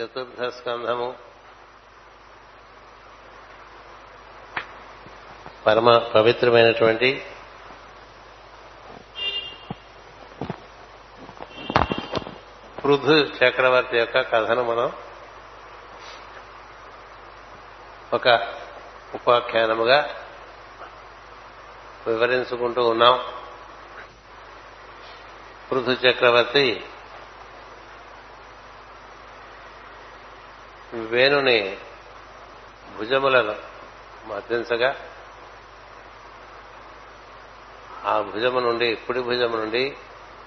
చతుర్థ స్కంధము పరమ పవిత్రమైనటువంటి పృథు చక్రవర్తి యొక్క కథను మనం ఒక ఉపాఖ్యానముగా వివరించుకుంటూ ఉన్నాం. పృథు చక్రవర్తి వేణుని భుజములను మర్దించగా ఆ భుజము నుండి కుడి భుజము నుండి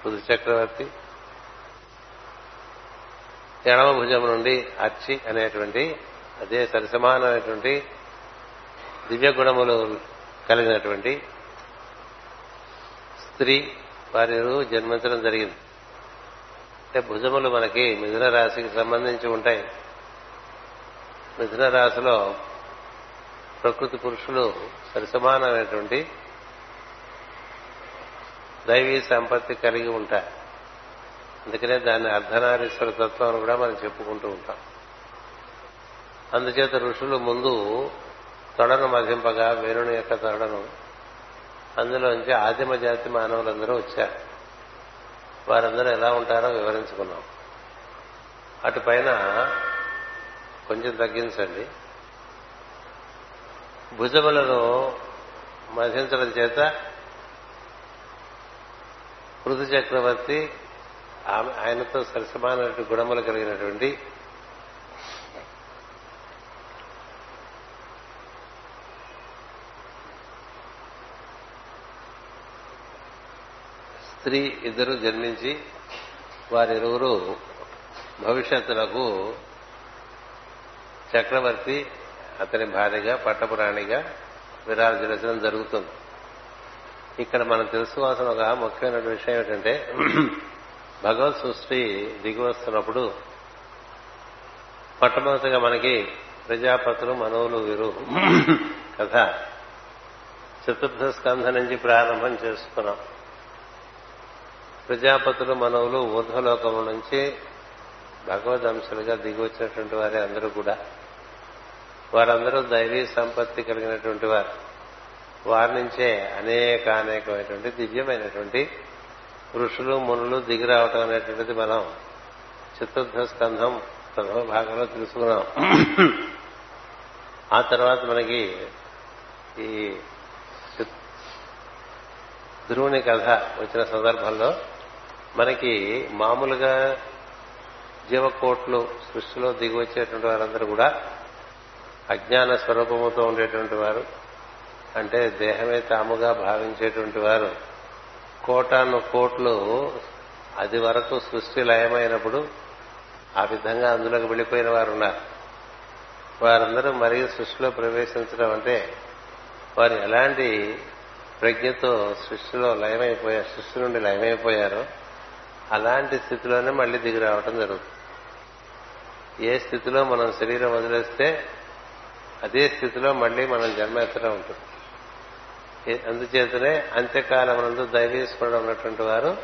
పృథు చక్రవర్తి ఎడమ భుజము నుండి అర్చి అనేటువంటి అదే సరిసమానమైనటువంటి దివ్య గుణములు కలిగినటువంటి స్త్రీ వారి జన్మించడం జరిగింది. అంటే భుజములు మనకి మిథున రాశికి సంబంధించి ఉంటాయి. మిథున రాశిలో ప్రకృతి పురుషులు సరిసమానమైనటువంటి దైవీ సంపత్తి కలిగి ఉంటాయి. అందుకనే దాన్ని అర్ధనారీశ్వర తత్వం అని కూడా మనం చెప్పుకుంటూ ఉంటాం. అందుచేత ఋషులు ముందు తొడను మధింపగా వేరుని యొక్క తొడను అందులోంచి ఆదిమ జాతి మానవులందరూ వచ్చారు. వారందరూ ఎలా ఉంటారో వివరించుకున్నాం. అటుపైన కొంచెం తగ్గించండి. భుజములను మధించడం చేత పృథు చక్రవర్తి ఆమె ఆయనతో సరసమానటువంటి గుణములు కలిగినటువంటి స్త్రీ ఇద్దరు జన్మించి వారిరువురు భవిష్యత్తులకు చక్రవర్తి అతని భార్యగా పట్టపురాణిగా విరాజించడం జరుగుతుంది. ఇక్కడ మనం తెలుసుకోవాల్సిన ఒక ముఖ్యమైన విషయం ఏమిటంటే భగవత్ సృష్టి దిగి వస్తున్నప్పుడు మొట్టమొదటిగా మనకి ప్రజాపతులు మనవులు వీరు కథ. చతుర్థ స్కంధ నుంచి ప్రారంభం చేసుకున్నాం. ప్రజాపతులు మనవులు ఊర్ధ్వలోకము నుంచి భగవద్ అంశులుగా దిగి వచ్చినటువంటి వారే అందరూ కూడా. వారందరూ దైవీ సంపత్తి కలిగినటువంటి వారు. వారి నుంచే అనేక అనేకమైనటువంటి దివ్యమైనటువంటి ఋషులు మునులు దిగి రావటం అనేటువంటిది మనం చతుర్థ స్కంధం ప్రథమ భాగంలో తెలుసుకున్నాం. ఆ తర్వాత మనకి ఈ ధ్రువుని కథ వచ్చిన సందర్భంలో మనకి మామూలుగా జీవకోట్లు సృష్టిలో దిగి వచ్చేటువంటి వారందరూ కూడా అజ్ఞాన స్వరూపముతో ఉండేటువంటి వారు అంటే దేహమే తాముగా భావించేటువంటి వారు కోటాను కోట్లు అది వరకు సృష్టి లయమైనప్పుడు ఆ విధంగా అందులోకి వెళ్ళిపోయిన వారు ఉన్నారు. వారందరూ మరీ సృష్టిలో ప్రవేశించడం అంటే వారు ఎలాంటి ప్రజ్ఞతో సృష్టిలో లయమైపోయారు సృష్టి నుండి లయమైపోయారో అలాంటి స్థితిలోనే మళ్ళీ దిగి రావటం జరుగుతుంది. ఏ స్థితిలో మనం శరీరం వదిలేస్తే అదే స్థితిలో మళ్ళీ మనం జన్మ ఎత్తడం ఉంటుంది అందుచేతనే అంత్యకాలం నందు దైవీస్మరణ ఉన్నటువంటి వారు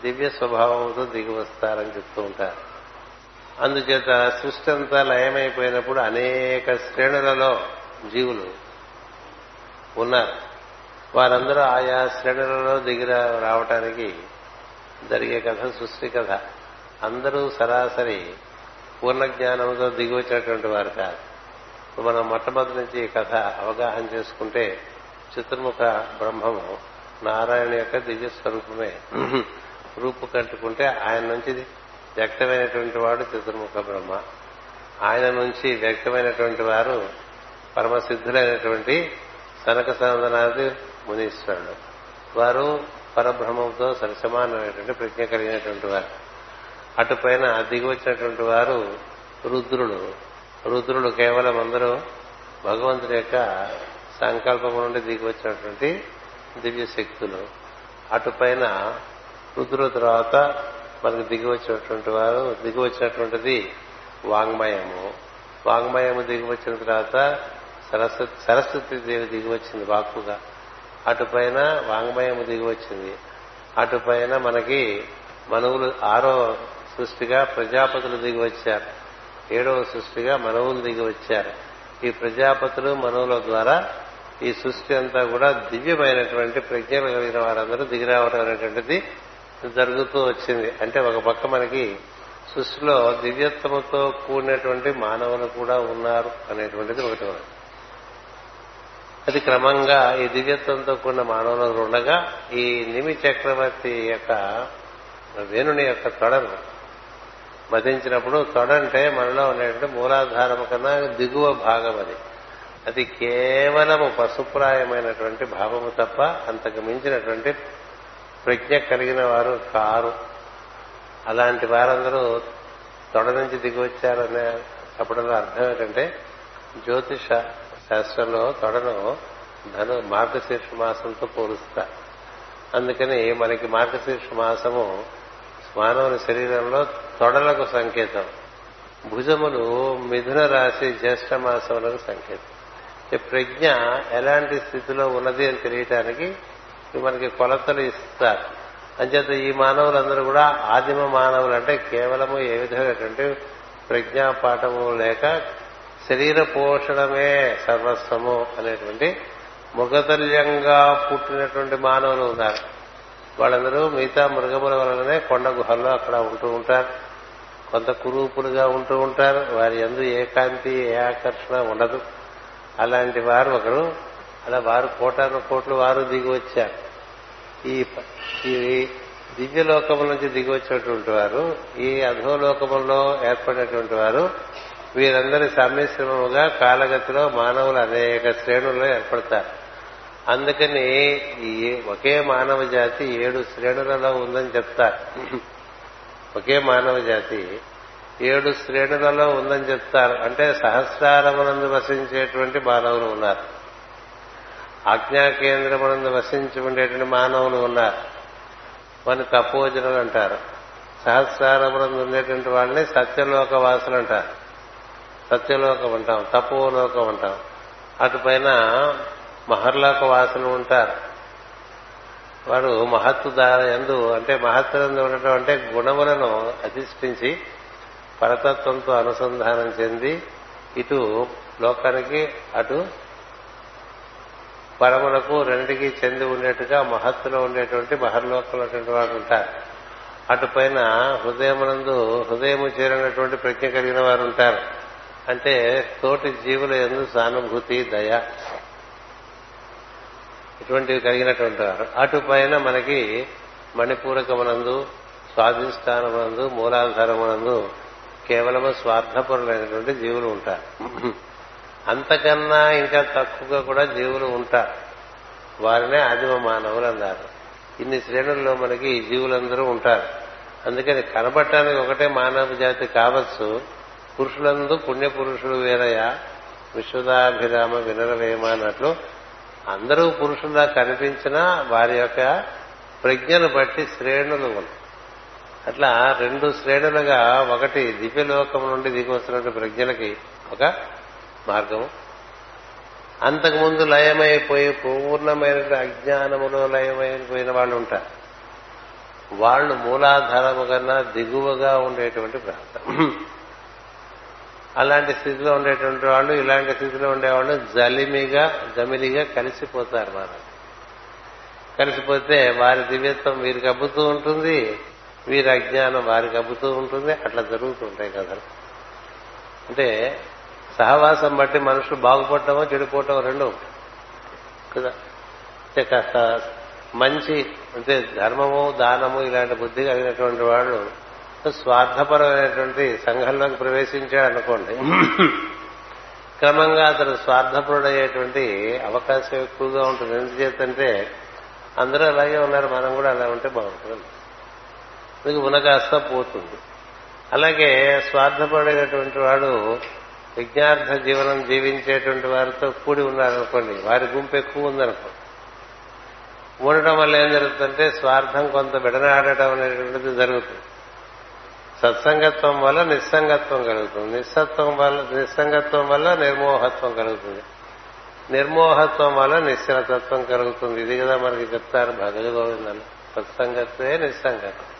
దివ్య స్వభావంతో దిగి వస్తారని చెప్తూ ఉంటారు. అందుచేత సృష్టి అంతా లయమైపోయినప్పుడు అనేక శ్రేణులలో జీవులు ఉన్నారు. వారందరూ ఆయా శ్రేణులలో దిగి రావటానికి జరిగే కథ సృష్టి కథ. అందరూ సరాసరి పూర్ణ జ్ఞానంతో దిగి వచ్చినటువంటి వారు కాదు. మనం మొట్టమొదటి నుంచి ఈ కథ అవగాహన చేసుకుంటే చతుర్ముఖ బ్రహ్మము నారాయణ యొక్క దివ్య స్వరూపమే రూపు కట్టుకుంటే ఆయన నుంచి వ్యక్తమైనటువంటి వాడు చతుర్ముఖ బ్రహ్మ. ఆయన నుంచి వ్యక్తమైనటువంటి వారు పరమసిద్ధులైనటువంటి సనక సందనాది మునీశ్వరుడు. వారు పరబ్రహ్మంతో సరిసమానమైనటువంటి ప్రజ్ఞ కలిగినటువంటి వారు. అటుపైన దిగి వచ్చినటువంటి వారు రుద్రుడు. రుద్రుడు కేవలం అందరూ భగవంతుడి యొక్క సంకల్పం నుండి దిగి వచ్చినటువంటి దివ్య శక్తులు. అటుపైన రుద్రుల తర్వాత మనకు దిగి వచ్చినటువంటి వారు దిగి వచ్చినటువంటిది వాంగ్మయము. వాంగ్మయము దిగి వచ్చిన తర్వాత సరస్వతి సరస్వతి దేవి దిగి వచ్చింది వాక్కుగా అటుపైన వాంగ్మయము దిగి వచ్చింది అటుపైన మనకి మనువులు ఆరో సృష్టిగా ప్రజాపతులు దిగి వచ్చారు ఏడవ సృష్టిగా మనవులు దిగి వచ్చారు. ఈ ప్రజాపతులు మనవుల ద్వారా ఈ సృష్టి అంతా కూడా దివ్యమైనటువంటి ప్రజ్ఞలు కలిగిన వారందరూ దిగిరావడం అనేటువంటిది జరుగుతూ వచ్చింది. అంటే ఒక పక్క మనకి సృష్టిలో దివ్యత్వముతో కూడినటువంటి మానవులు కూడా ఉన్నారు అనేటువంటిది ఒకటి అది క్రమంగా ఈ దివ్యత్వంతో కూడిన మానవులు ఉండగా ఈ నిమి చక్రవర్తి యొక్క వేణుని యొక్క తొడను మదించినప్పుడు తొడంటే మనలో ఉండేటువంటి మూలాధారము కన్నా దిగువ భాగం అది. అది కేవలము పశుప్రాయమైనటువంటి భావము తప్ప అంతకు మించినటువంటి ప్రజ్ఞ కలిగిన వారు కారు. అలాంటి వారందరూ తొడ నుంచి దిగి వచ్చారనే చెప్పడంలో అర్థం ఏంటంటే జ్యోతిష శాస్త్రంలో తొడను ధను మార్గశీర్ష మాసంతో పోలుస్తా. అందుకని మనకి మార్గశీర్ష మాసము మానవుని శరీరంలో తొడలకు సంకేతం. భుజములు మిథున రాశి జ్యేష్ఠ మాసములకు సంకేతం. ఈ ప్రజ్ఞ ఎలాంటి స్థితిలో ఉన్నది అని తెలియటానికి మనకి కొలతలు ఇస్తారు. అంచేత ఈ మానవులందరూ కూడా ఆదిమ మానవులు అంటే కేవలము ఏ విధమైనటువంటి ప్రజ్ఞాపాఠము లేక శరీర పోషణమే సర్వస్వము అనేటువంటి మృగతల్యంగా పుట్టినటువంటి మానవులు ఉన్నారు. వాళ్ళందరూ మిగతా మృగముల వలననే కొండ గుహల్లో అక్కడ ఉంటూ ఉంటారు. కొంత కురూపులుగా ఉంటూ ఉంటారు. వారి ఎందు ఏ కాంతి ఏ ఆకర్షణ ఉండదు. అలాంటి వారు ఒకరు అలా వారు కోటాను కోట్లు వారు దిగి వచ్చారు. ఈ ఈ దివ్యలోకముల నుంచి దిగి వచ్చినటువంటి వారు ఈ అధోలోకములో ఏర్పడినటువంటి వారు వీరందరి సమ్మిశ్రమముగా కాలగతిలో మానవులు అనేక శ్రేణుల్లో ఏర్పడతారు. అందుకని ఈ ఒకే మానవ జాతి ఏడు శ్రేణులలో ఉందని చెప్తారు. ఒకే మానవ జాతి. ఏడు శ్రేణులలో ఉందని చెప్తారు. అంటే సహస్రారమునందు వసించేటువంటి మానవులు ఉన్నారు. ఆజ్ఞా కేంద్రమునందు వసించి ఉండేటువంటి మానవులు ఉన్నారు. వారిని తపోజనులు అంటారు. సహస్రారమునందు ఉండేటువంటి వాళ్ళని సత్యలోక వాసులు అంటారు. సత్యలోకం అంటాం తపోలోకం అంటాం. అటుపైన మహర్లోక వాసులు ఉంటారు. వాడు మహత్తు ఎందు అంటే మహత్తరందు ఉండటం అంటే గుణములను అధిష్ఠించి పరతత్వంతో అనుసంధానం చెంది ఇటు లోకానికి అటు పరములకు రెండింటికి చెంది ఉండేట్టుగా మహత్తులో ఉండేటువంటి మహర్లోకంలో వాడు ఉంటారు. అటుపైన హృదయమునందు హృదయము చేరినటువంటి ప్రజ్ఞ కలిగిన వారు ఉంటారు. అంటే తోటి జీవుల ఎందు సానుభూతి దయ. ఇటువంటివి కలిగినటువంటి వారు. అటుపైన మనకి మణిపూరకమునందు స్వాధిష్టానమునందు మూలాధారమునందు కేవలము స్వార్థపరులైనటువంటి జీవులు ఉంటారు. అంతకన్నా ఇంకా తక్కువగా కూడా జీవులు ఉంటారు. వారినే ఆదిమ మానవులు అన్నారు. ఇన్ని శ్రేణుల్లో మనకి ఈ జీవులందరూ ఉంటారు. అందుకని కనబట్టడానికి ఒకటే మానవ జాతి కావచ్చు. పురుషులందు పుణ్యపురుషుడు వేరయ విశ్వదాభిరామ వినరవేమ అన్నట్లు అందరూ పురుషుల్లా కనిపించినా వారి యొక్క ప్రజ్ఞను బట్టి శ్రేణులు ఉన్నాయి. అట్లా రెండు శ్రేణులుగా ఒకటి దివ్యలోకం నుండి దిగి ప్రజ్ఞలకి ఒక మార్గము. అంతకుముందు లయమైపోయి పూర్ణమైన అజ్ఞానములో లయమైపోయిన వాళ్ళు ఉంటారు. వాళ్ళు మూలాధారము కన్నా దిగువగా ఉండేటువంటి ప్రాంతం. అలాంటి స్థితిలో ఉండేటువంటి వాళ్ళు ఇలాంటి స్థితిలో ఉండేవాళ్ళు జలిమిగా జమిలిగా కలిసిపోతారు మన కలిసిపోతే వారి దివ్యత్వం వీరికి అబ్బుతూ ఉంటుంది వీరి అజ్ఞానం వారికి అబ్బుతూ ఉంటుంది అట్లా జరుగుతుంటాయి కదా. అంటే సహవాసం బట్టి మనుషులు బాగుపడటమో చెడిపోవటం రెండు కదా? అంటే కాస్త మంచి అంటే ధర్మము దానము ఇలాంటి బుద్ధి కలిగినటువంటి వాళ్ళు స్వార్థపరమైనటువంటి సంఘంలోకి ప్రవేశించాడు అనుకోండి క్రమంగా అతను స్వార్థపరుడయ్యేటువంటి అవకాశం ఎక్కువగా ఉంటుంది. ఎందుచేతంటే అందరూ అలాగే ఉన్నారు మనం కూడా అలా ఉంటే బాగుంటుంది. మీకు ఉనకాస్త పోతుంది. అలాగే స్వార్థపడేటటువంటి వాడు విజ్ఞార్థ జీవనం జీవించేటువంటి వారితో కూడి ఉన్నారనుకోండి వారి గుంపు ఎక్కువ ఉందనుకోండి ఉండటం వల్ల ఏం జరుగుతుందంటే స్వార్థం కొంత విడనాడటం అనేటువంటిది జరుగుతుంది. సత్సంగత్వం వల్ల నిస్సంగత్వం కలుగుతుంది. నిస్సత్వం వల్ల నిస్సంగత్వం వల్ల నిర్మోహత్వం కలుగుతుంది. నిర్మోహత్వం వల్ల నిశ్చలతత్వం కలుగుతుంది. ఇది కదా మనకి చెప్తారు భగవద్గోవిందని సత్సంగత్వే నిస్సంగత్వం.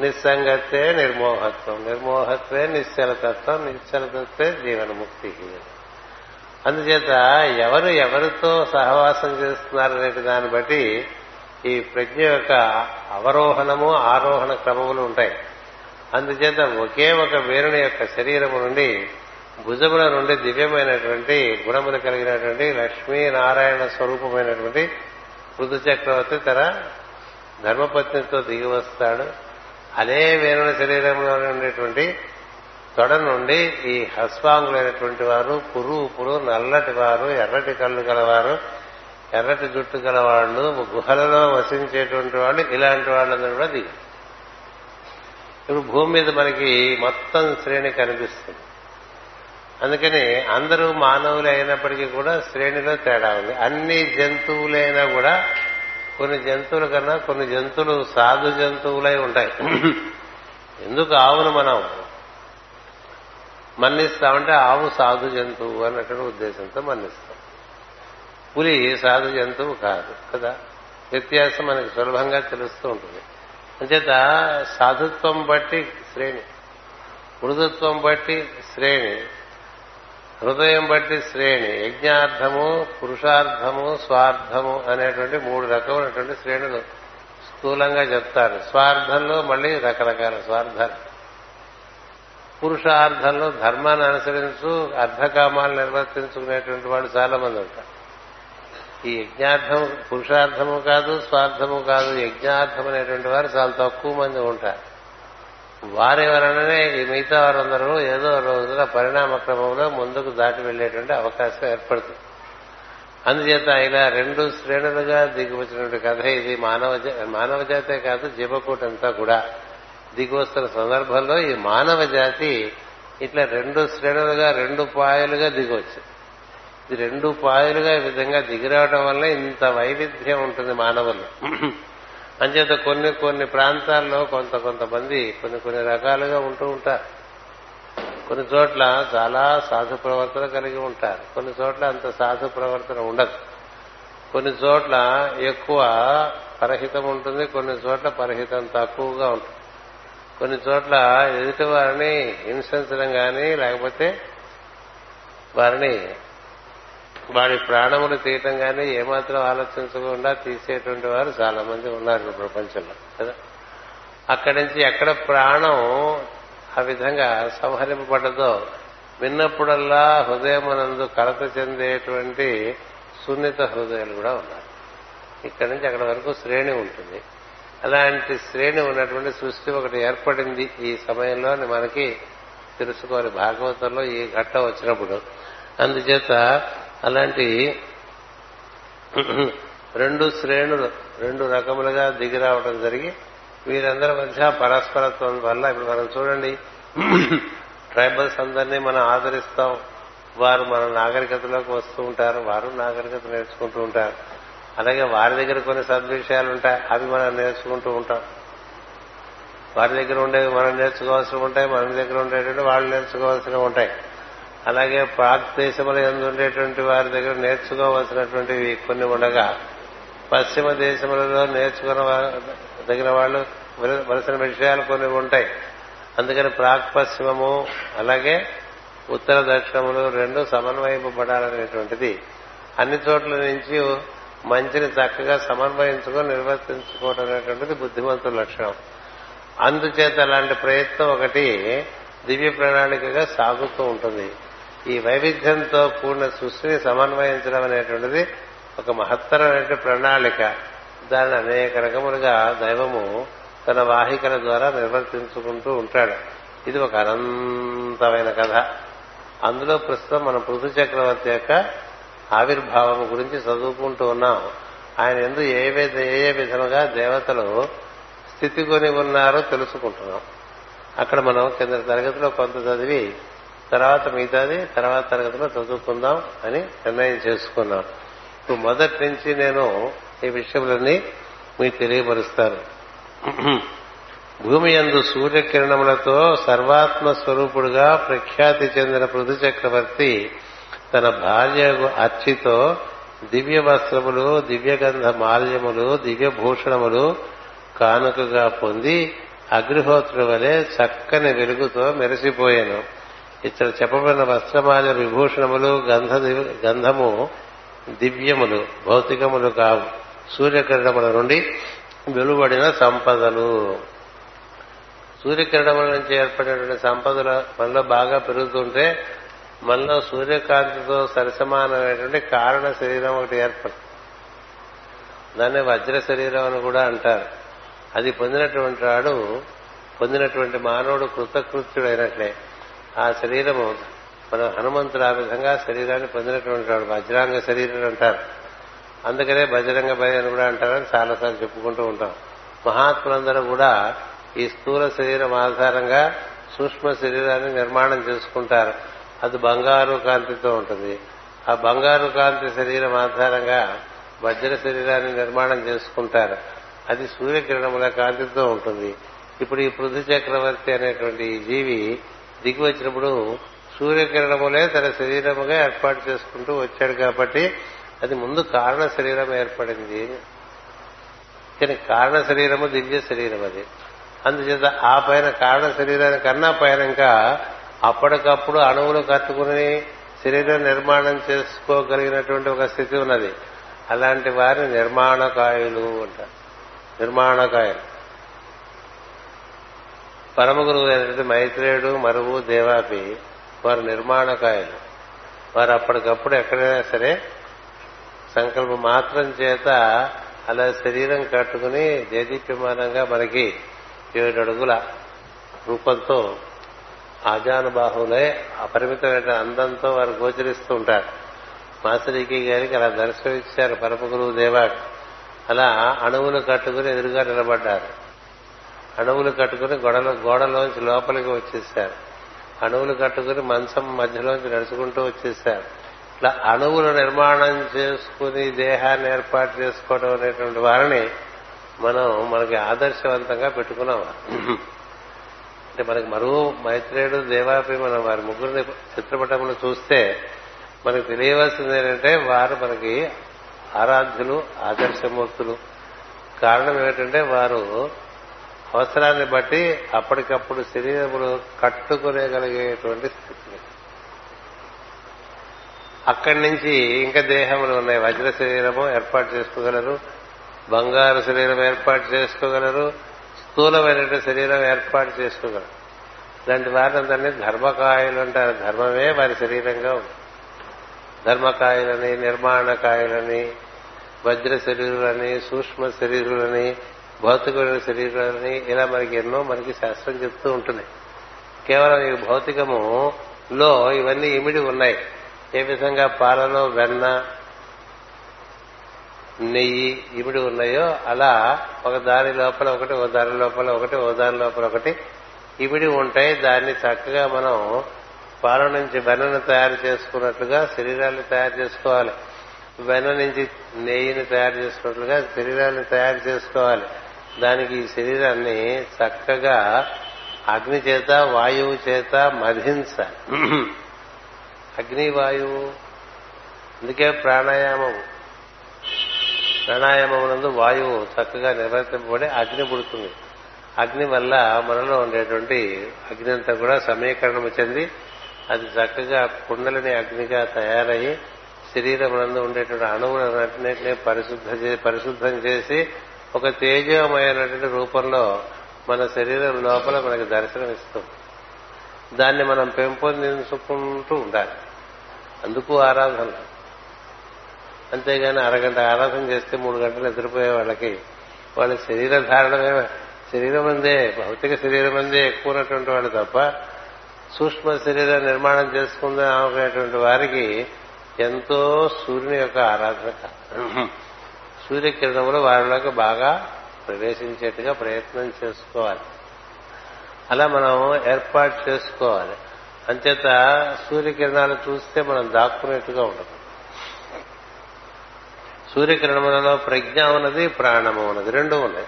నిస్సంగత్వే నిర్మోహత్వం. నిర్మోహత్వే నిశ్చలతత్వం. నిశ్చలతత్వే జీవనముక్తి. అందుచేత ఎవరు ఎవరితో సహవాసం చేస్తున్నారనే దాన్ని బట్టి ఈ ప్రజ్ఞ యొక్క అవరోహణము ఆరోహణ క్రమములు ఉంటాయి. అందుచేత ఒకే ఒక వీరుని యొక్క శరీరము నుండి భుజముల నుండి దివ్యమైనటువంటి గుణములు కలిగినటువంటి లక్ష్మీ నారాయణ స్వరూపమైనటువంటి పృథు చక్రవర్తి తన ధర్మపత్నితో దిగి వస్తాడు అదే వేరుని శరీరంలో ఉండేటువంటి తొడ నుండి ఈ హస్వాంగులైనటువంటి వారు పురుపులు నల్లటి వారు ఎర్రటి కళ్ళు గలవారు ఎర్రటి జుట్టు గలవాళ్ళు గుహలలో వసించేటువంటి వాళ్ళు ఇలాంటి వాళ్ళందరూ కూడా దిగారు ఇప్పుడు భూమి మీద మనకి మొత్తం శ్రేణి కనిపిస్తుంది. అందుకని అందరూ మానవులు అయినప్పటికీ కూడా శ్రేణిలో తేడా ఉంది. అన్ని జంతువులైనా కూడా కొన్ని జంతువుల కన్నా కొన్ని జంతువులు సాధు జంతువులై ఉంటాయి. ఎందుకు ఆవును మనం మన్నిస్తామంటే ఆవు సాధు జంతువు అన్నటువంటి ఉద్దేశంతో మన్నిస్తాం. పులి సాధు జంతువు కాదు కదా? వ్యత్యాసం మనకి సులభంగా తెలుస్తూ ఉంటుంది. అంచేత సాధుత్వం బట్టి శ్రేణి మృదుత్వం బట్టి శ్రేణి హృదయం బట్టి శ్రేణి యజ్ఞార్థము పురుషార్థము స్వార్థము అనేటువంటి మూడు రకమైనటువంటి శ్రేణులు స్థూలంగా చెప్తారు. స్వార్థంలో మళ్ళీ రకరకాల స్వార్థాలు. పురుషార్థంలో ధర్మాన్ని అనుసరించు అర్ధకామాలు నిర్వర్తించుకునేటువంటి వాడు చాలా మంది ఉంటారు. ఈ యజ్ఞార్థం పురుషార్థము కాదు స్వార్థము కాదు యజ్ఞార్థం అనేటువంటి వారు చాలా తక్కువ మంది ఉంటారు. వారెవరననే ఈ మిగతా వారందరూ ఏదో రోజున పరిణామ క్రమంలో ముందుకు దాటి వెళ్ళేటువంటి అవకాశం ఏర్పడుతుంది. అందుచేత ఇలా రెండు శ్రేణులుగా దిగివచ్చినటువంటి కథ ఇది. మానవ మానవ జాతే కాదు జీవకూటంతా కూడా. దిగువస్తున్న సందర్భంలో ఈ మానవ జాతి ఇట్లా రెండు శ్రేణులుగా రెండు పాయలుగా దిగవచ్చు ఇది రెండు పాయలుగా ఈ విధంగా దిగిరావడం వల్ల ఇంత వైవిధ్యం ఉంటుంది మానవులు. అంచేత కొన్ని కొన్ని ప్రాంతాల్లో కొంత కొంతమంది కొన్ని కొన్ని రకాలుగా ఉంటూ ఉంటారు. కొన్ని చోట్ల చాలా సాధు ప్రవర్తన కలిగి ఉంటారు. కొన్ని చోట్ల అంత సాధు ప్రవర్తన ఉండదు. కొన్ని చోట్ల ఎక్కువ పరహితం ఉంటుంది కొన్ని చోట్ల పరహితం తక్కువగా ఉంటుంది. కొన్ని చోట్ల ఎదుటి వారిని హింసించడం కానీ లేకపోతే వారిని వాడి ప్రాణములు తీయటం కానీ ఏమాత్రం ఆలోచించకుండా తీసేటువంటి వారు చాలా మంది ఉన్నారు ప్రపంచంలో కదా? అక్కడి నుంచి ఎక్కడ ప్రాణం ఆ విధంగా సంహరింపబడ్డదో విన్నప్పుడల్లా హృదయమునందు కలత చెందేటువంటి సున్నిత హృదయాలు కూడా ఉన్నారు. ఇక్కడి నుంచి అక్కడ వరకు శ్రేణి ఉంటుంది. అలాంటి శ్రేణి ఉన్నటువంటి సృష్టి ఒకటి ఏర్పడింది ఈ సమయంలో మనకి తెలుసుకోవాలి. భాగవతంలో ఈ ఘట్టం వచ్చినప్పుడు. అందుచేత అలాంటి రెండు శ్రేణులు రెండు రకములుగా దిగి రావడం జరిగి వీరందరి మధ్య పరస్పరత్వం వల్ల ఇప్పుడు మనం చూడండి ట్రైబల్స్ అందరినీ మనం ఆదరిస్తాం. వారు మన నాగరికతలోకి వస్తూ ఉంటారు వారు నాగరికత నేర్చుకుంటూ ఉంటారు. అలాగే వారి దగ్గర కొన్ని సద్విషయాలు ఉంటాయి అవి మనం నేర్చుకుంటూ ఉంటాం. వారి దగ్గర ఉండేవి మనం నేర్చుకోవాల్సి ఉంటాయి మన దగ్గర ఉండేటువంటి వాళ్ళు నేర్చుకోవాల్సినవి ఉంటాయి. అలాగే ప్రాక్ దేశములు ఉండేటువంటి వారి దగ్గర నేర్చుకోవలసినటువంటివి కొన్ని ఉండగా పశ్చిమ దేశములలో నేర్చుకున్న తగిన వాళ్ళు వలసిన విషయాలు కొన్ని ఉంటాయి. అందుకని ప్రాక్ పశ్చిమము అలాగే ఉత్తర దక్షిణములు రెండు సమన్వయింపబడాలనేటువంటిది. అన్ని చోట్ల నుంచి మంచిని చక్కగా సమన్వయించుకొని నిర్వర్తించుకోవడం అనేటువంటిది బుద్ధిమంతుల లక్షణం. అందుచేత అలాంటి ప్రయత్నం ఒకటి దివ్య ప్రణాళికగా సాగుతూ ఉంటుంది. ఈ వైవిధ్యంతో కూడిన సృష్టిని సమన్వయించడం అనేటువంటిది ఒక మహత్తరమైన ప్రణాళిక. దాన్ని అనేక రకములుగా దైవము తన వాహికల ద్వారా నిర్వర్తించుకుంటూ ఉంటాడు. ఇది ఒక అనంతమైన కథ. అందులో ప్రస్తుతం మనం పృథు చక్రవర్తి యొక్క ఆవిర్భావం గురించి చదువుకుంటూ ఉన్నాం. ఆయన ఎందు ఏ ఏ విధముగా దేవతలు స్థితికొని ఉన్నారో తెలుసుకుంటున్నాం. అక్కడ మనం కింద తరగతిలో కొంత చదివి తర్వాత మిగతాది తర్వాత తరగతిలో చదువుకుందాం అని నిర్ణయం చేసుకున్నాం. ఇప్పుడు మొదటి నుంచి నేను ఈ విషయములన్నీ మీకు తెలియపరుస్తాను. భూమి యందు సూర్యకిరణములతో సర్వాత్మ స్వరూపుడుగా ప్రఖ్యాతి చెందిన పృథు చక్రవర్తి తన భార్య అర్చితో దివ్య వస్త్రములు దివ్యగంధ మాల్యములు దివ్య భూషణములు కానుకగా పొంది అగ్నిహోత్రుడు వలె చక్కని వెలుగుతో మెరిసిపోయాను. ఇతడు చెప్పబడిన వస్త్రమాల విభూషణములు గంధ గంధము దివ్యములు భౌతికములు కావు. సూర్యకిరణముల నుండి వెలువడిన సంపదలు. సూర్యకిరణముల నుంచి ఏర్పడినటువంటి సంపదలు మనలో బాగా పెరుగుతుంటే మనలో సూర్యకాంతితో సరిసమానమైనటువంటి కారణ శరీరం ఒకటి ఏర్పడుతుంది. దాన్ని వజ్ర శరీరం అని కూడా అంటారు. అది పొందినటువంటి వాడు పొందినటువంటి మానవుడు కృతకృత్యుడైనట్లే. ఆ శరీరము మన హనుమంతుడు ఆ విధంగా శరీరాన్ని పొందినటువంటి వాడు. వజ్రాంగ శరీరం అంటారు. అందుకనే బజరంగ భయ అని కూడా అంటారని చాలాసార్లు చెప్పుకుంటూ ఉంటాం. మహాత్ములందరూ కూడా ఈ స్థూల శరీరం ఆధారంగా సూక్ష్మ శరీరాన్ని నిర్మాణం చేసుకుంటారు. అది బంగారు కాంతితో ఉంటుంది. ఆ బంగారు కాంతి శరీరం ఆధారంగా వజ్ర శరీరాన్ని నిర్మాణం చేసుకుంటారు. అది సూర్యకిరణముల కాంతితో ఉంటుంది. ఇప్పుడు ఈ పృథు చక్రవర్తి అనేటువంటి ఈ జీవి దిగి వచ్చినప్పుడు సూర్యకిరణములే తన శరీరముగా ఏర్పాటు చేసుకుంటూ వచ్చాడు కాబట్టి అది ముందు కారణ శరీరం ఏర్పడింది. కానీ కారణ శరీరము దివ్య శరీరం అది. అందుచేత ఆ పైన కారణ శరీరానికి కన్నా పైన ఇంకా అప్పటికప్పుడు అణువులు కట్టుకుని శరీరం నిర్మాణం చేసుకోగలిగినటువంటి ఒక స్థితి ఉన్నది. అలాంటి వారిని నిర్మాణకాయులు అంటారు. నిర్మాణకాయలు. పరమ గురువు అయినటువంటి మైత్రేయుడు మరువు దేవాపి వారు నిర్మాణకాయలు. వారు అప్పటికప్పుడు ఎక్కడైనా సరే సంకల్పం మాత్రం చేత అలా శరీరం కట్టుకుని దేదీప్యమానంగా మనకి ఏడు అడుగుల రూపంతో ఆజానుబాహులే అపరిమితమైన అందంతో వారు గోచరిస్తూ ఉంటారు. మాసరికి గారికి అలా దర్శనమిచ్చారు పరమ గురువు దేవాడు అలా అణువును కట్టుకుని ఎదురుగా నిలబడ్డారు. అణువులు కట్టుకుని గొడవ గోడలోంచి లోపలికి వచ్చేసారు అణువులు కట్టుకుని మంచం మధ్యలోంచి నడుచుకుంటూ వచ్చేసారు ఇట్లా అణువులు నిర్మాణం చేసుకుని దేహాన్ని ఏర్పాటు చేసుకోవడం అనేటువంటి వారిని మనం మనకి ఆదర్శవంతంగా పెట్టుకున్నాం. అంటే మనకి మరువు మైత్రేయుడు దేవాపి మనం వారి ముగ్గురిని చిత్రపటములు చూస్తే మనకు తెలియవలసింది ఏంటంటే వారు మనకి ఆరాధ్యులు ఆదర్శమూర్తులు. కారణం ఏమిటంటే వారు అవసరాన్ని బట్టి అప్పటికప్పుడు శరీరములు కట్టుకునేగలిగేటువంటి స్థితి. అక్కడి నుంచి ఇంకా దేహములు ఉన్నాయి. వజ్ర శరీరము ఏర్పాటు చేసుకోగలరు. బంగారు శరీరం ఏర్పాటు చేసుకోగలరు. స్థూలమైనటువంటి శరీరం ఏర్పాటు చేసుకోగలరు. ఇలాంటి వారందరినీ ధర్మకాయలు అంటారు. ధర్మమే వారి శరీరంగా ఉంది. ధర్మకాయలని నిర్మాణకాయలని వజ్ర శరీరులని సూక్ష్మ శరీరులని భౌతికమైన శరీరాన్ని ఇలా మనకి ఎన్నో మనకి శాస్త్రం చెప్తూ ఉంటుంది. కేవలం ఈ భౌతికములో ఇవన్నీ ఇమిడి ఉన్నాయి. ఏ విధంగా పాలలో వెన్న నెయ్యి ఇమిడి ఉన్నాయో అలా ఒక దాని లోపల ఒకటి ఓ దారి లోపల ఒకటి ఓ దారి లోపల ఒకటి ఇమిడి ఉంటాయి. దాన్ని చక్కగా మనం పాల నుంచి వెన్నను తయారు చేసుకున్నట్లుగా శరీరాన్ని తయారు చేసుకోవాలి. వెన్న నుంచి నెయ్యిని తయారు చేసుకున్నట్లుగా శరీరాన్ని తయారు చేసుకోవాలి. దానికి ఈ శరీరాన్ని చక్కగా అగ్ని చేత వాయువు చేత మధించాలి. అగ్ని వాయువు. అందుకే ప్రాణాయామం. ప్రాణాయామమునందు వాయువు చక్కగా నిర్వర్తింపబడి అగ్ని పుడుతుంది. అగ్ని వల్ల మనలో ఉండేటువంటి అగ్ని అంతా కూడా సమీకరణం చెంది అది చక్కగా కుండలిని అగ్నిగా తయారయ్యి శరీరమునందు ఉండేటువంటి అణువులన్నింటినీ పరిశుద్ధ పరిశుద్ధం చేసి ఒక తేజోమయమైనటువంటి రూపంలో మన శరీరం లోపల మనకి దర్శనం ఇస్తుంది దాన్ని మనం పెంపొందించుకుంటూ ఉండాలి. అందుకు ఆరాధన. అంతేగాని అరగంట ఆరాధన చేస్తే మూడు గంటలు నిద్రపోయే వాళ్ళకి వాళ్ళ శరీర ధారణమే శరీరం అందే భౌతిక శరీరం అందే ఎక్కువ ఉన్నటువంటి వాళ్ళు తప్ప సూక్ష్మ శరీర నిర్మాణం చేసుకుందాం అనుకునేటువంటి వారికి ఎంతో సూర్యుని యొక్క ఆరాధన సూర్యకిరణములు వారిలోకి బాగా ప్రవేశించేట్టుగా ప్రయత్నం చేసుకోవాలి. అలా మనం ఏర్పాటు చేసుకోవాలి. అంచేత సూర్యకిరణాలు చూస్తే మనం దాక్కునేట్టుగా ఉండదు. సూర్యకిరణములలో ప్రజ్ఞ ఉన్నది ప్రాణము ఉన్నది రెండు ఉన్నాయి.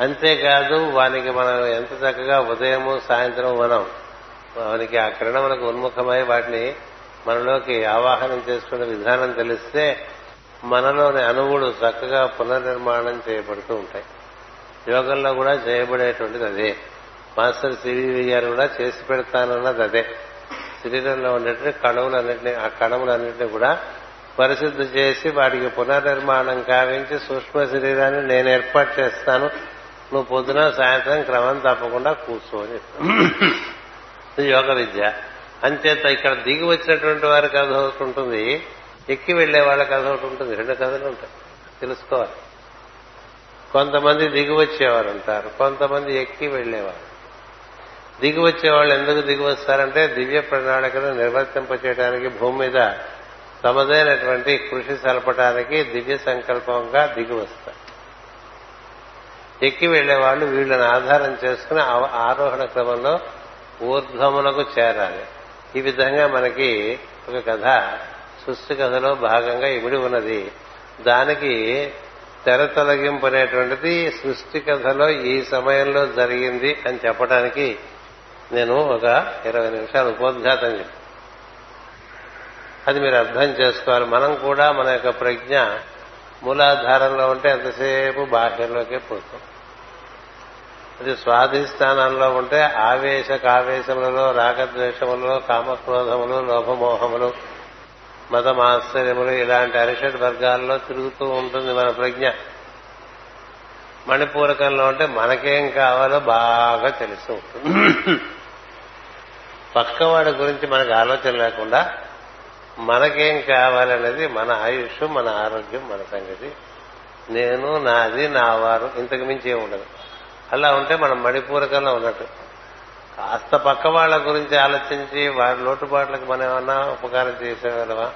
అంతేకాదు వానికి మనం ఎంత చక్కగా ఉదయము సాయంత్రం మనం వానికి ఆ కిరణములకు ఉన్ముఖమై వాటిని మనలోకి ఆవాహనం చేసుకునే విధానం తెలిస్తే మనలోని అణువులు చక్కగా పునర్నిర్మాణం చేయబడుతూ ఉంటాయి. యోగంలో కూడా చేయబడేటువంటిది అదే. మాస్టర్ సిరివి గారు కూడా చేసి పెడతానన్నది అదే. శరీరంలో ఉండేటువంటి కణములన్నింటినీ ఆ కణములన్నింటినీ కూడా పరిశుద్ధి చేసి వాటికి పునర్నిర్మాణం కావించి సూక్ష్మ శరీరాన్ని నేను ఏర్పాటు చేస్తాను. నువ్వు పొద్దున సాయంత్రం క్రమం తప్పకుండా కూర్చోని యోగ విద్య. అంచేత ఇక్కడ దిగి వచ్చినటువంటి వారికి ఉంటుంది ఎక్కి వెళ్ళే వాళ్ళ కథ ఒకటి ఉంటుంది రెండు కథలు ఉంటాయి. తెలుసుకోవాలి. కొంతమంది దిగి వచ్చేవారు కొంతమంది ఎక్కి వెళ్ళేవారు దిగి వచ్చేవాళ్ళు ఎందుకు దిగి వస్తారంటే దివ్య ప్రణాళికను నిర్వర్తింపచేయడానికి భూమి మీద తమదైనటువంటి కృషి సలపడానికి దివ్య సంకల్పంగా దిగి వస్తారు ఎక్కి వెళ్ళే వాళ్ళు వీళ్ళని ఆధారం చేసుకుని ఆరోహణ క్రమంలో ఊర్ధ్వములకు చేరాలి. ఈ విధంగా మనకి ఒక కథ సృష్టి కథలో భాగంగా ఇమిడి ఉన్నది. దానికి తెర తొలగింపు అనేటువంటిది సృష్టి కథలో ఈ సమయంలో జరిగింది అని చెప్పడానికి నేను ఒక ఇరవై నిమిషాలు ఉపోద్ఘాతం చెప్పాను. అది మీరు అర్థం చేసుకోవాలి. మనం కూడా మన యొక్క ప్రజ్ఞ మూలాధారంలో ఉంటే ఎంతసేపు బాహ్యంలోకే పోతాం. అది స్వాధిష్టానంలో ఉంటే ఆవేశ కావేశములలో రాగద్వేషములలో కామక్రోధములు లోభమోహములు మతమాశ్చర్యములు ఇలాంటి అరిషడ్ వర్గాల్లో తిరుగుతూ ఉంటుంది మన ప్రజ్ఞ. మణిపూరకంలో ఉంటే మనకేం కావాలో బాగా తెలిసి. ఉంటుంది పక్కవాడి గురించి మనకు ఆలోచన లేకుండా మనకేం కావాలనేది మన ఆయుష్ మన ఆరోగ్యం మన సంగతి. నేను నాది నా వారు ఇంతకు మించి ఉండదు. అలా ఉంటే మనం మణిపూరకంలో ఉన్నట్టు. కాస్త పక్క వాళ్ళ గురించి ఆలోచించి వారి లోటుపాట్లకు మనం ఏమన్నా ఉపకారం చేసేవాళ్ళమా?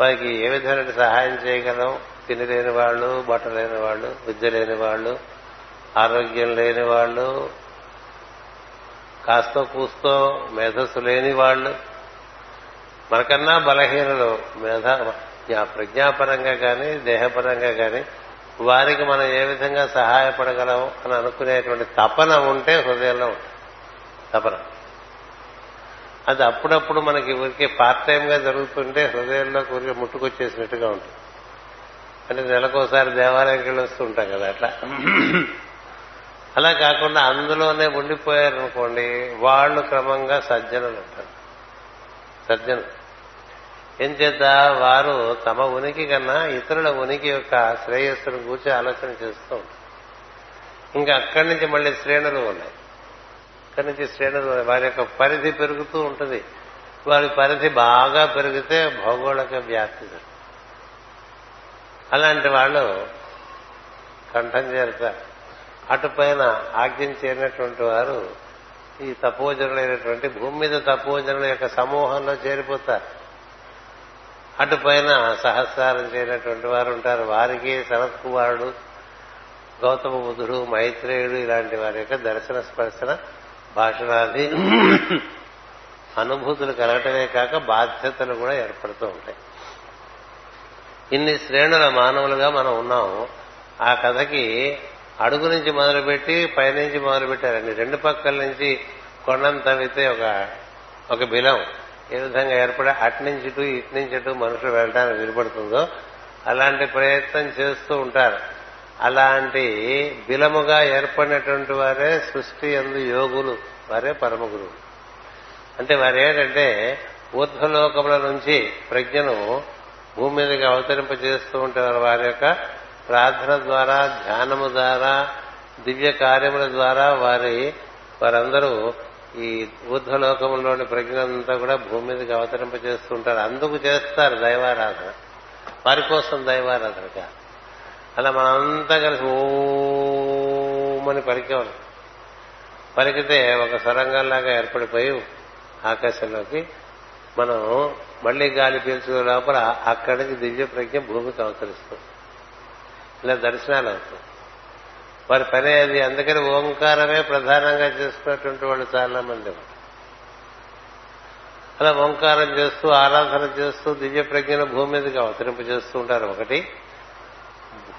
వారికి ఏ విధమైన సహాయం చేయగలం? తిని లేని వాళ్ళు బట్ట లేని వాళ్ళు విద్య లేని వాళ్ళు ఆరోగ్యం లేని వాళ్ళు కాస్తో కూస్తో మేధస్సు లేని వాళ్ళు. మనకన్నా బలహీనలు మేధ ప్రజ్ఞాపరంగా కానీ దేహపరంగా కానీ వారికి మనం ఏ విధంగా సహాయపడగలం అని అనుకునేటువంటి తపన ఉంటే హృదయంలో ఉంటుంది. తపన. అది అప్పుడప్పుడు మనకి ఊరికే పార్ట్ టైం గా జరుగుతుంటే హృదయంలో ఊరికే ముట్టుకొచ్చేసినట్టుగా ఉంటుంది. అంటే నెలకోసారి దేవాలయంకి వెళ్ళి వస్తూ ఉంటాం కదా అట్లా. అలా కాకుండా అందులోనే ఉండిపోయారనుకోండి వాళ్ళు క్రమంగా సజ్జనులు ఉంటారు. సజ్జనులు. ఏం చేత వారు తమ ఉనికి కన్నా ఇతరుల ఉనికి యొక్క శ్రేయస్సును కూర్చి ఆలోచన చేస్తూ ఉంటారు. ఇంకా అక్కడి నుంచి మళ్ళీ శ్రేణులు ఉన్నాయి. ఇక్కడి నుంచి శ్రేణులు వారి యొక్క పరిధి పెరుగుతూ ఉంటుంది. వారి పరిధి బాగా పెరిగితే భౌగోళిక వ్యాప్తి అలాంటి వాళ్ళు కంఠం చేరుతారు. అటుపైన ఆజ్ఞం చేరినటువంటి వారు ఈ తపోజనులైనటువంటి భూమి మీద తపోజనుల యొక్క సమూహంలో చేరిపోతారు. అటుపైన సహస్రారం చేయనటువంటి వారు ఉంటారు. వారికి శరత్ కుమారుడు గౌతమ బుద్ధుడు మైత్రేయుడు ఇలాంటి వారి యొక్క దర్శన స్పర్శన భాషణాది అనుభూతులు కలగటమే కాక బాధ్యతలు కూడా ఏర్పడుతూ ఉంటాయి. ఇన్ని శ్రేణుల మానవులుగా మనం ఉన్నాం ఆ కథకి అడుగు నుంచి మొదలుపెట్టి పైనుంచి మొదలుపెట్టారండి. రెండు పక్కల నుంచి కొండను తవ్వితే ఒక ఒక బిలం ఏ విధంగా ఏర్పడే అటు నుంచి ఇటు ఇటు నుంచి మనుషులు వెళ్ళడానికి వీలుపడుతుందో అలాంటి ప్రయత్నం చేస్తూ ఉంటారు. అలాంటి బిలముగా ఏర్పడినటువంటి వారే సృష్టి ఎందు యోగులు వారే పరమ గురువు అంటే వారు ఏంటంటే ఊర్ధ్వలోకముల నుంచి ప్రజ్ఞను భూమి మీదకి అవతరింపజేస్తూ ఉంటారు. వారి యొక్క ప్రార్థన ద్వారా ధ్యానము ద్వారా దివ్య కార్యముల ద్వారా వారి వారందరూ ఈ ఊర్ధ్వలోకంలోని ప్రజ్ఞంతా కూడా భూమి మీదకి అవతరింపజేస్తూ ఉంటారు. అందుకు చేస్తారు దైవారాధన. వారి కోసం దైవారాధన కాదు అలా మనంతా కలిసి ఓమని పలికేవాళ్ళం పలికితే ఒక సొరంగంలాగా ఏర్పడిపోయి ఆకాశంలోకి మనం మళ్ళీ గాలి పీల్చుకునే లోపల అక్కడి నుంచి దివ్య ప్రజ్ఞ భూమికి అవతరిస్తుంది. ఇలా దర్శనాలు అవుతాయి. వారి పని అది అందుకని ఓంకారమే ప్రధానంగా చేసుకున్నటువంటి వాళ్ళు చాలా మంది అలా ఓంకారం చేస్తూ ఆరాధన చేస్తూ దివ్య ప్రజ్ఞను భూమి మీదకి అవతరింపు చేస్తూ ఉంటారు ఒకటి.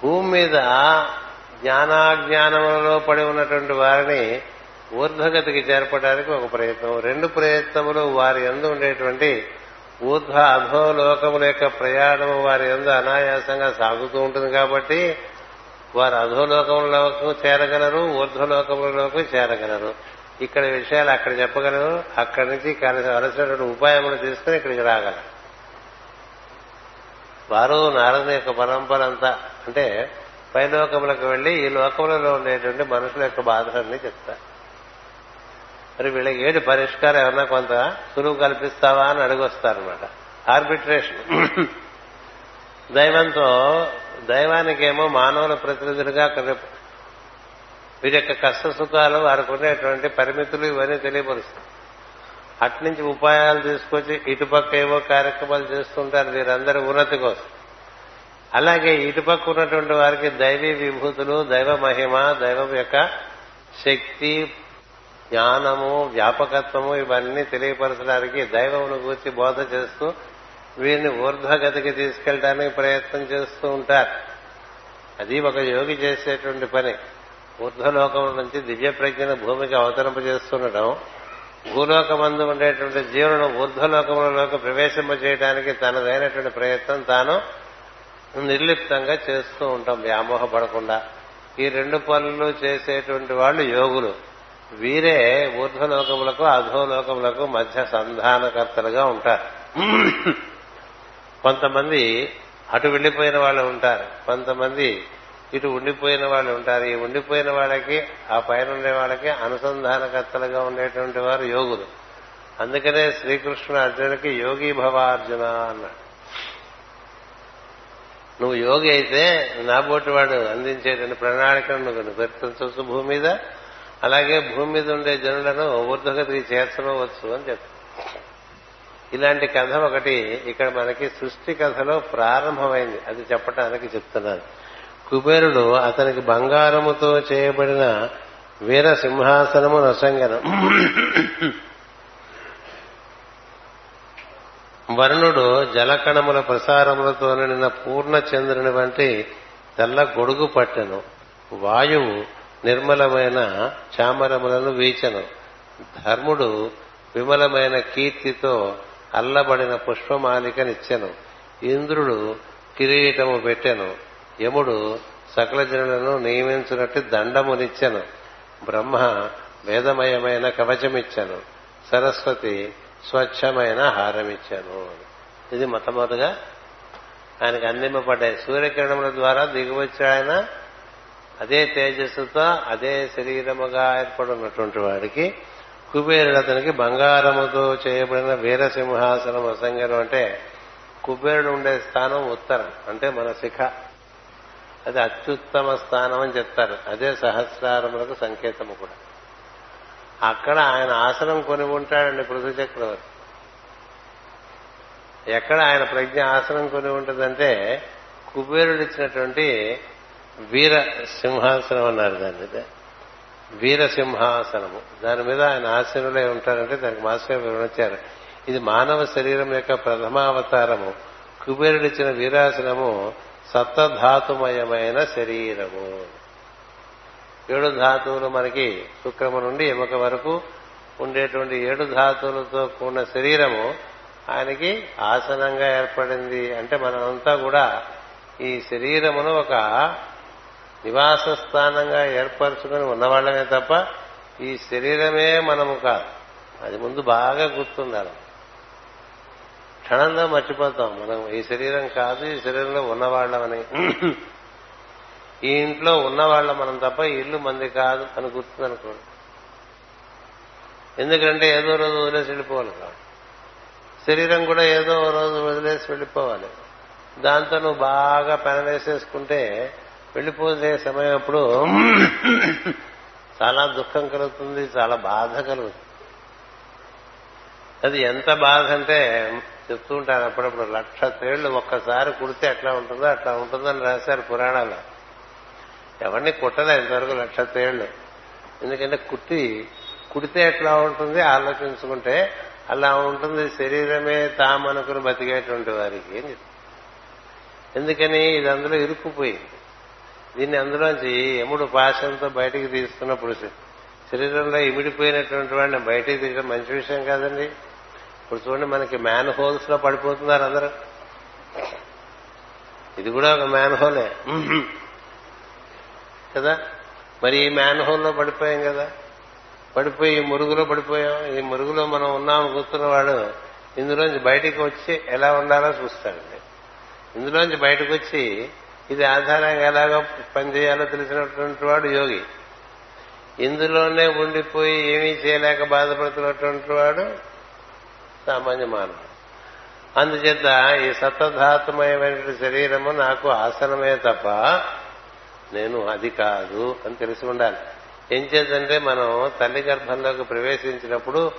భూమి మీద జ్ఞానాజ్ఞానములలో పడి ఉన్నటువంటి వారిని ఊర్ధ్వగతికి చేర్పడానికి ఒక ప్రయత్నం. రెండు ప్రయత్నములు వారి ఎందు ఉండేటువంటి ఊర్ధ్వ అధోలోకముల యొక్క ప్రయాణము వారి ఎందు అనాయాసంగా సాగుతూ ఉంటుంది కాబట్టి వారు అధోలోకంలోకి చేరగలరు ఊర్ధ్వలోకములలోకి చేరగలరు. ఇక్కడ విషయాలు అక్కడ చెప్పగలరు. అక్కడి నుంచి కలిసినటువంటి ఉపాయములు తీసుకుని ఇక్కడికి రాగలరు. వారు నారదుని యొక్క పరంపర అంతా అంటే పై లోకములకు వెళ్ళి ఈ లోకములలో ఉండేటువంటి మనుషుల యొక్క బాధలన్నీ చెప్తారు మరి వీళ్ళకి ఏది పరిష్కారం? ఏమన్నా కొంత సులువు కల్పిస్తావా అని అడిగొస్తారనమాట ఆర్బిట్రేషన్ దైవంతో దైవానికేమో మానవుల ప్రతినిధులుగా వీరి యొక్క కష్ట సుఖాలు వారికి ఉండేటువంటి పరిమితులు ఇవన్నీ తెలియపరుస్తాయి. అట్నుంచి ఉపాయాలు తీసుకొచ్చి ఇటుపక్క ఏవో కార్యక్రమాలు చేస్తుంటారు వీరందరి ఉన్నతి కోసం. అలాగే ఇటుపక్క ఉన్నటువంటి వారికి దైవీ విభూతులు దైవ మహిమ దైవం యొక్క శక్తి జ్ఞానము వ్యాపకత్వము ఇవన్నీ తెలియపరచడానికి దైవమును గూర్చి బోధ చేస్తూ వీరిని ఊర్ధ్వగతికి తీసుకెళ్ళడానికి ప్రయత్నం చేస్తూ ఉంటారు. అది ఒక యోగి చేసేటువంటి పని. ఊర్ధ్వలోకం నుంచి దివ్య ప్రజ్ఞను భూమికి అవతరింపజేస్తుండటం. భూలోకమందు ఉండేటువంటి జీవులను ఊర్ధ్వలోకములలోకి ప్రవేశింపజేయడానికి తనదైనటువంటి ప్రయత్నం తాను నిర్లిప్తంగా చేస్తూ ఉంటాం వ్యామోహపడకుండా ఈ రెండు పనులు చేసేటువంటి వాళ్ళు యోగులు. వీరే ఊర్ధ్వలోకములకు అధోలోకములకు మధ్య సంధానకర్తలుగా ఉంటారు. కొంతమంది అటు వెళ్ళిపోయిన వాళ్ళు ఉంటారు. కొంతమంది ఇటు ఉండిపోయిన వాళ్ళు ఉంటారు. ఈ ఉండిపోయిన వాళ్ళకి ఆ పైన ఉండే వాళ్ళకి అనుసంధానకర్తలుగా ఉండేటువంటి వారు యోగులు. అందుకనే శ్రీకృష్ణుడు అర్జునుడికి యోగి భవ అర్జున అన్నాడు. నువ్వు యోగి అయితే నాబోటి వాడు అందించేటువంటి ప్రణాళికను నువ్వు నిర్వర్తించవచ్చు భూమి మీద. అలాగే భూమి మీద ఉండే జనులను ఊర్ధగతికి చేర్చవచ్చు అని చెప్తాను ఇలాంటి కథ ఒకటి ఇక్కడ మనకి సృష్టి కథలో ప్రారంభమైంది. అది చెప్పడానికి చెప్తున్నాను. కుబేరుడు అతనికి బంగారముతో చేయబడిన వీర సింహాసనము నసంగనం. వరుణుడు జలకణముల ప్రసారములతో నిన్న పూర్ణచంద్రుని వంటి తెల్ల గొడుగు పట్టెను వాయువు నిర్మలమైన చామరములను వీచెను. ధర్ముడు విమలమైన కీర్తితో అల్లబడిన పుష్పమాలికనిచ్చెను. ఇంద్రుడు కిరీటము పెట్టెను. యముడు సకల జనులను నియమించినట్టు దండమునిచ్చెను. బ్రహ్మ వేదమయమైన కవచమిచ్చెను. సరస్వతి స్వచ్ఛమైన హారమిచ్చాను. ఇది మొట్టమొదటిగా ఆయనకు అందింపబడ్డాయి. సూర్యకిరణముల ద్వారా దిగువచ్చి ఆయన అదే తేజస్సుతో అదే శరీరముగా ఏర్పడినటువంటి వాడికి కుబేరుడు అతనికి బంగారముతో చేయబడిన వీరసింహాసనం అసంగరం అంటే కుబేరుడు ఉండే స్థానం ఉత్తరం అంటే మన శిఖ. అది అత్యుత్తమ స్థానం అని చెప్తారు. అదే సహస్రారములకు సంకేతము కూడా. అక్కడ ఆయన ఆసనం కొని ఉంటాడండి పృథు చక్రవర్తి. ఎక్కడ ఆయన ప్రజ్ఞ ఆసనం కొని ఉంటుందంటే కుబేరుడు ఇచ్చినటువంటి వీర సింహాసనం అన్నారు దాన్ని. వీర సింహాసనము. దాని మీద ఆయన ఆసనులై ఉంటారంటే దానికి మాస్టర్ వివరించారు ఇది మానవ శరీరం యొక్క ప్రథమావతారము కుబేరుడిచ్చిన వీరాసనము సప్తధాతుమయమైన శరీరము. ఏడు ధాతువులు మనకి శుక్రము నుండి ఎముక వరకు ఉండేటువంటి ఏడు ధాతువులతో కూడిన శరీరము ఆయనకి ఆసనంగా ఏర్పడింది. అంటే మనమంతా కూడా ఈ శరీరమును ఒక నివాస స్థానంగా ఏర్పరచుకుని ఉన్నవాళ్ళమే తప్ప ఈ శరీరమే మనము కాదు. అది ముందు బాగా గుర్తుండాలి. క్షణంలో మర్చిపోతాం. మనం ఈ శరీరం కాదు ఈ శరీరంలో ఉన్నవాళ్ళమని. ఈ ఇంట్లో ఉన్నవాళ్ళ మనం తప్ప ఇల్లు మంది కాదు అని గుర్తుందనుకోండి. ఎందుకంటే ఏదో రోజు వదిలేసి వెళ్ళిపోవాలి కాబట్టి శరీరం కూడా ఏదో రోజు వదిలేసి వెళ్ళిపోవాలి. దాంతో నువ్వు బాగా పెనవేసేసుకుంటే వెళ్ళిపోసే సమయం అప్పుడు చాలా దుఃఖం కలుగుతుంది చాలా బాధ కలుగుతుంది. అది ఎంత బాధ అంటే చెప్తూ ఉంటాను అప్పుడప్పుడు లక్ష తేళ్ళు ఒక్కసారి కుడితే ఎట్లా ఉంటుందో అట్లా ఉంటుందని రాశారు పురాణాలు ఎవరిని కుట్టలేదు ఇంతవరకు లక్ష తేళ్ళు ఎందుకంటే కుట్టి కుడితే ఎట్లా ఉంటుంది ఆలోచించుకుంటే అలా ఉంటుంది శరీరమే తామనుకుని బతికేటువంటి వారికి ఎందుకని ఇది అందులో ఇరుక్కుపోయింది. దీన్ని అందులోంచి ఎముడు పాశంతో బయటికి తీసుకున్నప్పుడు శరీరంలో ఇమిడిపోయినటువంటి వాడిని బయటికి తీయడం మంచి విషయం కాదండి. ఇప్పుడు చూడండి మనకి మ్యాన్ హోల్స్లో పడిపోతున్నారు అందరూ. ఇది కూడా ఒక మ్యాన్ హోలే. కదా? మరి ఈ మ్యాన్ హోల్లో పడిపోయాం కదా? పడిపోయి ఈ మురుగులో పడిపోయాం. ఈ మురుగులో మనం ఉన్నాము కూర్చున్నవాడు ఇందులోంచి బయటికి వచ్చి ఎలా ఉండాలో చూస్తాడండి. ఇందులోంచి బయటకు వచ్చి ఇది ఆధారంగా ఎలాగో పనిచేయాలో తెలిసినటువంటి వాడు యోగి. ఇందులోనే ఉండిపోయి ఏమీ చేయలేక బాధపడుతున్నటువంటి వాడు సామాన్య మానవుడు. అందుచేత ఈ సప్తధాతుమయమైన శరీరము నాకు ఆసనమే తప్ప నేను అది కాదు అని తెలిసి ఉండాలి. ఏం చేద్దంటే మనం తల్లి గర్భంలోకి ప్రవేశించినప్పుడు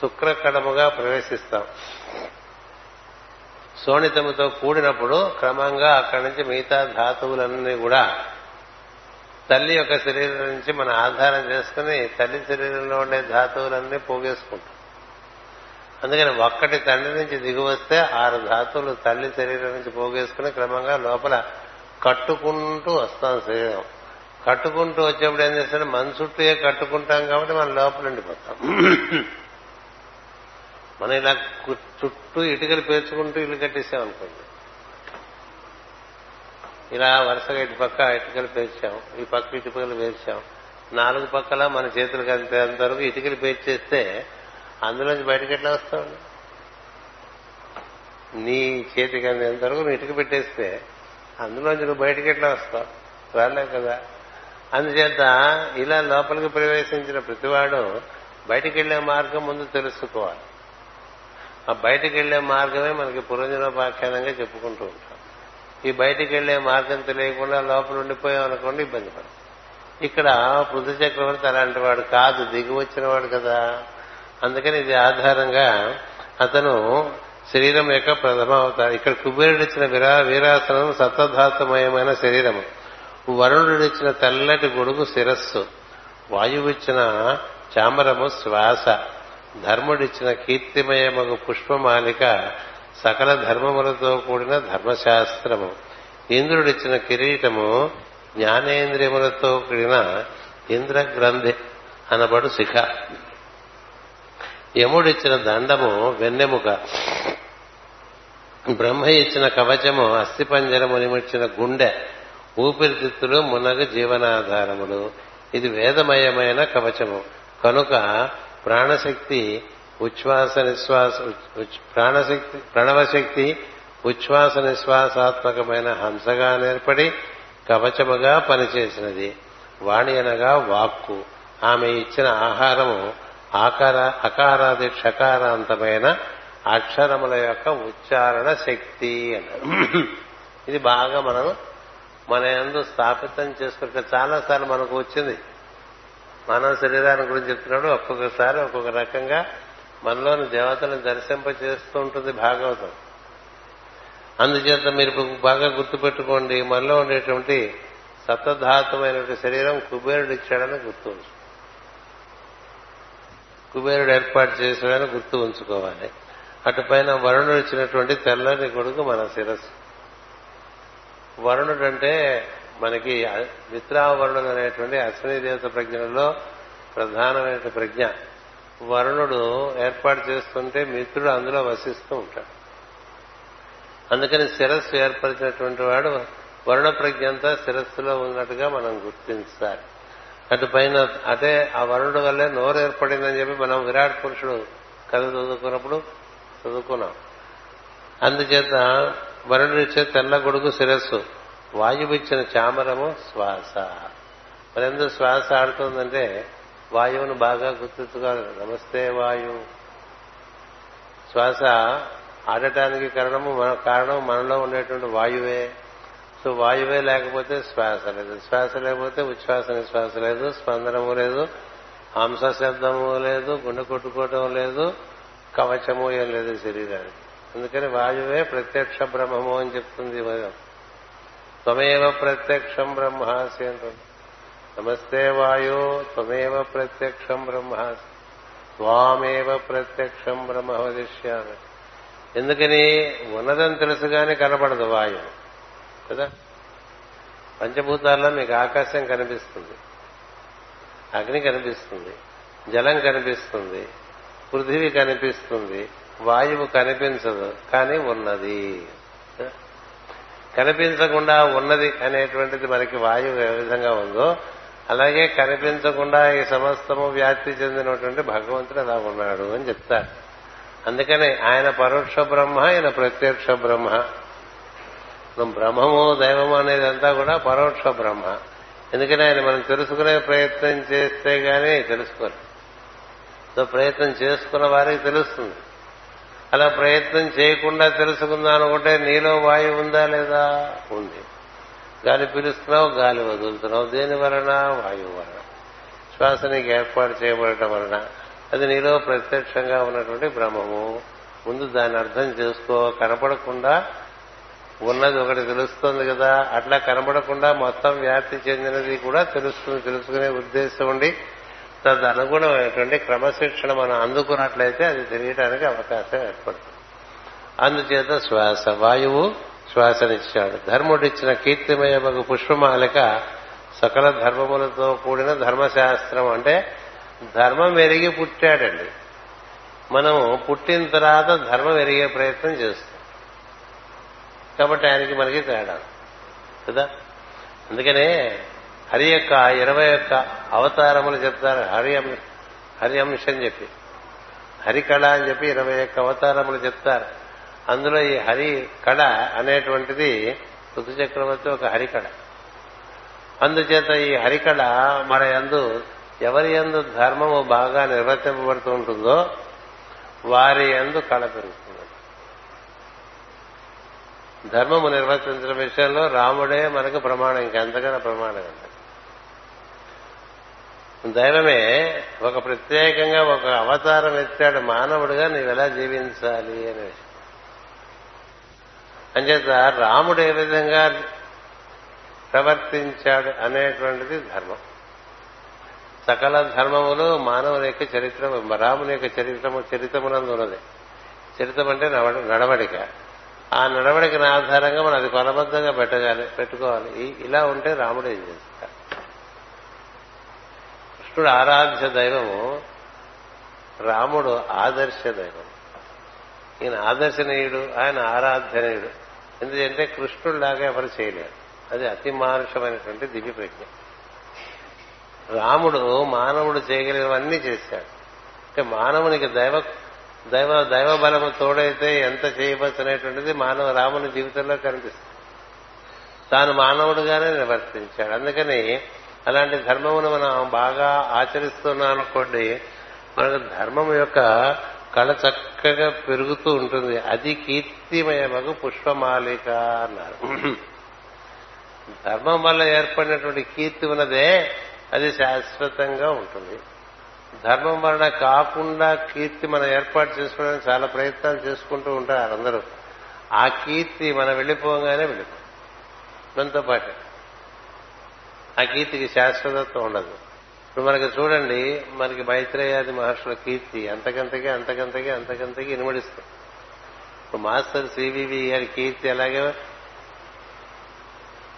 శుక్రకడముగా ప్రవేశిస్తాం. శోణితముతో కూడినప్పుడు క్రమంగా అక్కడి నుంచి మిగతా ధాతువులన్నీ కూడా తల్లి యొక్క శరీరం నుంచి మన ఆధారం చేసుకుని తల్లి శరీరంలో ఉండే ధాతువులన్నీ పోగేసుకుంటాం. అందుకని ఒక్కటి తండ్రి నుంచి దిగి వస్తే ఆరు ధాతువులు తల్లి శరీరం నుంచి పోగేసుకుని క్రమంగా లోపల కట్టుకుంటూ వస్తాం శరీరం. కట్టుకుంటూ వచ్చేప్పుడు ఏం చేస్తాడు? మన చుట్టూ కట్టుకుంటాం కాబట్టి మన లోపల ఉండిపోతాం. మనం ఇలా చుట్టూ ఇటుకలు పేర్చుకుంటూ ఇల్లు కట్టేసాం అనుకోండి. ఇలా వరుసగా ఇటు పక్క ఇటుకలు పేర్చాం ఈ పక్క ఇటుకలు పేర్చాం. నాలుగు పక్కల మన చేతులకు అంతేంత వరకు ఇటుకలు పేర్చేస్తే అందులోంచి బయటకు ఎట్లా వస్తామండి? నీ చేతికి అంతేంత వరకు నువ్వు ఇటుక పెట్టేస్తే అందులోంచి నువ్వు బయటకు ఎట్లా వస్తావు? రాలేవు కదా. అందుచేత ఇలా లోపలికి ప్రవేశించిన ప్రతివాడు బయటికి వెళ్ళే మార్గం ముందు తెలుసుకోవాలి. ఆ బయటికి వెళ్ళే మార్గమే మనకి పురంజనోపాఖ్యానంగా చెప్పుకుంటూ ఉంటాం. ఈ బయటికి వెళ్ళే మార్గం తెలియకుండా లోపల ఉండిపోయాం అనుకోండి ఇబ్బంది పడదు ఇక్కడ పృథు చక్రవర్తి అలాంటి వాడు కాదు దిగి వచ్చిన వాడు కదా. అందుకని ఇది ఆధారంగా అతను శరీరం యొక్క ప్రథమ అవతారం. ఇక్కడ కుబేరుడిచ్చిన విరా వీరాసనం సప్తధాతుమయమైన శరీరము. వరుణుడిచ్చిన తెల్లటి గొడుగు శిరస్సు. వాయువిచ్చిన చామరము శ్వాస. ధర్ముడిచ్చిన కీర్తిమయమగు పుష్పమాలిక సకల ధర్మములతో కూడిన ధర్మశాస్త్రము. ఇంద్రుడిచ్చిన కిరీటము జ్ఞానేంద్రియములతో కూడిన ఇంద్రగ్రంథి అనబడు శిఖ. యముడిచ్చిన దండము వెన్నెముక. బ్రహ్మ ఇచ్చిన కవచము అస్థిపంజరము నిమిచ్చిన గుండె. ఊపిరితిత్తులు మునగ జీవనాధారములు. ఇది వేదమయమైన కవచము. కనుక ప్రాణశక్తి ఉచ్ఛ్వాస నిశ్వాస ప్రాణశక్తి ప్రణవశక్తి ఉచ్ఛ్వాస నిశ్వాసాత్మకమైన హంసగా నేర్పడి కవచముగా పనిచేసినది. వాణి అనగా వాక్కు. ఆమె ఇచ్చిన ఆహారము ఆకార అకారాది క్షకారాంతమైన అక్షరముల యొక్క ఉచ్చారణ శక్తి అన్నారు ఇది బాగా మనం మన ఎందు స్థాపితం చేసుకుంటే చాలాసార్లు మనకు వచ్చింది. మానవ శరీరాన్ని గురించి చెప్తున్నాడు ఒక్కొక్కసారి ఒక్కొక్క రకంగా మనలోని దేవతలను దర్శింప చేస్తూ ఉంటుంది భాగవతం. అందుచేత మీరు బాగా గుర్తుపెట్టుకోండి మనలో ఉండేటువంటి సప్తధాతుమైనటువంటి శరీరం కుబేరుడు ఇచ్చాడని గుర్తు ఉంచు కుబేరుడు ఏర్పాటు చేశాడని గుర్తు ఉంచుకోవాలి. అటుపైన వరుణుడు ఇచ్చినటువంటి తెల్లని కొడుకు మన శిరస్సు. వరుణుడు అంటే మనకి మిత్రావరుణుడు అనేటువంటి అశ్విని దేవత ప్రజ్ఞలో ప్రధానమైన ప్రజ్ఞ. వరుణుడు ఏర్పాటు చేస్తుంటే మిత్రుడు అందులో వసిస్తూ ఉంటాడు. అందుకని శిరస్సు ఏర్పరిచినటువంటి వాడు వరుణ ప్రజ్ఞ అంతా శిరస్సులో ఉన్నట్టుగా మనం గుర్తించాలి. అటు పైన అదే ఆ వరుణుడు వల్లే నోరు ఏర్పడిందని చెప్పి మనం విరాట్ పురుషుడు కథ చదువుకున్నప్పుడు చదువుకున్నాం. అందుచేత వరుణుడిచ్చే తెల్ల గొడుగు శిరస్సు వాయువిచ్చిన చామరము శ్వాస. మరెందుకు శ్వాస ఆడుతుందంటే వాయువును బాగా గుర్తించుకోవాలి నమస్తే వాయువు శ్వాస ఆడటానికి కారణము మన కారణం మనలో ఉండేటువంటి వాయువే. సో వాయువే లేకపోతే శ్వాస లేదు. శ్వాస లేకపోతే ఉచ్ఛ్వాస నిశ్వాస లేదు స్పందనము లేదు హంస శబ్దము లేదు గుండె కొట్టుకోవటం లేదు కవచము ఏం లేదు శరీరానికి. అందుకని వాయువే ప్రత్యక్ష బ్రహ్మము అని చెప్తుంది త్వమేవ ప్రత్యక్షం బ్రహ్మాసి అంటుంది. నమస్తే వాయు త్వమేవ ప్రత్యక్షం బ్రహ్మాసి. త్వామేవ ప్రత్యక్షం బ్రహ్మ వదిష్యామి ఎందుకని ఉన్నదని తెలుసుగానే కనపడదు వాయువు. కదా? పంచభూతాల్లో మీకు ఆకాశం కనిపిస్తుంది. అగ్ని కనిపిస్తుంది. జలం కనిపిస్తుంది. పృథివీ కనిపిస్తుంది. వాయువు కనిపించదు కానీ ఉన్నది. కనిపించకుండా ఉన్నది అనేటువంటిది మనకి వాయువు ఏ విధంగా ఉందో అలాగే కనిపించకుండా ఈ సమస్తము వ్యాప్తి చెందినటువంటి భగవంతుడు అలా ఉన్నాడు అని చెప్తారు. అందుకని ఆయన పరోక్ష బ్రహ్మ ఆయన ప్రత్యక్ష బ్రహ్మ. బ్రహ్మము దైవము అనేది అంతా కూడా పరోక్ష బ్రహ్మ. ఎందుకంటే ఆయన మనం తెలుసుకునే ప్రయత్నం చేస్తే గానీ తెలుసుకోరు. సో ప్రయత్నం చేసుకున్న వారికి తెలుస్తుంది. అలా ప్రయత్నం చేయకుండా తెలుసుకుందాం అనుకుంటే నీలో వాయువు ఉందా లేదా? ఉంది. గాలి పిలుస్తున్నావు గాలి వదులుతున్నావు. దేని వలన? వాయువు వలన. శ్వాస నీకు ఏర్పాటు చేయబడటం వలన. అది నీలో ప్రత్యక్షంగా ఉన్నటువంటి బ్రహ్మము. ముందు దాన్ని అర్థం చేసుకో. కనపడకుండా ఉన్నది ఒకటి తెలుస్తుంది కదా. అట్లా కనబడకుండా మొత్తం వ్యాప్తి చెందినది కూడా తెలుస్తుంది తెలుసుకునే ఉద్దేశం ఉండి. తదనుగుణమైనటువంటి క్రమశిక్షణ మనం అందుకున్నట్లయితే అది తెలియడానికి అవకాశం ఏర్పడుతుంది. అందుచేత శ్వాస వాయువు శ్వాసనిచ్చాడు. ధర్ముడిచ్చిన కీర్తిమయ ఒక పుష్పమాలిక సకల ధర్మములతో కూడిన ధర్మశాస్త్రం అంటే ధర్మం ఎరిగి పుట్టాడండి. మనం పుట్టిన తర్వాత ధర్మం ఎరిగే ప్రయత్నం చేస్తాం. కాబట్టి ఆయనకి మనకి తేడా. కదా? అందుకనే హరి యొక్క ఇరవై యొక్క అవతారములు చెప్తారు. హరి హరి అంశం చెప్పి. హరికళ అని చెప్పి ఇరవై యొక్క అవతారములు చెప్తారు. అందులో ఈ హరి కళ అనేటువంటిది ఋతు చక్రవర్తి ఒక హరికళ అందుచేత ఈ హరికళ మన యందు ఎవరి యందు ధర్మము బాగా నిర్వర్తింపబడుతూ ఉంటుందో వారి యందు కళ పెరుగుతుంది. ధర్మము నిర్వర్తించడం విషయంలో రాముడే మనకు ప్రమాణం ఇంకెంతకన్నా ప్రమాణం దైవమే ఒక ప్రత్యేకంగా ఒక అవతారం ఎత్తాడు మానవుడిగా నీవెలా జీవించాలి అనే విషయం. అంచేత రాముడు ఏ విధంగా ప్రవర్తించాడు అనేటువంటిది ధర్మం. సకల ధర్మములు మానవుని యొక్క చరిత్ర రాముని యొక్క చరిత్రము చరిత్రమునందు ఉన్నది చరిత్రం అంటే నడవడిక. ఆ నడవడికని ఆధారంగా మనం అది కొలబద్ధంగా పెట్టగాలి పెట్టుకోవాలి. ఇలా ఉంటే రాముడు ఏం చేస్తాడు? కృష్ణుడు ఆరాధ్య దైవము రాముడు ఆదర్శ దైవం ఈయన ఆదర్శనీయుడు ఆయన ఆరాధనీయుడు ఎందుకంటే కృష్ణుడిలాగా ఎవరు చేయలేరు. అది అతి మానుషమైనటువంటి దివ్య ప్రజ్ఞ. రాముడు మానవుడు చేయగలిగినవన్నీ చేశాడు. అంటే మానవునికి దైవ దైవ దైవ బలము తోడైతే ఎంత చేయవచ్చు అనేటువంటిది మానవ రాముని జీవితంలో కనిపిస్తుంది. తాను మానవుడుగానే నివర్తించాడు. అందుకని అలాంటి ధర్మమును మనం బాగా ఆచరిస్తున్నాం అనుకోండి మనకు ధర్మం యొక్క కళ చక్కగా పెరుగుతూ ఉంటుంది. అది కీర్తిమయమగు పుష్పమాలిక అన్నారు. ధర్మం వల్ల ఏర్పడినటువంటి కీర్తి ఉన్నదే అది శాశ్వతంగా ఉంటుంది. ధర్మం వలన కాకుండా కీర్తి మనం ఏర్పాటు చేసుకోవడానికి చాలా ప్రయత్నాలు చేసుకుంటూ ఉంటారు అందరూ. ఆ కీర్తి మనం వెళ్ళిపోగానే వెళ్ళిపో. మనతో పాటే. ఆ కీర్తికి శాశ్వతత్వం ఉండదు. ఇప్పుడు మనకి చూడండి మనకి మైత్రేయాది మహర్షుల కీర్తి అంతకంతకే అంతకంతకే అంతకంతకి ఇనుమడిస్తుంది. ఇప్పుడు మాస్టర్ సివివి గారి కీర్తి అలాగే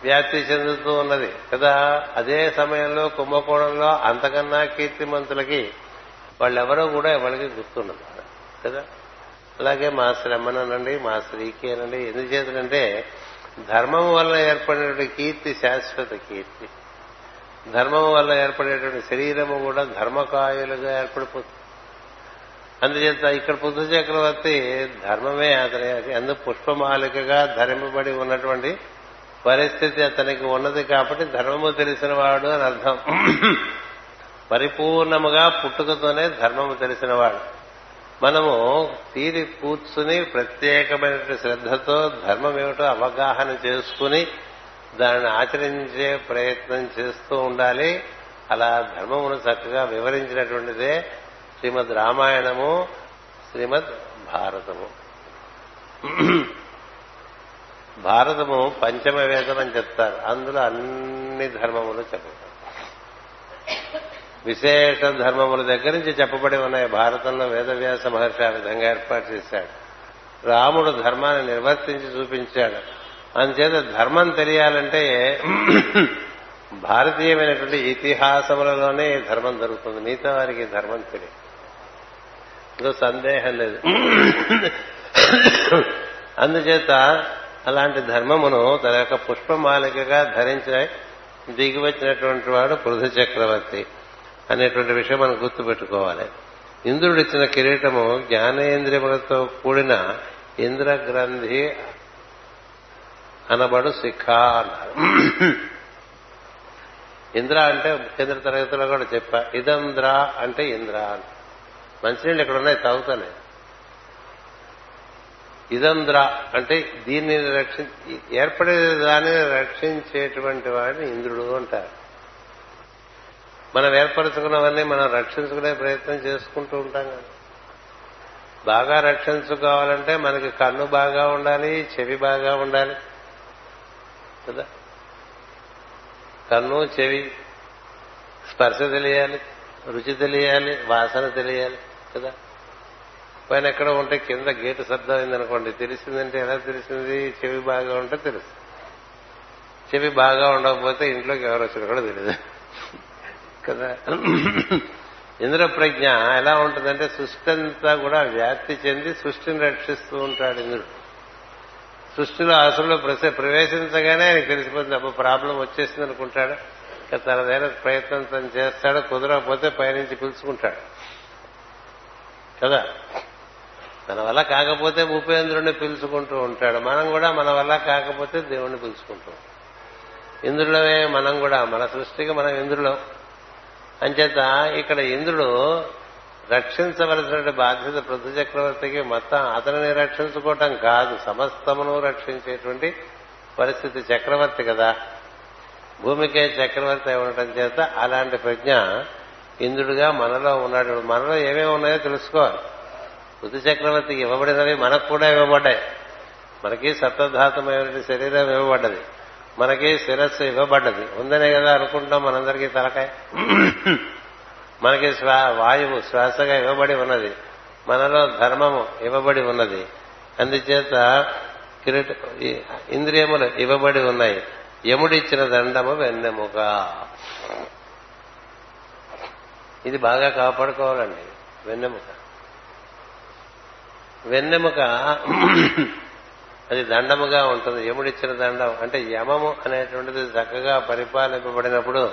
వ్యాప్తి చెందుతూ ఉన్నది. కదా అదే సమయంలో కుంభకోణంలో అంతకన్నా కీర్తిమంతులకి వాళ్ళెవరో కూడా ఎవరికి గుర్తుండదు. కదా? అలాగే మా శ్రమనండి మా స్త్రీకి అనండి ఎందుచేతంటే ధర్మం వల్ల ఏర్పడినటువంటి కీర్తి శాశ్వత కీర్తి. ధర్మం వల్ల ఏర్పడేటువంటి శరీరము కూడా ధర్మకాయులుగా ఏర్పడిపోతుంది. అందుచేత ఇక్కడ పుద్దు చక్రవర్తి ధర్మమే అతని అందుకు పుష్పమాలికగా ధరింపబడి ఉన్నటువంటి పరిస్థితి అతనికి ఉన్నది కాబట్టి ధర్మము తెలిసిన వాడు అని అర్థం. పరిపూర్ణముగా పుట్టుకతోనే ధర్మము తెలిసినవాడు. మనము తీరి కూర్చుని ప్రత్యేకమైన శ్రద్ధతో ధర్మం ఏమిటో అవగాహన చేసుకుని దానిని ఆచరించే ప్రయత్నం చేస్తూ ఉండాలి. అలా ధర్మమును చక్కగా వివరించినటువంటిదే శ్రీమద్ రామాయణము శ్రీమద్ భారతము. భారతము పంచమ వేదం అని చెప్తారు. అందులో అన్ని ధర్మములు చెప్తారు విశేష ధర్మముల దగ్గర నుంచి చెప్పబడి ఉన్నాయి. భారతంలో వేదవ్యాస మహర్షి ఆ విధంగా ఏర్పాటు చేశాడు. రాముడు ధర్మాన్ని నిర్వర్తించి చూపించాడు. అందుచేత ధర్మం తెలియాలంటే భారతీయమైనటువంటి ఇతిహాసములలోనే ఈ ధర్మం దొరుకుతుంది. మిగతా వారికి ధర్మం తెలియదు. సందేహం లేదు. అందుచేత అలాంటి ధర్మమును తన యొక్క పుష్పమాలికగా ధరించి దిగి వచ్చినటువంటి వాడు పృథు చక్రవర్తి అనేటువంటి విషయం మనం గుర్తుపెట్టుకోవాలి. ఇంద్రుడు ఇచ్చిన కిరీటము జ్ఞానేంద్రియములతో కూడిన ఇంద్రగ్రంథి అనబడు శిఖ అన్నారు. ఇంద్ర అంటే కేంద్ర తరగతిలో కూడా చెప్పా. ఇదంద్ర అంటే ఇంద్ర అని. మంచినీళ్ళు ఇక్కడ ఉన్నాయి తాగుతానే. ఇదంద్ర అంటే దీన్ని రక్షి ఏర్పడే దానిని రక్షించేటువంటి వాడిని ఇంద్రుడు అంటారు. మనం ఏర్పరచుకున్నవన్నీ మనం రక్షించుకునే ప్రయత్నం చేసుకుంటూ ఉంటాం కదా. బాగా రక్షించుకోవాలంటే మనకి కన్ను బాగా ఉండాలి చెవి బాగా ఉండాలి. కదా? కన్ను చెవి స్పర్శ తెలియాలి రుచి తెలియాలి వాసన తెలియాలి. కదా? పైన ఎక్కడ ఉంటే కింద గేటు శబ్దం అనుకోండి తెలిసిందంటే ఎలా తెలిసింది? చెవి బాగా ఉంటే తెలుసు. చెవి బాగా ఉండకపోతే ఇంట్లోకి ఎవరు వచ్చినా కూడా తెలియదు కదా? ఇంద్ర ప్రజ్ఞ ఎలా ఉంటుందంటే సృష్టి అంతా కూడా వ్యాప్తి చెంది సృష్టిని రక్షిస్తూ ఉంటాడు ఇంద్రుడు. సృష్టిలో అసలు ప్రవేశించగానే ఆయనకు తెలిసిపోతుంది అప్పుడు ప్రాబ్లం వచ్చేసింది అనుకుంటాడు తనదైన ప్రయత్నం తను చేస్తాడు కుదరకపోతే పైనుంచి పిలుచుకుంటాడు. కదా? మన వల్ల కాకపోతే ఉపేంద్రుడిని పిలుచుకుంటూ ఉంటాడు. మనం కూడా మన వల్ల కాకపోతే దేవుణ్ణి పిలుచుకుంటూ ఇంద్రులమే మనం కూడా మన సృష్టికి మనం ఇంద్రులం. అంచేత ఇక్కడ ఇంద్రుడు రక్షించవలసిన బాధ్యత పృథు చక్రవర్తికి మొత్తం అతనిని రక్షించుకోవటం కాదు. సమస్తమును రక్షించేటువంటి పరిస్థితి చక్రవర్తి కదా. భూమికే చక్రవర్తి అయి ఉండటం చేత అలాంటి ప్రజ్ఞ ఇంద్రుడిగా మనలో ఉన్నాడు. మనలో ఏమేమి ఉన్నాయో తెలుసుకోవాలి. పృథు చక్రవర్తికి ఇవ్వబడినవి మనకు కూడా ఇవ్వబడ్డాయి. మనకి సప్తధాతమైన శరీరం ఇవ్వబడ్డది. మనకి శిరస్సు ఇవ్వబడ్డది. ఉందనే కదా అనుకుంటాం మనందరికీ తలకాయ. మనకి వాయువు శ్వాసగా ఇవ్వబడి ఉన్నది. మనలో ధర్మము ఇవ్వబడి ఉన్నది. అందుచేత కిరీట ఇంద్రియములు ఇవ్వబడి ఉన్నాయి. యముడిచ్చిన దండము వెన్నెముగా ఇది బాగా కాపాడుకోవాలండి. వెన్నెముక. వెన్నెముక అది దండముగా ఉంటుంది. యముడిచ్చిన దండం. అంటే యమము అనేటువంటిది చక్కగా పరిపాలింపబడినప్పుడు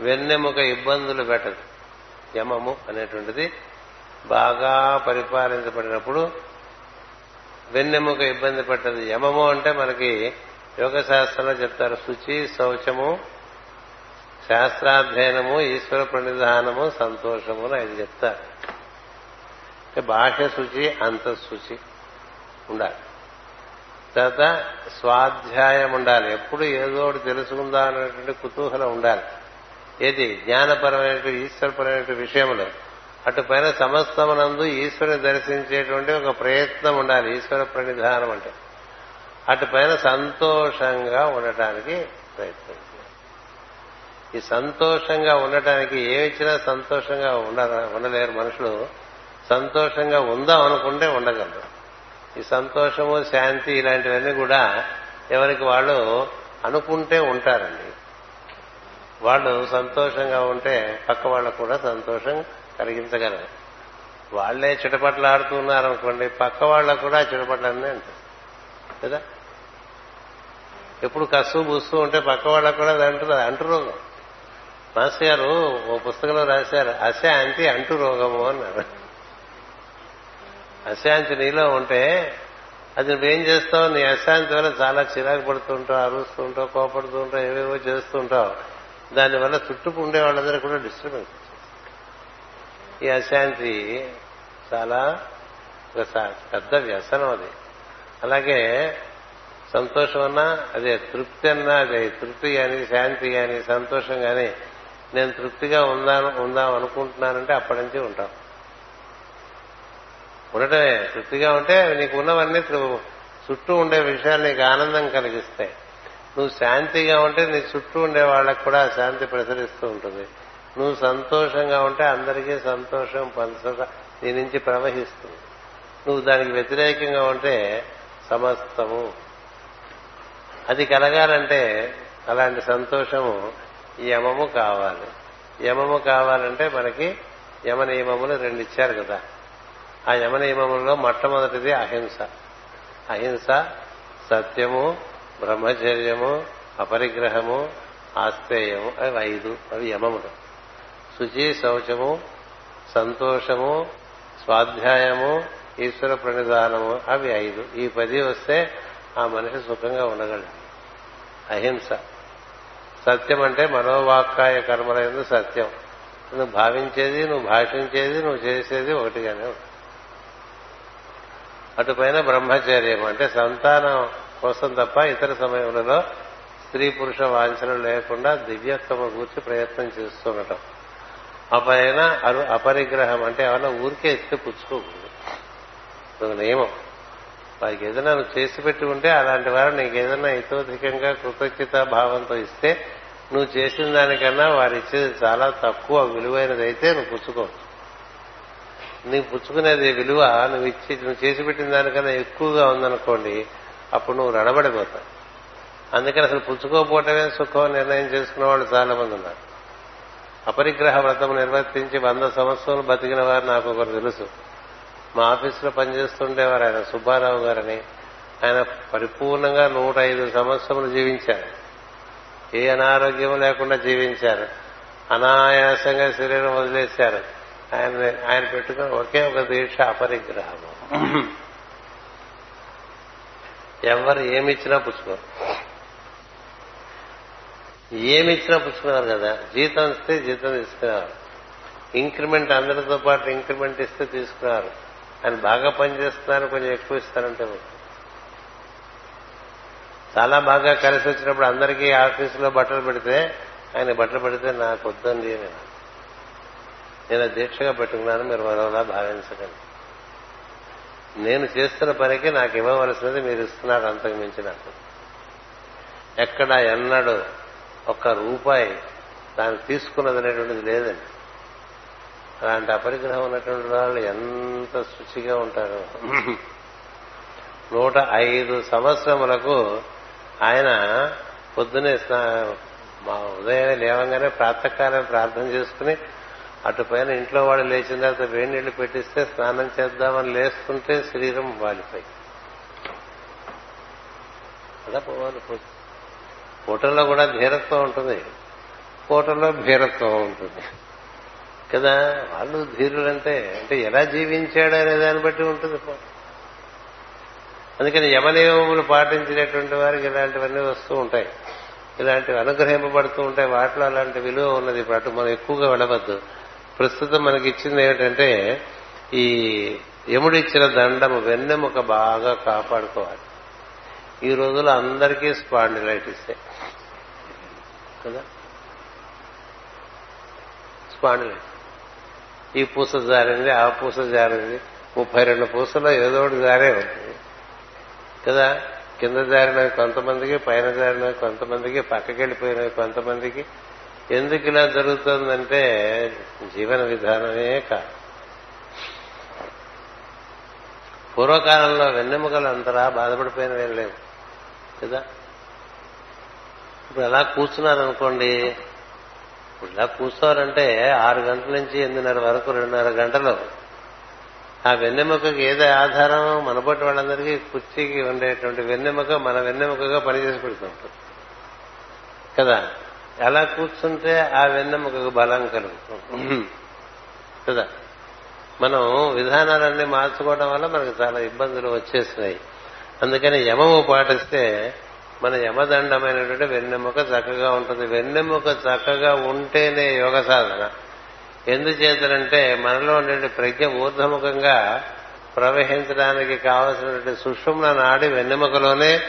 వెన్నెముక ఇబ్బందులు పెట్టదు. యమము అనేటువంటిది బాగా పరిపాలించబడినప్పుడు వెన్నెముక ఇబ్బంది పెట్టదు. యమము అంటే మనకి యోగ శాస్త్రంలో చెప్తారు శుచి శౌచము శాస్త్రాధ్యయనము ఈశ్వర ప్రణిధానము సంతోషము అని ఐదు చెప్తారు. బాహ్య శుచి అంతఃశుచి ఉండాలి. తర్వాత స్వాధ్యాయం ఉండాలి. ఎప్పుడు ఏదో ఒకటి తెలుసుకుందా అనేటువంటి కుతూహలం ఉండాలి. ఏది? జ్ఞానపరమైనటువంటి ఈశ్వరపరమైన విషయంలో అటు పైన సమస్తమునందు ఈశ్వరుని దర్శించేటువంటి ఒక ప్రయత్నం ఉండాలి. ఈశ్వర ప్రణిధానం అంటే. అటు పైన సంతోషంగా ఉండటానికి ప్రయత్నం ఈ సంతోషంగా ఉండటానికి ఏమిచ్చినా సంతోషంగా ఉండ ఉండలేరు మనుషులు. సంతోషంగా ఉందాం అనుకుంటే ఉండగలరు. ఈ సంతోషము శాంతి ఇలాంటివన్నీ కూడా ఎవరికి వాళ్ళు అనుకుంటే ఉంటారండి. వాళ్ళు సంతోషంగా ఉంటే పక్క వాళ్ళకు కూడా సంతోషం కలిగించగలరు. వాళ్ళే చిటపట్లాడుతున్నారు అనుకోండి పక్క వాళ్ళకు కూడా చిటపట్లన్నీ అంటారు కదా? ఎప్పుడు కసు బుస్తూ ఉంటే పక్క వాళ్ళకు కూడా అది అంటున్నారు అంటు రోగం. మాస్టర్ గారు ఓ పుస్తకంలో రాశారు అశాంతి అంటు రోగము అన్నారు. అశాంతి నీలో ఉంటే అది నువ్వేం చేస్తావు? నీ అశాంతి వల్ల చాలా చిరాకు పడుతుంటావు అరుస్తూ ఉంటావు కోపడుతూ ఉంటావు ఏవేవో చేస్తూ ఉంటావు దానివల్ల చుట్టూ ఉండే వాళ్ళందరూ కూడా డిస్టర్బెన్స్ ఈ అశాంతి చాలా ఒక పెద్ద వ్యసనం అది. అలాగే సంతోషం అన్నా అదే తృప్తి అన్నా అదే తృప్తి కానీ శాంతి కానీ సంతోషం కానీ నేను తృప్తిగా ఉందా ఉందాం అనుకుంటున్నానంటే అప్పటి నుంచి ఉంటాం. ఉండటమే తృప్తిగా ఉంటే నీకు ఉన్నవన్నీ చుట్టూ ఉండే విషయాలు నీకు ఆనందం కలిగిస్తాయి. నువ్వు శాంతిగా ఉంటే నీ చుట్టూ ఉండే వాళ్ళకు కూడా శాంతి ప్రసరిస్తూ ఉంటుంది. నువ్వు సంతోషంగా ఉంటే అందరికీ సంతోషం పంచగా నీ నుంచి ప్రవహిస్తుంది. నువ్వు దానికి వ్యతిరేకంగా ఉంటే సమస్తము. అది కలగాలంటే అలాంటి సంతోషము యమము కావాలి. యమము కావాలంటే మనకి యమ నియమములు రెండు ఇచ్చారు కదా. ఆ యమ మొట్టమొదటిది అహింస. అహింస సత్యము బ్రహ్మచర్యము అపరిగ్రహము ఆస్థేయము అవి ఐదు అవి యమములు. శుచి శౌచము సంతోషము స్వాధ్యాయము ఈశ్వర ప్రణిధానము అవి ఐదు. ఈ పది వస్తే ఆ మనిషి సుఖంగా ఉండగలడు. అహింస. సత్యం అంటే మనోవాక్కాయ కర్మలైనది సత్యం. నువ్వు భావించేది నువ్వు భాషించేది నువ్వు చేసేది ఒకటిగానే ఉంటుంది. అటుపైన బ్రహ్మచర్యం అంటే సంతానం కోసం తప్ప ఇతర సమయములలో స్త్రీ పురుష వాంఛనలు లేకుండా దివ్యత్వము గురించి ప్రయత్నం చేస్తుండటం. ఆ పైన అరు అపరిగ్రహం అంటే ఏమన్నా ఊరికే ఇస్తే పుచ్చుకోకూడదు. నియమం. వారికి ఏదైనా నువ్వు చేసి పెట్టి ఉంటే అలాంటి వారు నీకు ఏదైనా ఇతోధికంగా కృతజ్ఞత భావంతో ఇస్తే నువ్వు చేసిన దానికన్నా వారు ఇచ్చేది చాలా తక్కువ విలువైనది అయితే నువ్వు పుచ్చుకోవచ్చు. నీకు పుచ్చుకునేది విలువ నువ్వు ఇచ్చి నువ్వు చేసి పెట్టిన దానికన్నా ఎక్కువగా ఉందనుకోండి అప్పుడు నువ్వు రణబడిపోతావు అందుకని అసలు పుచ్చుకోపోవటమే సుఖం నిర్ణయం చేసుకున్న వాళ్ళు చాలా మంది ఉన్నారు. అపరిగ్రహ వ్రతం నిర్వర్తించి వంద సంవత్సరాలు బతికిన వారు నాకు ఒకరు తెలుసు. మా ఆఫీసులో పనిచేస్తుండేవారు ఆయన సుబ్బారావు గారని. ఆయన పరిపూర్ణంగా నూట ఐదు సంవత్సరములు జీవించారు. ఏ అనారోగ్యం లేకుండా జీవించారు. అనాయాసంగా శరీరం వదిలేశారు. ఆయన ఆయన పెట్టుకున్న ఒకే ఒక దీక్ష అపరిగ్రహము. ఎవరు ఏమిచ్చినా పుచ్చుకోరు. ఏమిచ్చినా పుచ్చుకున్నారు కదా జీతం ఇస్తే జీతం తీసుకునేవారు ఇంక్రిమెంట్ అందరితో పాటు ఇంక్రిమెంట్ ఇస్తే తీసుకున్నారు. ఆయన బాగా పనిచేస్తున్నారు కొంచెం ఎక్కువ ఇస్తారంటే చాలా బాగా కలిసి వచ్చినప్పుడు అందరికీ ఆఫీసులో బట్టలు పెడితే ఆయన బట్టలు పెడితే నాకు వద్దండి నేను నేను దీక్షగా పెట్టుకున్నాను మీరు మరోలా భావించకండి. నేను చేస్తున్న పనికి నాకు ఇవ్వవలసినది మీరు ఇస్తున్నారు అంతకు మించి నాకు. ఎక్కడ ఎన్నడు ఒక్క రూపాయి దాన్ని తీసుకున్నది అనేటువంటిది లేదండి. అలాంటి అపరిగ్రహం ఉన్నటువంటి వాళ్ళు ఎంత శుచిగా ఉంటారు. నూట ఐదు సంవత్సరములకు ఆయన పొద్దునే ఉదయం లేవంగానే ప్రాతకాలం ప్రార్థన చేసుకుని అటు పైన ఇంట్లో వాడు లేచిన తర్వాత వేడి నీళ్ళు పెట్టిస్తే స్నానం చేద్దామని లేస్తుంటే శరీరం వాలిపోయి. అలా పోవాలి పూటల్లో కూడా ధీరత్వం ఉంటుంది. పూటల్లో భీరత్వం ఉంటుంది. కదా వాళ్ళు ధీరులంటే అంటే ఎలా జీవించాడు అనే దాన్ని బట్టి ఉంటుంది అందుకని యమనియమములు పాటించినటువంటి వారికి ఇలాంటివన్నీ వస్తూ ఉంటాయి. ఇలాంటివి అనుగ్రహింపబడుతూ ఉంటాయి. వాటిలో అలాంటి విలువ ఉన్నది. ఇప్పుడు అటు మనం ఎక్కువగా వెళ్ళవద్దు. ప్రస్తుతం మనకి ఇచ్చింది ఏమిటంటే ఈ యముడిచ్చిన దండము వెన్నెముక బాగా కాపాడుకోవాలి. ఈ రోజుల్లో అందరికీ స్పాండిలైటిస్. కదా? స్పాండిలైటిస్. ఈ పూస జారింది ఆ పూస జారింది. ముప్పై రెండు పూసలో ఏదో ఒకటి జారే ఉంటుంది కదా? కింద జారినవి కొంతమందికి పైన జారినవి కొంతమందికి పక్కకెళ్ళిపోయినవి కొంతమందికి. ఎందుకు ఇలా జరుగుతుందంటే జీవన విధానమే కాదు పూర్వకాలంలో వెన్నెముకలు అంతరా బాధపడిపోయినవేం లేవు కదా? ఇప్పుడు అలా కూర్చున్నారనుకోండి ఇప్పుడు ఇలా కూర్చోవాలంటే ఆరు గంటల నుంచి ఎనిమిదిన్నర వరకు రెండున్నర గంటలు. ఆ వెన్నెముకకి ఏదో ఆధారం? మనబట్టి వాళ్ళందరికీ కుర్చీకి ఉండేటువంటి వెన్నెముక మన వెన్నెముకగా పనిచేసి పెడుతుంటుంది కదా? ఎలా కూర్చుంటే ఆ వెన్నెముకకు బలం కలుగుతుంది. కదా? మనం విధానాలన్నీ మార్చుకోవడం వల్ల మనకు చాలా ఇబ్బందులు వచ్చేసినాయి. అందుకని యమము పాటిస్తే మన యమదండమైనటువంటి వెన్నెముక చక్కగా ఉంటుంది. వెన్నెముక చక్కగా ఉంటేనే యోగ సాధన. ఎందుచేతనంటే మనలో ఉండే ప్రజ్ఞ ఊర్ధముఖంగా ప్రవహించడానికి కావలసినటువంటి సుషుమ్న నాడి వెన్నెముకలోనే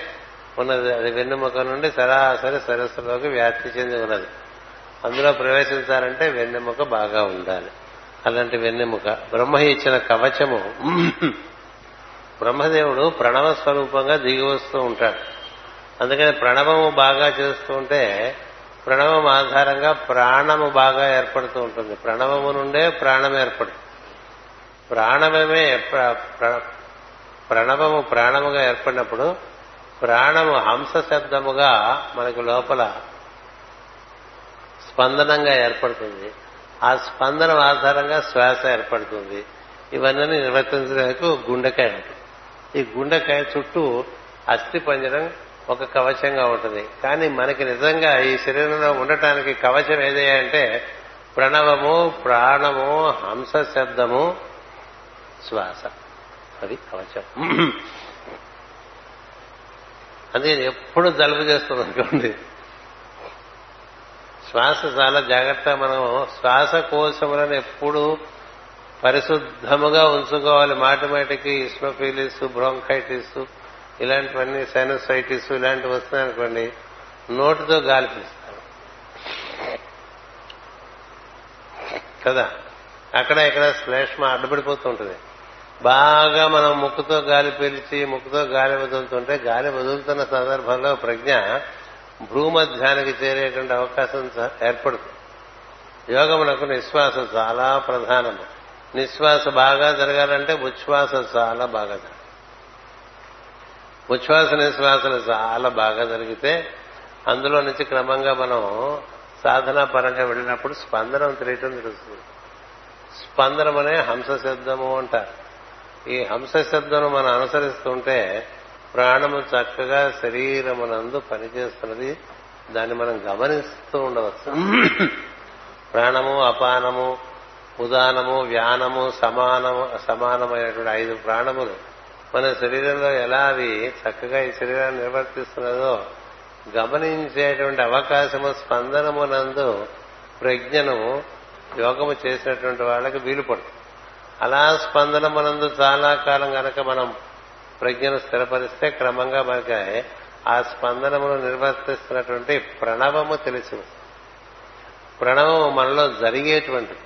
ఉన్నది. అది వెన్నెముక నుండి సరాసరి సరస్సులోకి వ్యాప్తి చెంది ఉన్నది. అందులో ప్రవేశించాలంటే వెన్నెముక బాగా ఉండాలి. అలాంటి వెన్నెముక బ్రహ్మ ఇచ్చిన కవచము. బ్రహ్మదేవుడు ప్రణవ స్వరూపంగా దిగి వస్తూ ఉంటాడు. అందుకని ప్రణవము బాగా చేస్తూ ఉంటే ప్రణవం ఆధారంగా ప్రాణము బాగా ఏర్పడుతూ ఉంటుంది. ప్రణవము నుండే ప్రాణం ఏర్పడుతుంది. ప్రాణమే ప్రణవము ప్రాణముగా ఏర్పడినప్పుడు ప్రాణము హంస శబ్దముగా మనకు లోపల స్పందనంగా ఏర్పడుతుంది. ఆ స్పందనం ఆధారంగా శ్వాస ఏర్పడుతుంది. ఇవన్నీ నిర్వర్తించడానికి గుండెకాయ ఉంటుంది. ఈ గుండెకాయ చుట్టూ అస్థి పంజరం ఒక కవచంగా ఉంటుంది. కానీ మనకి నిజంగా ఈ శరీరంలో ఉండటానికి కవచం ఏదే అంటే ప్రణవము ప్రాణము హంస శబ్దము శ్వాస. అది కవచం. అందుకని ఎప్పుడు జలుబు చేస్తుంది అనుకోండి. శ్వాస చాలా జాగ్రత్త మనం శ్వాసకోశములను ఎప్పుడు పరిశుద్ధముగా ఉంచుకోవాలి. మాటిమాటికి ఇస్మోఫీలిస్ బ్రోంకైటిస్ ఇలాంటివన్నీ సైనసైటిస్ ఇలాంటివి వస్తున్నాయనుకోండి నోటితో గాలి పీస్తాం కదా? అక్కడ ఇక్కడ శ్లేష్మ అడ్డుపడిపోతూ ఉంటుంది. బాగా మనం ముక్కుతో గాలి పీల్చి ముక్కుతో గాలి వదులుతుంటే గాలి వదులుతున్న సందర్భంలో ప్రజ్ఞ భూమధ్యానికి చేరేటువంటి అవకాశం ఏర్పడుతుంది. యోగమునకు నిశ్వాస చాలా ప్రధానము నిశ్వాస బాగా జరగాలంటే ఉచ్ఛ్వాస చాలా బాగా జరగాలి. ఉచ్ఛ్వాస నిశ్వాసలు చాలా బాగా జరిగితే అందులో నుంచి క్రమంగా మనం సాధనా పరంగా వెళ్ళినప్పుడు స్పందనం తెలియటం తెలుస్తుంది స్పందనం అనే హంస శబ్దము అంటారు. ఈ హంస శబ్దం మనం అనుసరిస్తుంటే ప్రాణము చక్కగా శరీరమునందు పనిచేస్తున్నది. దాన్ని మనం గమనిస్తూ ఉండవచ్చు. ప్రాణము అపానము ఉదానము వ్యానము సమానము సమానమైనటువంటి ఐదు ప్రాణములు మన శరీరంలో ఎలా అవి చక్కగా ఈ శరీరాన్ని నిర్వర్తిస్తున్నదో గమనించేటువంటి అవకాశము స్పందనమునందు ప్రజ్ఞను యోగము చేసినటువంటి వాళ్ళకి వీలు పడుతుంది అలా స్పందనమునందు చాలా కాలం గనక మనం ప్రజ్ఞను స్థిరపరిస్తే క్రమంగా మనకి ఆ స్పందనమును నిర్వర్తిస్తున్నటువంటి ప్రణవము తెలిసి ప్రణవము మనలో జరిగేటువంటిది.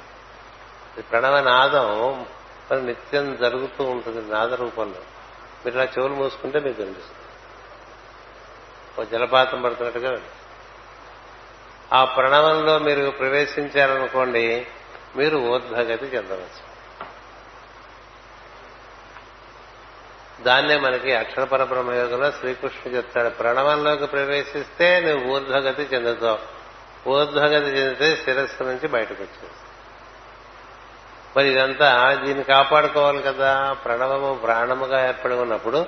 ప్రణవ నాదం మరి నిత్యం జరుగుతూ ఉంటుంది నాద రూపంలో. మీరు ఇలా చెవులు మూసుకుంటే మీకు కనిపిస్తుంది ఓ జలపాతం పడుతున్నట్టుగా ఆ ప్రణవంలో మీరు ప్రవేశించారనుకోండి మీరు ఊర్ధ్వగతి చెందవచ్చు. దాన్నే మనకి అక్షర పరబ్రహ్మయోగంలో శ్రీకృష్ణుడు చెప్తాడు. ప్రణవంలోకి ప్రవేశిస్తే నువ్వు ఊర్ధ్వగతి చెందుతావు. ఊర్ధ్వగతి చెందితే శిరస్సు నుంచి బయటకు వచ్చేస్తావు. మరి ఇదంతా దీన్ని కాపాడుకోవాలి కదా. ప్రణవము ప్రాణముగా ఏర్పడి ఉన్నప్పుడు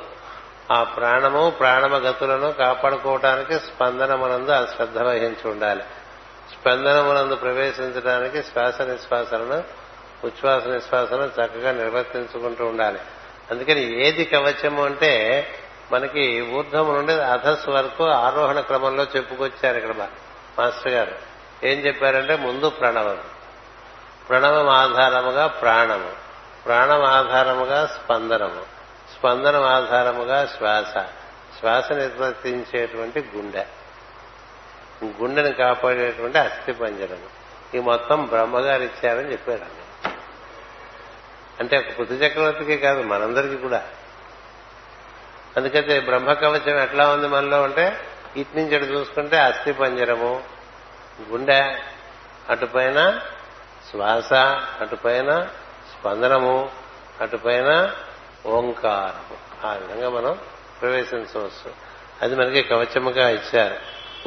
ఆ ప్రాణము ప్రాణమ గతులను కాపాడుకోవటానికి స్పందనమునందు ఆ శ్రద్ధ వహించి ఉండాలి. స్పందనమునందు ప్రవేశించడానికి శ్వాస నిశ్వాసలను ఉచ్ఛ్వాస నిశ్వాసను చక్కగా నిర్వర్తించుకుంటూ ఉండాలి. అందుకని ఏది కవచము అంటే మనకి ఊర్ధము నుండి అధస్సు వరకు ఆరోహణ క్రమంలో చెప్పుకొచ్చారు ఇక్కడ మాస్టర్ గారు. ఏం చెప్పారంటే ముందు ప్రణవం ప్రణవం ఆధారముగా ప్రాణము. ప్రాణం ఆధారముగా స్పందనము. స్పందనం ఆధారముగా శ్వాస. శ్వాస నిర్వర్తించేటువంటి గుండె. గుండెను కాపాడేటువంటి అస్థి పంజరము ఈ మొత్తం బ్రహ్మగారు ఇచ్చారని చెప్పారు. అంటే ఒక పృథు చక్రవర్తికి కాదు మనందరికీ కూడా. అందుకైతే బ్రహ్మ కవచం ఎట్లా ఉంది మనలో అంటే ఇటు నుంచి అటు చూసుకుంటే అస్థి పంజరము గుండె అటుపైన శ్వాస అటుపైన స్పందనము అటుపైన ఓంకారము. ఆ విధంగా మనం ప్రవేశించవచ్చు. అది మనకి కవచముగా ఇచ్చారు.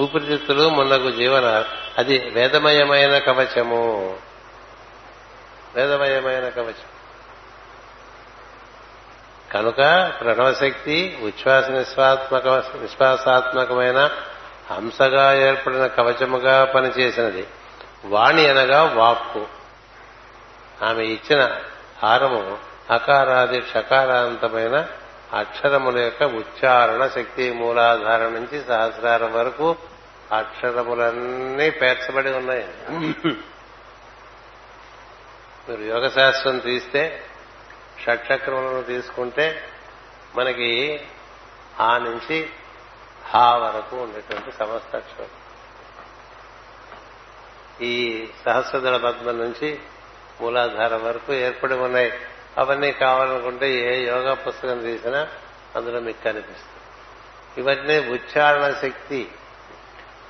ఊపిరితిత్తులు మున్నగు జీవన అది వేదమయమైన కవచము. వేదమయమైన కవచం. కనుక ప్రణవశక్తి ఉచ్ఛ్వాస నిశ్వాత్మక నిశ్వాసాత్మకమైన హంసగా ఏర్పడిన కవచముగా పనిచేసినది. వాణి అనగా వాక్కు. ఆమె ఇచ్చిన హారము అకారాది షకారాంతమైన అక్షరముల యొక్క ఉచ్చారణ శక్తి మూలాధారం నుంచి సహస్రారం వరకు అక్షరములన్నీ పేర్చబడి ఉన్నాయి. మీరు యోగ శాస్త్రం తీస్తే షట్చక్రములను తీసుకుంటే మనకి ఆ నుంచి హా వరకు ఉండేటువంటి సమస్త అక్షరం. ఈ సహస్రదళ పద్మం నుంచి మూలాధారం వరకు ఏర్పడి ఉన్నాయి. అవన్నీ కావాలనుకుంటే ఏ యోగా పుస్తకం తీసినా అందులో మీకు కనిపిస్తుంది. ఇవన్నీ ఉచ్చారణ శక్తి.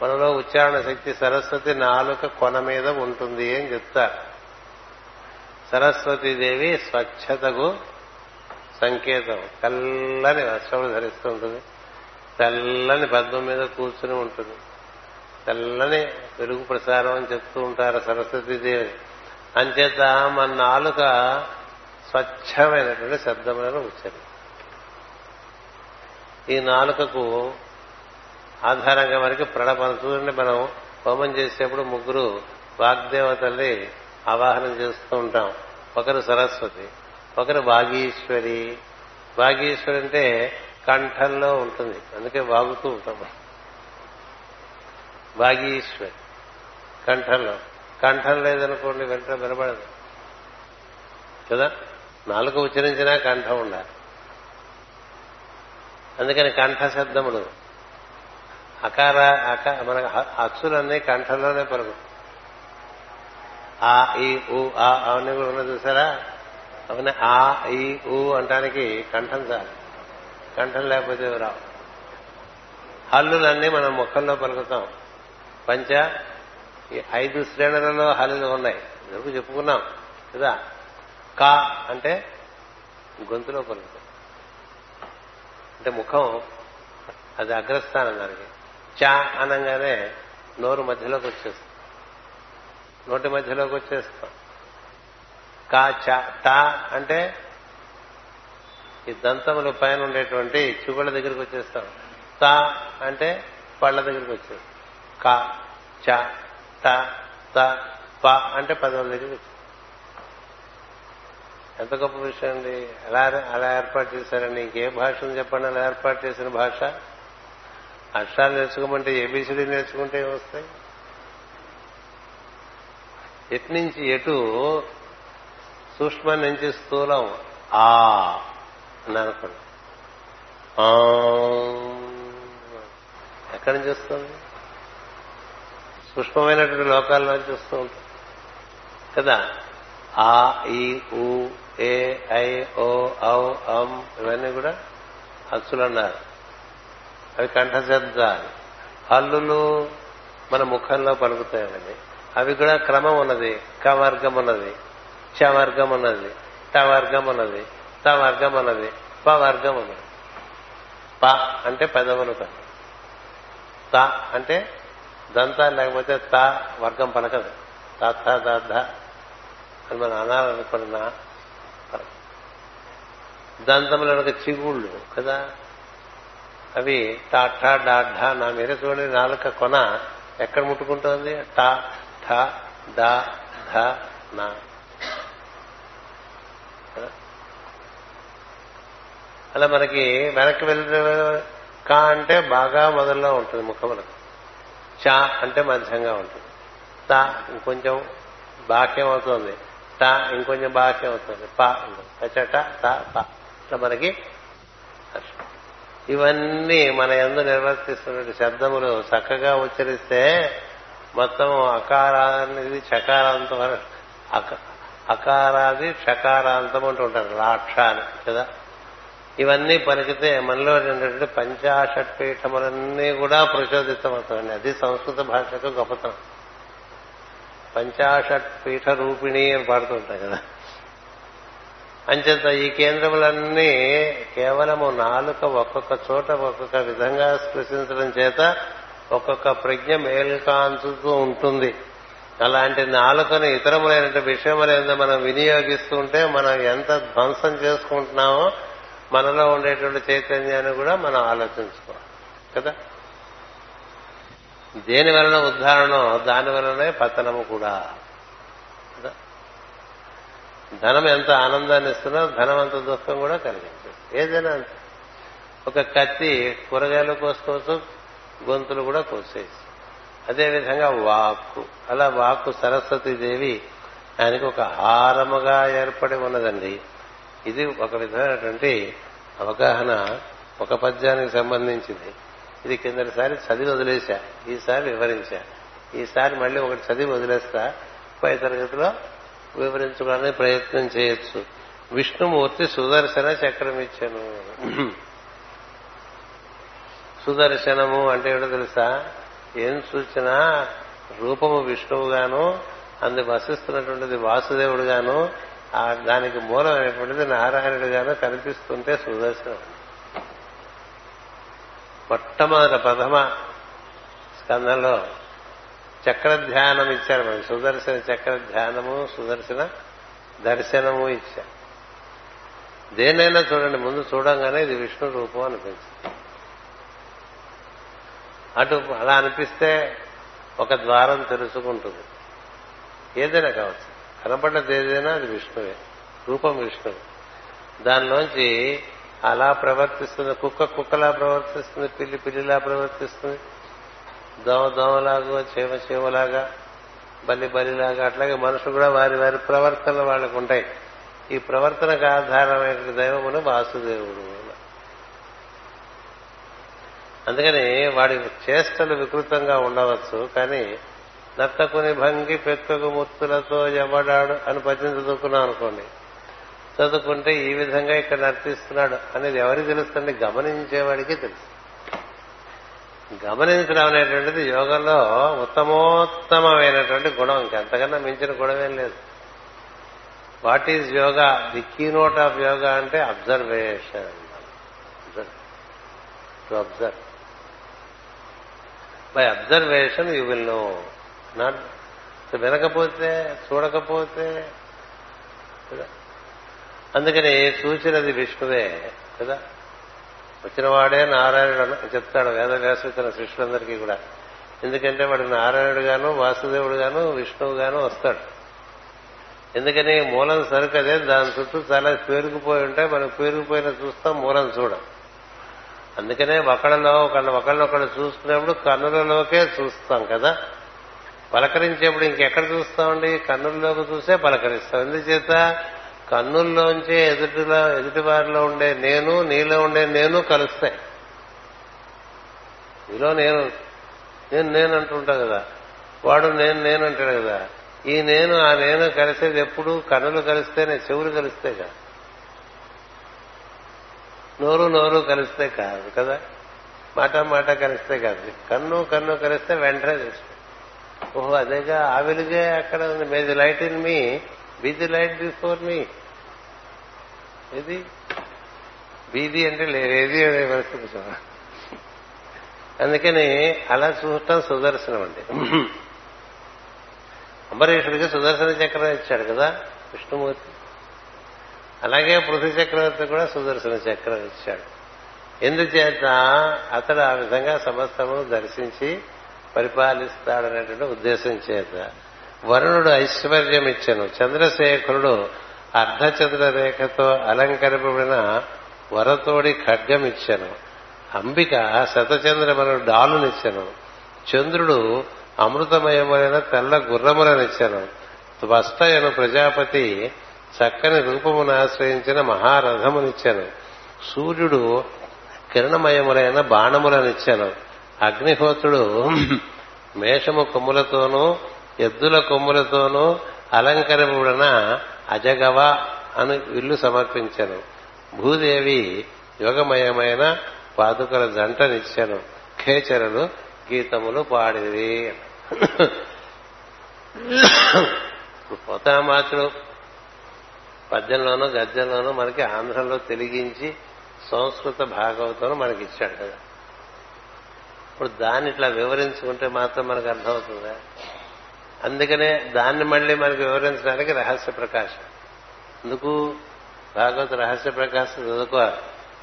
మనలో ఉచ్చారణ శక్తి సరస్వతి నాలుక కొన మీద ఉంటుంది అని చెప్తారు. సరస్వతీదేవి స్వచ్ఛతకు సంకేతం. తెల్లని వస్త్రములు ధరిస్తూ ఉంటుంది. తెల్లని పద్మం మీద కూర్చుని ఉంటుంది. తెల్లని వెలుగు ప్రసారం అని చెప్తూ ఉంటారు సరస్వతీదేవి. అంచేత మన నాలుక స్వచ్ఛమైనటువంటి శబ్దములను ఉచ్చరి ఈ నాలుకకు ఆధారంగా మనకి ప్రణపన చూడండి మనం హోమం చేసేప్పుడు ముగ్గురు వాగ్దేవతల్ని ఆవాహనం చేస్తూ ఉంటాం. ఒకరు సరస్వతి ఒకరు వాగీశ్వరి. వాగీశ్వరి అంటే కంఠంలో ఉంటుంది. అందుకే వాగుతూ ఉంటాం. వాగీశ్వరి కంఠంలో. కంఠం లేదనుకోండి వెంటనే వినబడదు. కదా? నాలుగు ఉచ్చరించినా కంఠం ఉండాలి. అందుకని కంఠ శబ్దములు. అకార అక మన అచ్చులన్నీ కంఠంలోనే పలుకు ఆ ఈ ఊ ఆ అవన్నీ కూడా ఉన్నది చూసారా? అవన్నీ ఆ ఈ ఊ అంటానికి కంఠం చాలు. కంఠం లేకపోతే రావు. హల్లులన్నీ మనం ముఖంలో పలుకుతాం. పంచ ఈ ఐదు శ్రేణులలో హల్లులు ఉన్నాయి. ఎందుకు చెప్పుకున్నాం కదా? కా అంటే గొంతులో పలుకుతాం. అంటే ముఖం అది అగ్రస్థానం దానికి. చా అనగానే నోరు మధ్యలోకి వచ్చేస్తుంది. నోటి మధ్యలోకి వచ్చేస్తాం. కా చ టా అంటే ఈ దంతముల పైన ఉండేటువంటి చుగుళ్ళ దగ్గరికి వచ్చేస్తాం. తా అంటే పళ్ళ దగ్గరికి వచ్చేస్తాం. కా చ ట త ప అంటే పదవుల దగ్గరికి వచ్చేస్తాం. ఎంత గొప్ప విషయం అండి. అలా అలా ఏర్పాటు చేశారండి. ఇంకే భాషను చెప్పండి. అలా ఏర్పాటు చేసిన భాష. అక్షరాలు నేర్చుకోమంటే ఏబీసీడీ నేర్చుకుంటే వస్తాయి? ఎటు నుంచి ఎటు? సూక్ష్మం నుంచి స్థూలం. ఆ. అని అనుకోండి. ఎక్కడి నుంచి వస్తుంది? సూక్ష్మమైనటువంటి లోకాల్లో నుంచి వస్తూ ఉంటుంది. కదా? ఆ ఈ ఊ ఏ ఐ ఓ ఔ అం ఇవన్నీ కూడా అచ్చులు అన్నారు. అవి కంఠశబ్దాలు. హల్లులు మన ముఖంలో పలుకుతాయండి అవి కూడా క్రమం ఉన్నది. కవర్గం ఉన్నది. చవర్గం ఉన్నది. టవర్గం ఉన్నది. తవర్గం ఉన్నది. పవర్గం ఉన్నది. ప అంటే పెదవులు కదా. త అంటే దంతాలు లేకపోతే త వర్గం పలకదు. త దాద అని మనం అనాలనుకున్న దంతములు ఒక చిగుళ్ళు కదా. అవి టా ఠా డా ఢా నా మీద చూడండి. నాలుక కొన ఎక్కడ ముట్టుకుంటోంది? టా. ఠ ద ధ న అలా మనకి వెనక్కి వెళ్ళిన కా అంటే బాగా మొదల్లో ఉంటుంది ముఖములకు చా అంటే మధ్యంగా ఉంటుంది. తా ఇంకొంచెం బాక్యం అవుతుంది. టా ఇంకొంచెం బాక్యం అవుతుంది. పా పచట తా పా. ఇట్లా మనకి ఇవన్నీ మన ఎందు నిర్వర్తిస్తున్న శబ్దములు చక్కగా ఉచ్చరిస్తే మొత్తం అకారాది చకారాంతం అకారాది షకారాంతం అంటూ ఉంటారు లాక్ష అని కదా? ఇవన్నీ పలికితే మనలో ఉన్నటువంటి పంచాషట్ పీఠములన్నీ కూడా ప్రచోదితమవుతాయండి. అది సంస్కృత భాషకు గొప్పతనం. పంచాషట్ పీఠ రూపిణి అని పాడుతుంటాయి కదా? అంచేత ఈ కేంద్రములన్నీ కేవలము నాలుక ఒక్కొక్క చోట ఒక్కొక్క విధంగా స్పృశించడం చేత ఒక్కొక్క ప్రజ్ఞ మేల్కాంచుతూ ఉంటుంది. అలాంటి నాలుకను ఇతరములైన విషయములైన మనం వినియోగిస్తూ ఉంటే మనం ఎంత ధ్వంసం చేసుకుంటున్నామో మనలో ఉండేటువంటి చైతన్యాన్ని కూడా మనం ఆలోచించుకోవాలి. కదా? దేని వలన ఉద్ధారణో దాని వలనే పతనము కూడా. కదా? ధనం ఎంత ఆనందాన్ని ఇస్తున్నా ధనం అంత దుఃఖం కూడా కలిగించదు. ఏదైనా ఒక కత్తి కూరగాయలు కోసుకోవచ్చు గొంతులు కూడా కోసేసి అదేవిధంగా వాక్కు. అలా వాక్కు సరస్వతీదేవి ఆయనకు ఒక హారముగా ఏర్పడి ఉన్నదండి. ఇది ఒక విధమైనటువంటి అవగాహన ఒక పద్యానికి సంబంధించింది. ఇది కిందటిసారి చదివి వదిలేశా. ఈసారి వివరించా. ఈసారి మళ్ళీ ఒకటి చదివి వదిలేస్తా. పై తరగతిలో వివరించుకోవడానికి ప్రయత్నం చేయొచ్చు. విష్ణుమూర్తి సుదర్శన చక్రం ఇచ్చాను సుదర్శనము అంటే ఏమిటో తెలుసా? ఏం చూసినా రూపము విష్ణువుగాను అందు వసిస్తున్నటువంటిది వాసుదేవుడుగాను ఆ దానికి మూలమైనటువంటిది నారాయణుడుగాను కనిపిస్తుంటే సుదర్శనం. మొట్టమొదట ప్రథమ స్కందంలో చక్ర ధ్యానం ఇచ్చారు మనకి సుదర్శన చక్ర ధ్యానము సుదర్శన దర్శనము ఇచ్చారు. దేనైనా చూడండి ముందు చూడంగానే ఇది విష్ణు రూపం అనిపించింది అటు అలా అనిపిస్తే ఒక ద్వారం తెలుసుకుంటుంది ఏదైనా కావచ్చు. కనపడ్డది ఏదైనా అది విష్ణువే. రూపం విష్ణువు. దానిలోంచి అలా ప్రవర్తిస్తుంది. కుక్క కుక్కలా ప్రవర్తిస్తుంది. పిల్లి పిల్లిలా ప్రవర్తిస్తుంది. దోమ దోమలాగా చీమ చీమలాగా బలి బలిలాగా అట్లాగే మనుషులు కూడా వారి వారి ప్రవర్తనలు వాళ్ళకు ఉంటాయి ఈ ప్రవర్తనకు ఆధారమైన దైవమును వాసుదేవుడు. అందుకని వాడి చేష్టలు వికృతంగా ఉండవచ్చు కానీ నత్తకుని భంగి పెక్కకు ముత్తులతో ఎవడాడు అని పద్యం చదువుకున్నాం అనుకోండి. చదువుకుంటే ఈ విధంగా ఇక్కడ నర్తిస్తున్నాడు అనేది ఎవరికి తెలుస్తుంది? గమనించేవాడికి తెలుసు. గమనించడం అనేటువంటిది యోగంలో ఉత్తమోత్తమైనటువంటి గుణం. ఇంకెంతకన్నా మించిన గుణమేం లేదు. What is yoga? The key note of yoga అంటే observation. To observe. By observation you will know not వినకపోతే చూడకపోతే అందుకని చూసినది విష్ణువే కదా? వచ్చిన వాడే నారాయణుడు అని చెప్తాడు వేదవ్యాసు తన శిష్యులందరికీ కూడా. ఎందుకంటే వాడు నారాయణుడు గాను వాసుదేవుడు గాను విష్ణువు గాను వస్తాడు. ఎందుకని మూలం సరుకు అదే దాని చుట్టూ చాలా పేరుకుపోయి ఉంటే మనం పేరుకుపోయిన చూస్తాం మూలం చూడం. అందుకనే ఒకళ్ళలో ఒకళ్ళు ఒకళ్ళొకళ్ళు చూసుకునేప్పుడు కన్నులలోకే చూస్తాం కదా. పలకరించేప్పుడు ఇంకెక్కడ చూస్తామండి? కన్నుల్లోకి చూసే పలకరిస్తాం. ఎందుచేత? కన్నుల్లోంచే ఎదుటిలో ఎదుటివారిలో ఉండే నేను నీలో ఉండే నేను కలుస్తాయి. నీలో నేను నేను నేను అంటుంటా కదా. వాడు నేను నేను అంటాడు కదా. ఈ నేను ఆ నేను కలిసేది ఎప్పుడు? కన్నులు కలిస్తేనే చెవులు కలిస్తే కదా. నోరు నోరు కలిస్తే కాదు కదా? మాట మాట కలిస్తే కాదు. కన్ను కన్ను కలిస్తే వెంటనే తెలుసు ఓహో అదేగా ఆ వెలుగే అక్కడ ఉంది. May the light in me be the light before me ఏది? బీది అంటే లేదేది అనే పరిస్థితి అందుకని అలా చూడటం సుదర్శనం అండి. అంబరీషుడికి సుదర్శన చక్రం ఇచ్చాడు కదా విష్ణుమూర్తి. అలాగే పృథ్వీ చక్రవర్తి కూడా సుదర్శన చక్రం ఇచ్చాడు. ఎందుచేత అతడు ఆ విధంగా సమస్తము దర్శించి పరిపాలిస్తాడనేటువంటి ఉద్దేశం చేత వరుణుడు ఐశ్వర్యం ఇచ్చను చంద్రశేఖరుడు అర్ధచంద్ర రేఖతో అలంకరింపబడిన వరతోడి ఖడ్గం ఇచ్చను అంబిక శతచంద్రమను డాలునిచ్చను. చంద్రుడు అమృతమయమైన తెల్ల గుర్రములనిచ్చను. త్వస్తయను ప్రజాపతి చక్కని రూపమును ఆశ్రయించిన మహారథమునిచ్చాను. సూర్యుడు కిరణమయములైన బాణములనిచ్చాను. అగ్నిహోత్రుడు మేషము కొమ్ములతోనూ ఎద్దుల కొమ్ములతోనూ అలంకరముడన అజగవ అని ఇల్లు సమర్పించాను. భూదేవి యోగమయమైన పాదుకల జంటనిచ్చాను. ఖేచరులు గీతములు పాడేది పోతామాతుడు పద్యంలోనూ గద్యంలోనూ మనకి ఆంధ్రంలో తెలిగించి సంస్కృత భాగవతంలో మనకి ఇచ్చాడు కదా. ఇప్పుడు దాన్ని ఇట్లా వివరించుకుంటే మాత్రం మనకు అర్థమవుతుందా? అందుకనే దాన్ని మళ్ళీ మనకు వివరించడానికి రహస్య ప్రకాశం. ఎందుకు? భాగవత రహస్య ప్రకాశం చదువుకోవాలి.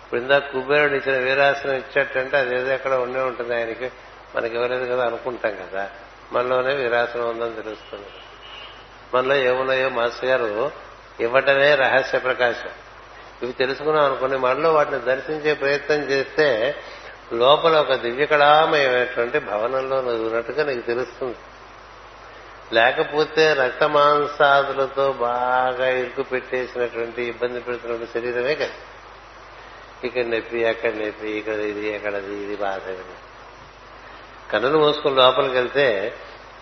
ఇప్పుడు ఇందాక కుబేరుడు ఇచ్చిన వీరాసనం ఇచ్చేటంటే అదేదో ఎక్కడ ఉండే ఉంటుంది ఆయనకి. మనకి ఇవ్వలేదు కదా అనుకుంటాం కదా. మనలోనే వీరాసనం ఉందని తెలుస్తుంది. మనలో ఏమున్నాయో మాస్టర్ గారు ఇవ్వటమే రహస్య ప్రకాశం. ఇవి తెలుసుకున్నాం అనుకుని మనలో వాటిని దర్శించే ప్రయత్నం చేస్తే లోపల ఒక దివ్యకళామయమైనటువంటి భవనంలో ఉన్నట్టుగా నీకు తెలుస్తుంది. లేకపోతే రక్త మాంసాదులతో బాగా ఇరుకు పెట్టేసినటువంటి ఇబ్బంది పెడుతున్న శరీరమే కదా. ఇక్కడ నొప్పి అక్కడ నొప్పి ఇక్కడ ఇది అక్కడది ఇది బాధ. కన్నులు మూసుకుని లోపలికి వెళ్తే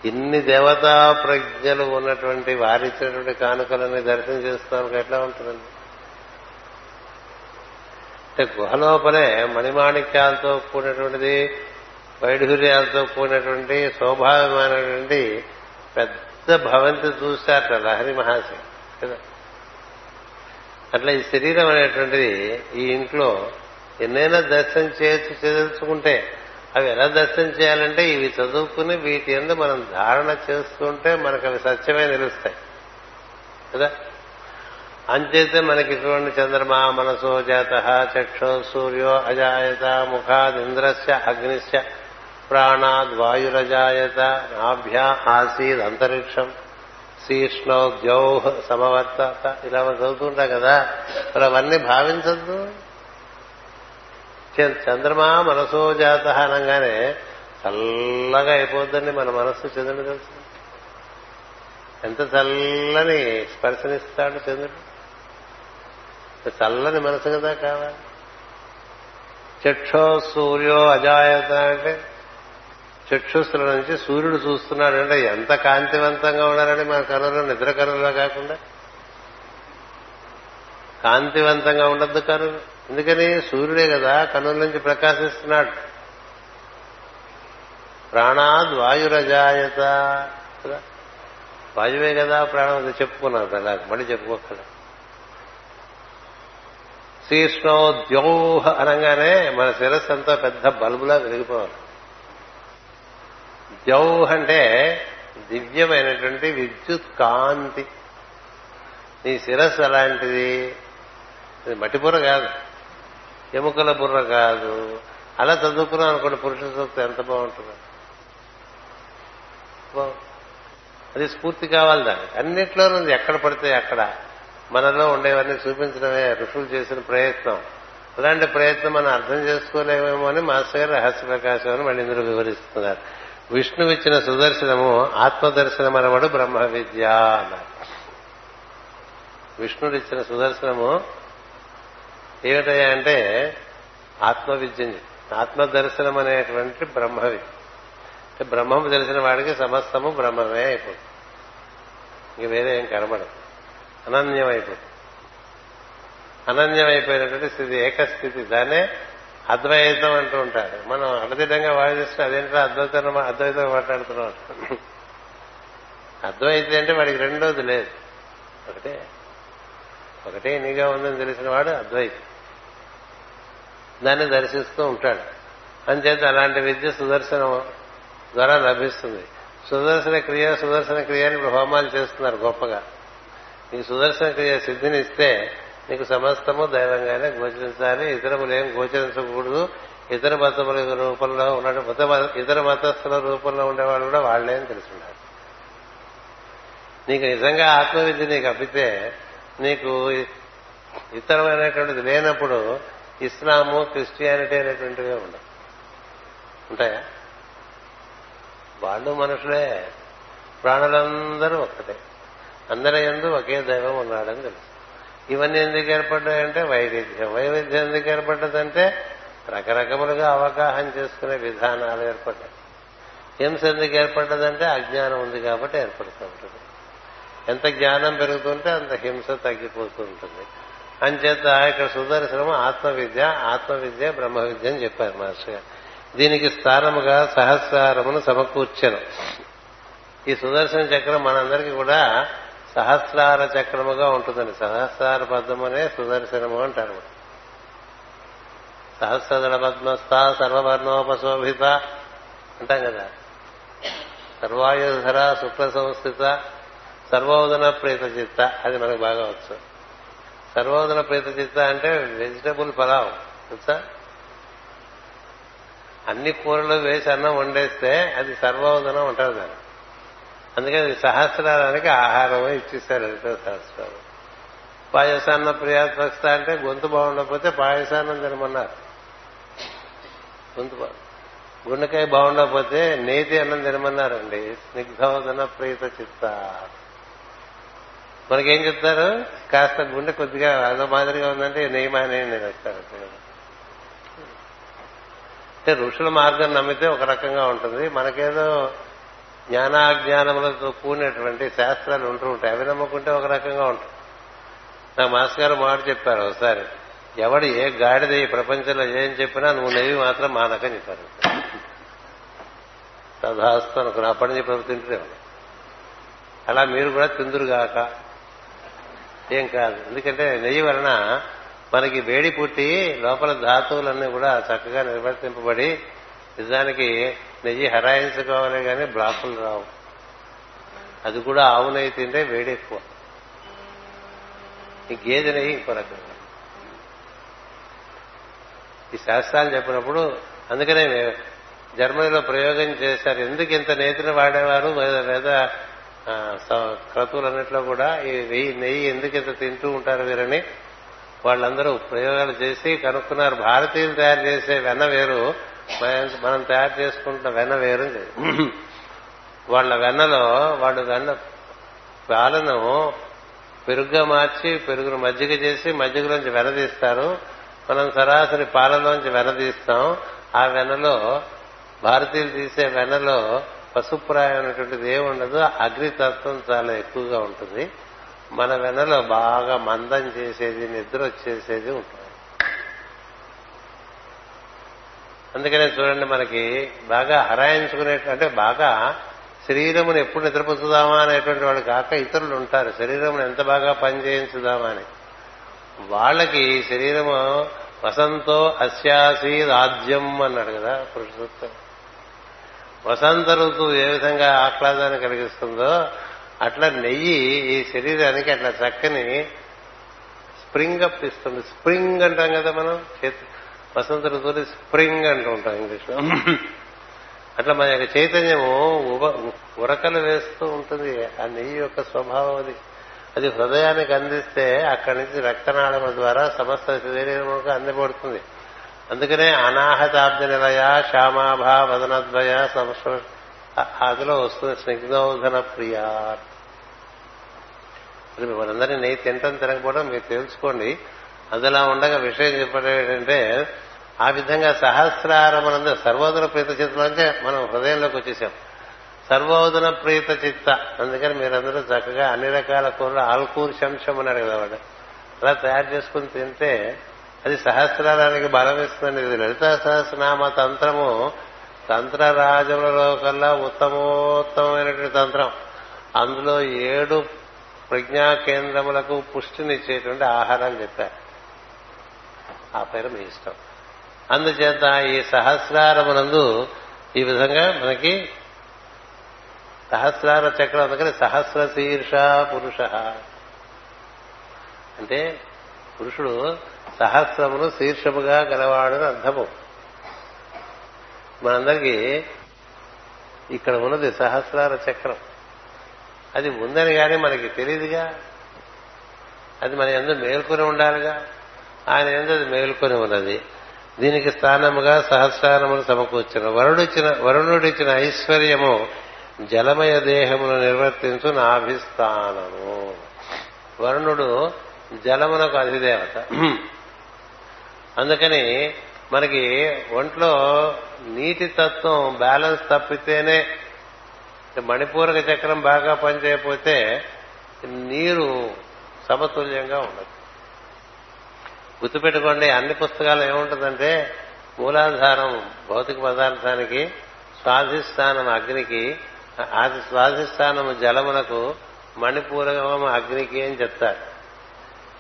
ఇన్ని దేవతా ప్రజ్ఞలు ఉన్నటువంటి వారిచ్చినటువంటి కానుకలని దర్శనం చేసుకోవడానికి ఎట్లా ఉంటుందండి? అంటే గుహలోపలే మణిమాణిక్యాలతో కూడినటువంటిది వైఢూర్యాలతో కూడినటువంటి స్వభావమైనటువంటి పెద్ద భవంతి చూశారట లహరి మహాశయ కదా? అట్లా ఈ శరీరం అనేటువంటిది ఈ ఇంట్లో ఎన్నైనా దర్శనం చేయొచ్చు చదువుకుంటే అవి ఎలా దర్శనం చేయాలంటే ఇవి చదువుకుని వీటి ఎందు మనం ధారణ చేస్తుంటే మనకు అవి సత్యమే నిలుస్తాయి కదా? అంచేతే మనకి ఇటువంటి చంద్రమా మనసో జాత చక్షో సూర్యో అజాయత ముఖాద్ ఇంద్రస్య అగ్నిశ్య ప్రాణాద్ వాయురజాయత నాభ్యా ఆసీద్ అంతరిక్షం శీష్ణో ద్యౌహ సమవర్తత. ఇలా మనం చదువుతుంటాం కదా. మరి అవన్నీ భావించద్దు. చంద్రమా మనసో జాత అనగానే చల్లగా అయిపోద్దండి మన మనస్సు చంద్రుడు తెలుసు. ఎంత చల్లని స్పర్శనిస్తాడు చంద్రుడు? చల్లని మనసు కదా కావాలి. చక్షో సూర్యో అజాయత అంటే చక్షుస్తుల నుంచి సూర్యుడు చూస్తున్నాడు అంటే ఎంత కాంతివంతంగా ఉన్నారని మన కనులు నిద్ర కనుల్లో కాకుండా? కాంతివంతంగా ఉండద్దు కనులు. ఎందుకని సూర్యుడే కదా కన్నుల నుంచి ప్రకాశిస్తున్నాడు. ప్రాణాద్ వాయురజాయత కదా. వాయువే కదా ప్రాణం అది చెప్పుకున్నాం అలా మళ్ళీ చెప్పుకోకల శ్రీష్ణో ద్యోహ అనగానే మన శిరస్సు అంతా పెద్ద బల్బులా వెలిగిపోవాలి. ద్యౌహ్ అంటే దివ్యమైనటువంటి విద్యుత్ కాంతి. నీ శిరస్సు అలాంటిది ఇది కాదు. ఎముకల బుర్ర కాదు. అలా చదువుకున్నాం అనుకోండి పురుష సూక్తం ఎంత బాగుంటుందో. అది స్ఫూర్తి కావాలి దానికి. అన్నిట్లో ఎక్కడ పడితే అక్కడ. మనలో ఉండేవన్నీ చూపించడమే ఋషులు చేసిన ప్రయత్నం. అలాంటి ప్రయత్నం మనం అర్థం చేసుకోలేమేమో అని మాస్టర్ గారు రహస్య ప్రకాశం అని మళ్ళీ ఇందులో వివరిస్తున్నారు. విష్ణువు ఇచ్చిన సుదర్శనము ఆత్మదర్శనం అనవాడు బ్రహ్మ విద్య అన్నారు. విష్ణుడు ఇచ్చిన సుదర్శనము ఏమిటయ్యా అంటే ఆత్మవిద్యం ఆత్మదర్శనం అనేటువంటి బ్రహ్మవి. అంటే బ్రహ్మము తెలిసిన వాడికి సమస్తము బ్రహ్మమే అయిపోతుంది. ఇంక వేరే ఏం కనబడదు. అనన్యం అయిపోతుంది అనన్యం అయిపోయినటువంటి స్థితి ఏకస్థితి. దాన్నే అద్వైతం అంటూ ఉంటారు. మనం అడదిడంగా వాదిస్తే అదేంటో అద్వైతం అద్వైతం మాట్లాడుతున్నాం. అద్వైతం అంటే వాడికి రెండోది లేదు. ఒకటే. ఒకటే నీగా ఉందని తెలిసిన వాడు అద్వైతం. దాన్ని దర్శిస్తూ ఉంటాడు. అంచేత అలాంటి విద్య సుదర్శనం ద్వారా లభిస్తుంది. సుదర్శన క్రియ సుదర్శన క్రియ అని ఇప్పుడు హోమాలు చేస్తున్నారు గొప్పగా. నీకు సుదర్శన క్రియ సిద్ధిని ఇస్తే నీకు సమస్తము దైవంగానే గోచరించాలి. ఇతరములు ఏం గోచరించకూడదు. ఇతర మతముల రూపంలో ఉన్న ఇతర మతస్థుల రూపంలో ఉండేవాళ్ళు కూడా వాళ్ళే అని తెలుసున్నారు నీకు నిజంగా ఆత్మవిద్య నీకు అప్పితే నీకు ఇతరమైనటువంటిది లేనప్పుడు ఇస్లాము క్రిస్టియానిటీ అనేటువంటివే ఉండవు. ఉంటాయా? వాళ్ళు మనుషులే. ప్రాణులందరూ ఒక్కటే. అందరి ఎందు ఒకే దైవం ఉన్నాడని తెలుసు. ఇవన్నీ ఎందుకు ఏర్పడ్డాయంటే వైవిధ్యం. వైవిధ్యం ఎందుకు ఏర్పడ్డదంటే రకరకములుగా అవగాహన చేసుకునే విధానాలు ఏర్పడ్డాయి. హింస ఎందుకు ఏర్పడ్డదంటే అజ్ఞానం ఉంది కాబట్టి ఏర్పడుతూ ఉంటుంది. ఎంత జ్ఞానం పెరుగుతుంటే అంత హింస తగ్గిపోతూ ఉంటుంది. అంచేత ఇక్కడ సుదర్శనము ఆత్మవిద్య ఆత్మవిద్య బ్రహ్మ విద్య అని చెప్పారు మాస్టర్ గారు. దీనికి స్థానముగా సహస్రారమును సమకూర్చను ఈ సుదర్శన చక్రం మనందరికీ కూడా సహస్రార చక్రముగా ఉంటుందండి. సహస్రార పద్మనే సుదర్శనము అంటారు. సహస్రదళ పద్మస్థ సర్వవర్ణోపశోభిత అంటాం కదా. సర్వాయుధర శుక్ల సంస్థిత సర్వోదన ప్రీత చిత్త అది మనకు బాగా వచ్చు. సర్వోదన ప్రీత చిత్త అంటే వెజిటబుల్ పలావ్ తెలుసా? అన్ని కూరలు వేసి అన్నం వండేస్తే అది సర్వోదనం అంటారు దాన్ని. అందుకని సహస్రానికి ఆహారం ఇచ్చేస్తారు అంటే సహస్రాలు. పాయసాన్న ప్రియాత్మకత అంటే గొంతు బాగుండకపోతే పాయసాన్నం తినమన్నారు. గొంతు గుండెకాయ బాగుండకపోతే నేతి అన్నం తినమన్నారండి. స్నిగ్ధోదన ప్రీత చిత్త. మనకేం చెప్తారు? కాస్త గుండె కొద్దిగా అదో మాదిరిగా ఉందంటే నెయ్యి మానేయండి వస్తారు అంటే ఋషుల మార్గం నమ్మితే ఒక రకంగా ఉంటుంది. మనకేదో జ్ఞానాజ్ఞానములతో కూడినటువంటి శాస్త్రాలు ఉంటూ ఉంటాయి. అవి నమ్ముకుంటే ఒక రకంగా ఉంటుంది. నా మాస్ గారు మాట చెప్పారు ఒకసారి. ఎవడు ఏ గాడిద ఈ ప్రపంచంలో ఏం చెప్పినా నువ్వు నెయ్యి మాత్రం మానకని చెప్పారు. తదాస్తు అనుకున్నా అప్పటి నుంచి ప్రభుత్వం అలా మీరు కూడా తిందురుగాక. ఏం కాదు. ఎందుకంటే నెయ్యి వలన మనకి వేడి పుట్టి లోపల ధాతువులన్నీ కూడా చక్కగా నిర్వర్తింపబడి నిజానికి నెయ్యి హరాయించుకోవాలి కానీ బ్లాకులు రావు. అది కూడా ఆవు నెయ్యి తింటే వేడి ఎక్కువ. ఈ గేదె నెయ్యి ఇంకో రకంగా. ఈ శాస్త్రాలు చెప్పినప్పుడు అందుకనే జర్మనీలో ప్రయోగం చేశారు. ఎందుకు ఇంత నేతిని వాడేవారు? లేదా క్రతువులన్నింటిలో కూడా ఈ నెయ్యి నెయ్యి ఎందుకు తింటూ ఉంటారు వీరని వాళ్ళందరూ ప్రయోగాలు చేసి కనుక్కున్నారు. భారతీయులు తయారు చేసే వెన్న వేరు మనం తయారు చేసుకుంటున్న వెన్న వేరు వాళ్ళ వెన్నలో వాళ్ళు వెన్న పాలను పెరుగుగా మార్చి పెరుగును మజ్జిగ చేసి మజ్జిగలోంచి వెనదీస్తారు మనం సరాసరి పాలలోంచి వెనదీస్తాం ఆ వెన్నలో భారతీయులు తీసే వెన్నలో పశుప్రాయమైనటువంటిది ఏముండదు అగ్నితత్వం చాలా ఎక్కువగా ఉంటుంది. మన వెనలో బాగా మందం చేసేది నిద్ర వచ్చేసేది ఉంటుంది. అందుకనే చూడండి మనకి బాగా హరాయించుకునే అంటే బాగా శరీరమును ఎప్పుడు నిద్రపుచ్చుదామా అనేటువంటి వాళ్ళు కాక ఇతరులు ఉంటారు. శరీరమును ఎంత బాగా పనిచేయించుదామా అని. వాళ్ళకి శరీరము వసంతో అస్యాసీ రాజ్యం అన్నాడు కదా పురుషోత్తం వసంత ఋతువు ఏ విధంగా ఆహ్లాదాన్ని కలిగిస్తుందో అట్లా నెయ్యి ఈ శరీరానికి అట్లా చక్కని స్ప్రింగ్ అప్ ఇస్తుంది. స్ప్రింగ్ అంటాం కదా మనం? వసంత ఋతువుని స్ప్రింగ్ అంటూ ఉంటాం ఇంగ్లీష్లో అట్లా మన యొక్క చైతన్యము ఉరకలు వేస్తూ ఉంటుంది. ఆ నెయ్యి యొక్క స్వభావం అది. అది హృదయానికి అందిస్తే అక్కడి నుంచి రక్తనాళముల ద్వారా సమస్త శరీరముకు అందబడుతుంది అందుకనే అనాహతాబ్ద నిలయ శ్యామాభా వదనద్వయ సంస్కృ అందులో వస్తుంది స్నిగ్ధోధన ప్రియా మనందరినీ నెయ్యి తింటం తినకపోవడం మీరు తెలుసుకోండి. అదిలా ఉండగా విషయం చెప్పడం ఏంటంటే ఆ విధంగా సహస్రారమనంద సర్వోదన ప్రీత చిత్తంలోంచే మనం హృదయంలోకి వచ్చేసాం. సర్వోదన ప్రీత చిత్త. అందుకని మీరందరూ చక్కగా అన్ని రకాల కూరలు ఆల్కూర్ శంశం అన్నాడు కదా వాడు అలా తయారు చేసుకుని తింటే అది సహస్రారానికి బలం ఇస్తున్నది ఇది లలితా సహస్రనామ తంత్రము. తంత్రరాజములలో కల్లా ఉత్తమోత్తమైనటువంటి తంత్రం. అందులో ఏడు ప్రజ్ఞా కేంద్రములకు పుష్టినిచ్చేటువంటి ఆహారం చెప్పారు. ఆ పేరు మీ ఇష్టం. అందుచేత ఈ సహస్రారమునందు ఈ విధంగా మనకి సహస్రార చక్రం అందుకని సహస్ర శీర్ష పురుష. అంటే పురుషుడు సహస్రమును శీర్షముగా గలవాడు అర్థము. మనందరికీ ఇక్కడ ఉన్నది సహస్రార చక్రం. అది ఉందని కానీ మనకి తెలియదుగా అది మన ఎందు మేల్కొని ఉండాలిగా. ఆయన ఎందు అది మేల్కొని ఉన్నది. దీనికి స్థానముగా సహస్రారములు సమకూర్చిన వరుడిచ్చిన వరుణుడిచ్చిన ఐశ్వర్యము జలమయ దేహమును నిర్వర్తించు నాభిస్థానము వరుణుడు జలమునకు అధిదేవత. అందుకని మనకి ఒంట్లో నీటి తత్వం బ్యాలెన్స్ తప్పితేనే మణిపూరక చక్రం బాగా పనిచేయకపోతే నీరు సమతుల్యంగా ఉండదు. గుర్తుపెట్టుకోండి అన్ని పుస్తకాలు ఏముంటుందంటే మూలాధారం భౌతిక పదార్థానికి స్వాధిష్టానం అగ్నికి ఆది స్వాధిష్టానము జలమునకు మణిపూరకం అగ్నికి అని చెప్తారు.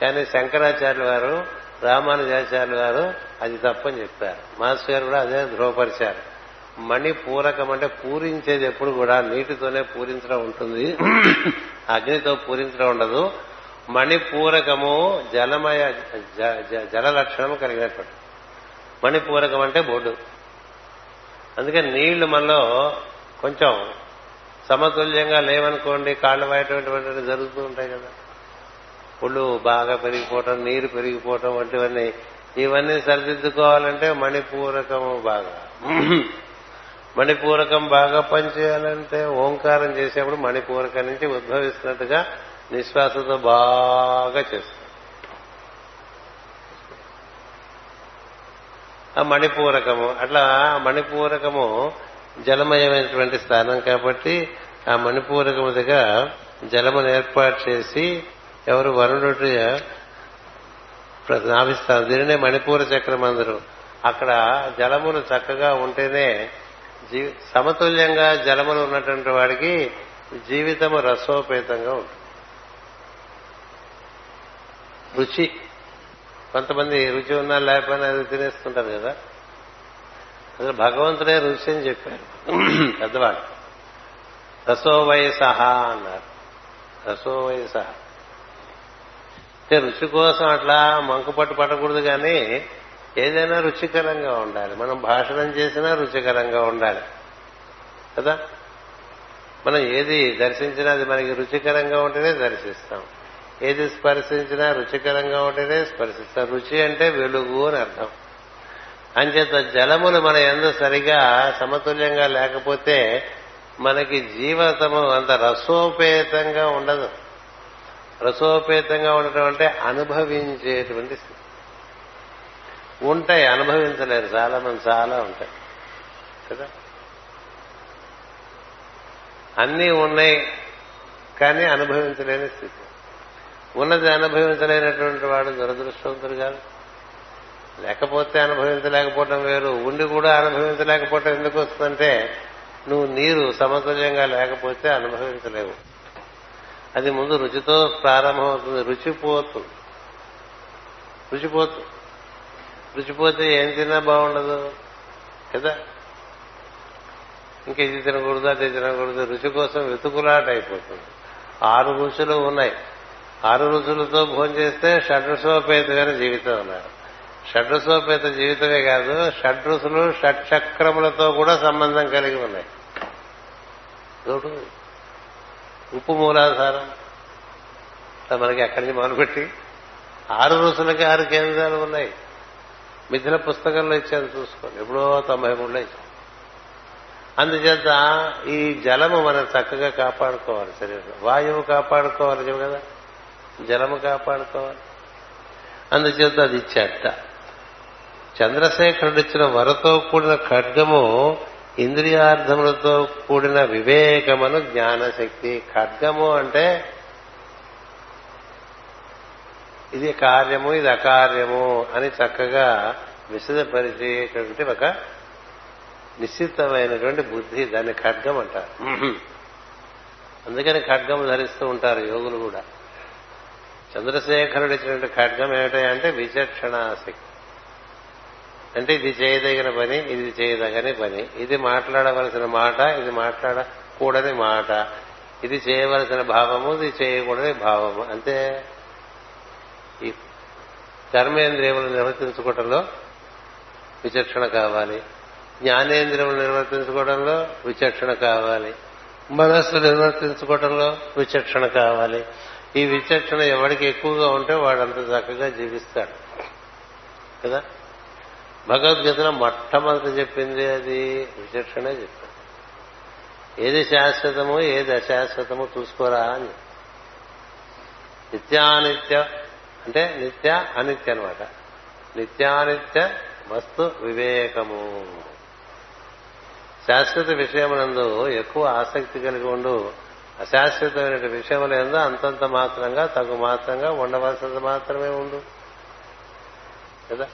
కానీ శంకరాచార్యుల వారు రామానుజాచార్యుల వారు అది తప్పని చెప్పారు. మాస్టర్ గారు కూడా అదే ధృవపరిచారు మణిపూరకం అంటే పూరించేది ఎప్పుడు కూడా నీటితోనే పూరించడం ఉంటుంది. అగ్నితో పూరించడం ఉండదు. మణిపూరకము జలమయ జల లక్షణము కలిగినటువంటి. మణిపూరకం అంటే బొడ్డు. అందుకని నీళ్ళు మనలో కొంచెం సమతుల్యంగా లేవనుకోండి కాళ్ళు వాయటటువంటి జరుగుతూ ఉంటాయి కదా. పుళ్ళు బాగా పెరిగిపోవటం నీరు పెరిగిపోవటం వంటివన్నీ. ఇవన్నీ సరిదిద్దుకోవాలంటే మణిపూరకము బాగా. మణిపూరకం బాగా పనిచేయాలంటే ఓంకారం చేసేప్పుడు మణిపూరకం నుంచి ఉద్భవిస్తున్నట్టుగా నిశ్వాసతో బాగా చేస్తాం. ఆ మణిపూరకము అట్లా మణిపూరకము జలమయమైనటువంటి స్థానం కాబట్టి ఆ మణిపూరకము దగ్గర జలమును ఏర్పాటు చేసి ఎవరు వరుణుడు నాభిస్తారు. దీనినే మణిపూర చక్రం అందరు. అక్కడ జలములు చక్కగా ఉంటేనే సమతుల్యంగా జలములు ఉన్నటువంటి వాడికి జీవితము రసోపేతంగా ఉంటుంది. రుచి. కొంతమంది రుచి ఉన్నా లేకపోయినా అది తినేస్తుంటారు కదా. అసలు భగవంతుడే రుచి అని చెప్పారు. పెద్దవాడు రసోవై సహా అన్నారు. రసోవై సహా అంటే రుచి కోసం అట్లా మంకు పట్టు పట్టకూడదు కానీ ఏదైనా రుచికరంగా ఉండాలి. మనం భాషణం చేసినా రుచికరంగా ఉండాలి. కదా? మనం ఏది దర్శించినా అది మనకి రుచికరంగా ఉంటేనే దర్శిస్తాం. ఏది స్పర్శించినా రుచికరంగా ఉంటేనే స్పర్శిస్తాం. రుచి అంటే వెలుగు అని అర్థం. అంచేత జలములు మన ఎందు సరిగా సమతుల్యంగా లేకపోతే మనకి జీవితము అంత రసోపేతంగా ఉండదు. రసోపేతంగా ఉండటం అంటే అనుభవించేటువంటి స్థితి. ఉంటాయి అనుభవించలేరు. చాలా మంది చాలా ఉంటాయి. కదా? అన్నీ ఉన్నాయి కానీ అనుభవించలేని స్థితి. ఉన్నది అనుభవించలేనటువంటి వాడు దురదృష్టవంతుడు కాదు. లేకపోతే అనుభవించలేకపోవటం వేరు. ఉండి కూడా అనుభవించలేకపోవటం ఎందుకు వస్తుందంటే నువ్వు నీరు సమతుల్యంగా లేకపోతే అనుభవించలేవు. అది ముందు రుచితో ప్రారంభమవుతుంది. రుచిపోతుంది రుచిపోతుంది రుచిపోతే ఏం తిన్నా బాగుండదు. కదా? ఇంక ఇది తినకూడదు అది తినకూడదు. రుచి కోసం వెతుకులాట అయిపోతుంది ఆరు రుచులు ఉన్నాయి. ఆరు రుచులతో భోజనం చేస్తే షడ్రుసోపేతమైన జీవితం ఉన్నారు షడ్రుసోపేత జీవితమే కాదు షడ్రుసులు షట్చక్రములతో కూడా సంబంధం కలిగి ఉన్నాయి. చూడు ఉప్పు మూలాధారం. మనకి అక్కడి నుంచి మొదలుపెట్టి ఆరు రుసులకి ఆరు కేంద్రాలు ఉన్నాయి. మిథిల పుస్తకంలో ఇచ్చాను చూసుకోండి. ఎప్పుడో తొంభై మూడులో ఇచ్చాను. అందుచేత ఈ జలము మనం చక్కగా కాపాడుకోవాలి శరీరం వాయువు కాపాడుకోవాలి కదా. జలము కాపాడుకోవాలి. అందుచేత అది ఇచ్చేట చంద్రశేఖరుడు ఇచ్చిన వరతో కూడిన ఖడ్గము ఇంద్రియార్థములతో కూడిన వివేకమును జ్ఞానశక్తి. ఖడ్గము అంటే ఇది కార్యము ఇది అకార్యము అని చక్కగా విశదపరిచేటువంటి ఒక నిశ్చితమైనటువంటి బుద్ధి. దాన్ని ఖడ్గం అంటారు. అందుకని ఖడ్గం ధరిస్తూ ఉంటారు యోగులు కూడా. చంద్రశేఖరుడు ఇచ్చినటువంటి ఖడ్గం ఏమిటంటే విచక్షణాశక్తి. అంటే ఇది చేయదగిన పని ఇది చేయదగని పని. ఇది మాట్లాడవలసిన మాట ఇది మాట్లాడకూడని మాట. ఇది చేయవలసిన భావము ఇది చేయకూడని భావము. అంతే. ఈ కర్మేంద్రియములు నిర్వర్తించుకోవటంలో విచక్షణ కావాలి. జ్ఞానేంద్రియములు నిర్వర్తించుకోవడంలో విచక్షణ కావాలి. మనస్సు నిర్వర్తించుకోవడంలో విచక్షణ కావాలి. ఈ విచక్షణ ఎవరికి ఎక్కువగా ఉంటే వాడంత చక్కగా జీవిస్తాడు. కదా? భగవద్గీతలో మొట్టమొదటి చెప్పింది అది విచక్షణే చెప్పింది ఏది శాశ్వతము ఏది అశాశ్వతము చూసుకోరా అని. నిత్యానిత్య అంటే నిత్య అనిత్య అనమాట నిత్యానిత్య వస్తు వివేకము. శాశ్వత విషయమునందు ఎక్కువ ఆసక్తి కలిగి ఉండు. అశాశ్వతమైన విషయములందు అంతంత మాత్రంగా తగు మాత్రంగా ఉండవలసినది మాత్రమే ఉండు. కదా?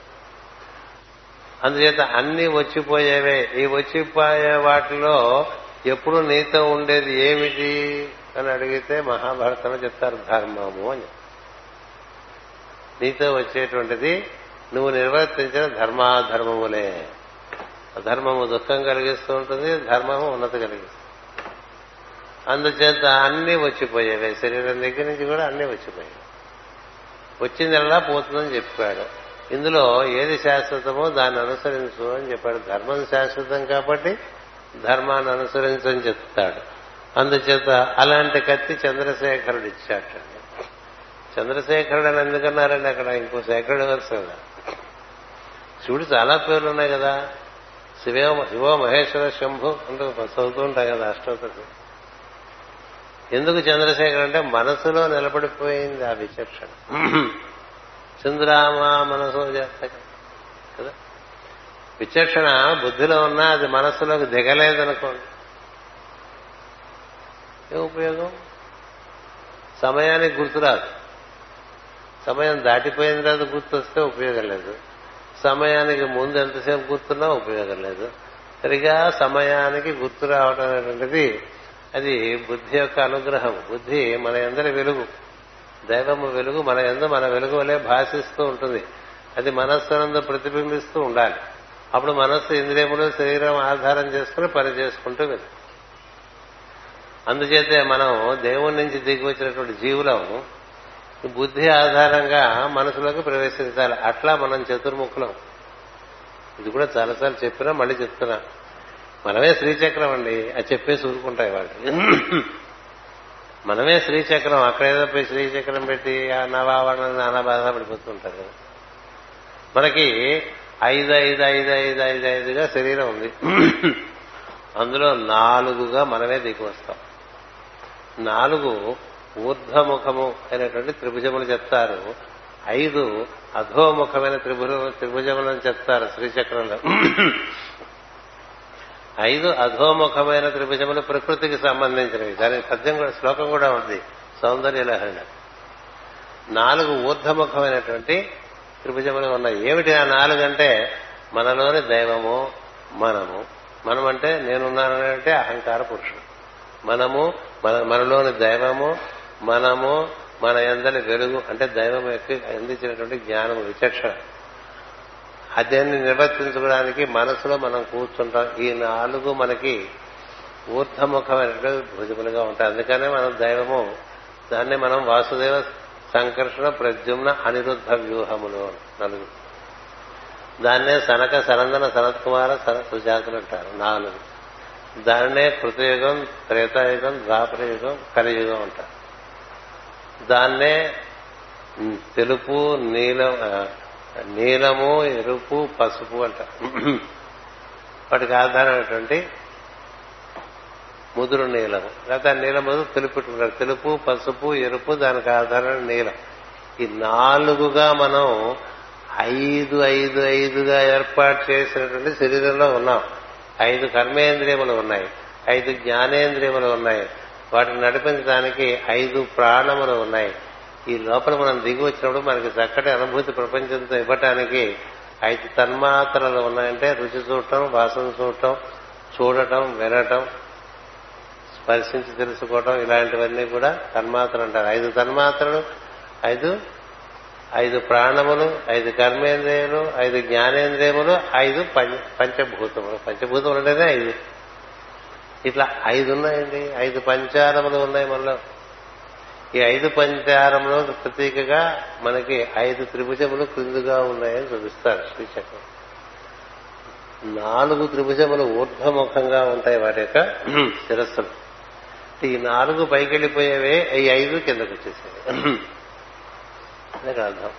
అందుచేత అన్ని వచ్చిపోయేవే. ఈ వచ్చిపోయే వాటిలో ఎప్పుడు నీతో ఉండేది ఏమిటి అని అడిగితే మహాభారతంలో చెప్తారు ధర్మము అని. నీతో వచ్చేటువంటిది నువ్వు నిర్వర్తించిన ధర్మాధర్మములే. అధర్మము దుఃఖం కలిగిస్తూ ఉంటుంది ధర్మము ఉన్నత కలిగిస్తుంది. అందుచేత అన్ని వచ్చిపోయేవే. శరీరం దగ్గర నుంచి కూడా అన్ని వచ్చిపోయాయి వచ్చిందల్లా పోతుందని చెప్పాడు. ఇందులో ఏది శాశ్వతమో దాన్ని అనుసరించు అని చెప్పాడు. ధర్మం శాశ్వతం కాబట్టి ధర్మాన్ని అనుసరించని చెప్తాడు. అందుచేత అలాంటి కత్తి చంద్రశేఖరుడు ఇచ్చాట చంద్రశేఖరుడు అని ఎందుకన్నారండి అక్కడ? ఇంకో శేఖరుడు వరుస శివుడు చాలా పేర్లు ఉన్నాయి కదా. శివో శివో మహేశ్వర శంభు అంటూ చదువుతూ ఉంటాయి కదా అష్టోత్తరం ఎందుకు చంద్రశేఖర్ అంటే మనసులో నిలబడిపోయింది ఆ విచక్షణ. చంద్రామ మనసు కదా. విచక్షణ బుద్ధిలో ఉన్నా అది మనస్సులోకి దిగలేదనుకోండి. ఏ ఉపయోగం? సమయానికి గుర్తురాదు. సమయం దాటిపోయిన తర్వాత గుర్తొస్తే ఉపయోగం లేదు. సమయానికి ముందు ఎంతసేపు గుర్తున్నా ఉపయోగం లేదు. సరిగా సమయానికి గుర్తు రావడం అనేటువంటిది అది బుద్ధి యొక్క అనుగ్రహం. బుద్ధి మన అందరి వెలుగు. దైవము వెలుగు మన ఎందు మన వెలుగు వలె భాషిస్తూ ఉంటుంది. అది మనస్సునందు ప్రతిబింబిస్తూ ఉండాలి. అప్పుడు మనస్సు ఇంద్రియములు శరీరం ఆధారం చేసుకుని పని చేసుకుంటూ వెళ్తుంది అందుచేతే మనం దేవుడి నుంచి దిగి వచ్చినటువంటి జీవులం బుద్ధి ఆధారంగా మనసులోకి ప్రవేశించాలి. అట్లా మనం చతుర్ముఖులం. ఇది కూడా చాలాసార్లు చెప్పినా మళ్ళీ చెప్తున్నా. మనమే శ్రీచక్రం అండి. అది చెప్పేసి ఊరుకుంటాయి వాళ్ళు మనమే శ్రీచక్రం అక్కడేదో పోయి శ్రీచక్రం పెట్టి ఆ నవావరణ నానా బాధ పడిపోతుంటారు కదా. మనకి ఐదు ఐదు ఐదు ఐదు ఐదు ఐదుగా శరీరం ఉంది. అందులో నాలుగుగా మనమే దిగి వస్తాం. నాలుగు ఊర్ధ్వముఖము అయినటువంటి త్రిభుజములు చెప్తారు. ఐదు అధోముఖమైన త్రిభుజములను చెప్తారు శ్రీచక్రంలో. ఐదు అధోముఖమైన త్రిభుజములు ప్రకృతికి సంబంధించినవి. దానికి పద్యం కూడా శ్లోకం కూడా ఉంది. సౌందర్య లహరణ నాలుగు ఊర్ధముఖమైనటువంటి త్రిభుజములు ఉన్నాయి. ఏమిటి ఆ నాలుగు అంటే మనలోని దైవము మనము. మనం అంటే నేనున్నానంటే అహంకార పురుషుడు. మనము మన మనలోని దైవము మనము మన ఎందరి వెలుగు అంటే దైవం యొక్క అందించినటువంటి జ్ఞానము విచక్షణ. అదేన్ని నిర్వర్తించుకోవడానికి మనసులో మనం కూర్చుంటాం. ఈ నాలుగు మనకి ఊర్ధముఖమైనటువంటి భుజములుగా ఉంటాయి. అందుకనే మనం దైవము దాన్ని మనం వాసుదేవ సంకర్షణ ప్రద్యుమ్న అనిరుద్ధ వ్యూహములు నలుగురు దాన్నే సనక సనందన సనత్ కుమార సుజాతులు అంటారు నాలుగు. దాన్నే కృతయుగం త్రేతాయుగం ద్వాపరయుగం కలియుగం అంటారు. దాన్నే తెలుపు నీలం నీలము ఎరుపు పసుపు అంట. వాటికి ఆధారమైనటువంటి ముదురు నీలము. లేకపోతే ఆ నీలం ముదురు తెలుపుకుంటారు తెలుపు పసుపు ఎరుపు దానికి ఆధారమైన నీలం. ఈ నాలుగుగా మనం ఐదు ఐదు ఐదుగా ఏర్పాటు చేసినటువంటి శరీరంలో ఉన్నాం. ఐదు కర్మేంద్రియములు ఉన్నాయి. ఐదు జ్ఞానేంద్రియములు ఉన్నాయి. వాటిని నడిపించడానికి ఐదు ప్రాణములు ఉన్నాయి. ఈ లోపల మనం దిగి వచ్చినప్పుడు మనకి చక్కటి అనుభూతి ప్రపంచంతో ఇవ్వటానికి ఐదు తన్మాత్రలు ఉన్నాయంటే రుచి చూడటం వాసన చూడటం చూడటం వినటం స్పర్శించి తెలుసుకోవటం ఇలాంటివన్నీ కూడా తన్మాత్రలు అంటారు. ఐదు తన్మాత్రలు ఐదు ఐదు ప్రాణములు ఐదు కర్మేంద్రియములు ఐదు జ్ఞానేంద్రియములు ఐదు పంచభూతములు. పంచభూతములు అంటేనే ఐదు. ఇట్లా ఐదు ఉన్నాయండి. ఐదు పంచారములు ఉన్నాయి మనలో. ఈ ఐదు పంచారంలో ప్రతీకగా మనకి ఐదు త్రిభుజములు క్రిందుగా ఉన్నాయని చూపిస్తారు శ్రీచక్రం నాలుగు త్రిభుజములు ఊర్ధ్వముఖంగా ఉంటాయి వాటి యొక్క శిరస్సులు. ఈ నాలుగు పైకెళ్ళిపోయేవే ఈ ఐదు కిందకు వచ్చేసేవి అర్థం.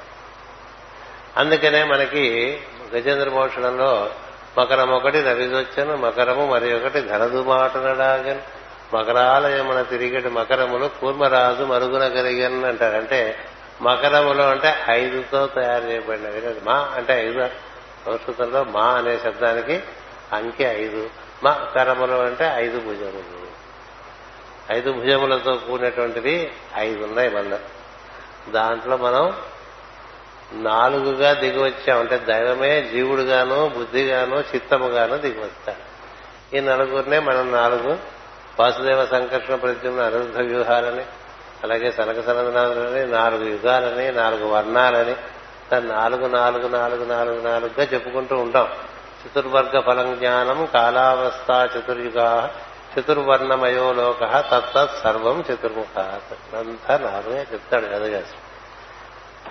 అందుకనే మనకి గజేంద్ర భూషణంలో మకరం ఒకటి రవిదొచ్చను మకరము మరి ఒకటి ధనదుమాటనడాగను మకరాలయమున తిరిగటి మకరములు కూర్మరాజు మరుగున కలిగన్ అంటారు. అంటే మకరములు అంటే ఐదుతో తయారు చేయబడినవి మా అంటే ఐదు సంస్కృతంలో మా అనే శబ్దానికి అంకె ఐదు. మా కరములు అంటే ఐదు భుజములు. ఐదు భుజములతో కూడినటువంటివి ఐదు ఉన్నాయి మళ్ళీ. దాంట్లో మనం నాలుగుగా దిగి వచ్చాం అంటే దైవమే జీవుడుగాను బుద్ధిగాను చిత్తముగాను దిగి వస్తాడు ఈ నలుగురినే మనం నాలుగు వాసుదేవ సంకర్షణ ప్రత్యున్న అనురుద్ధ వ్యూహాలని అలాగే సనక సనందనాథులని నాలుగు యుగాలని నాలుగు వర్ణాలని నాలుగు నాలుగు నాలుగు నాలుగు నాలుగుగా చెప్పుకుంటూ ఉంటాం. చతుర్వర్గ ఫలం జ్ఞానం కాలావస్థ చతుర్యుగా చతుర్వర్ణమయో లోక తత్తత్ సర్వం చతుర్ముఖ. అంతా నాలుగే చెప్తాడు కదగాసి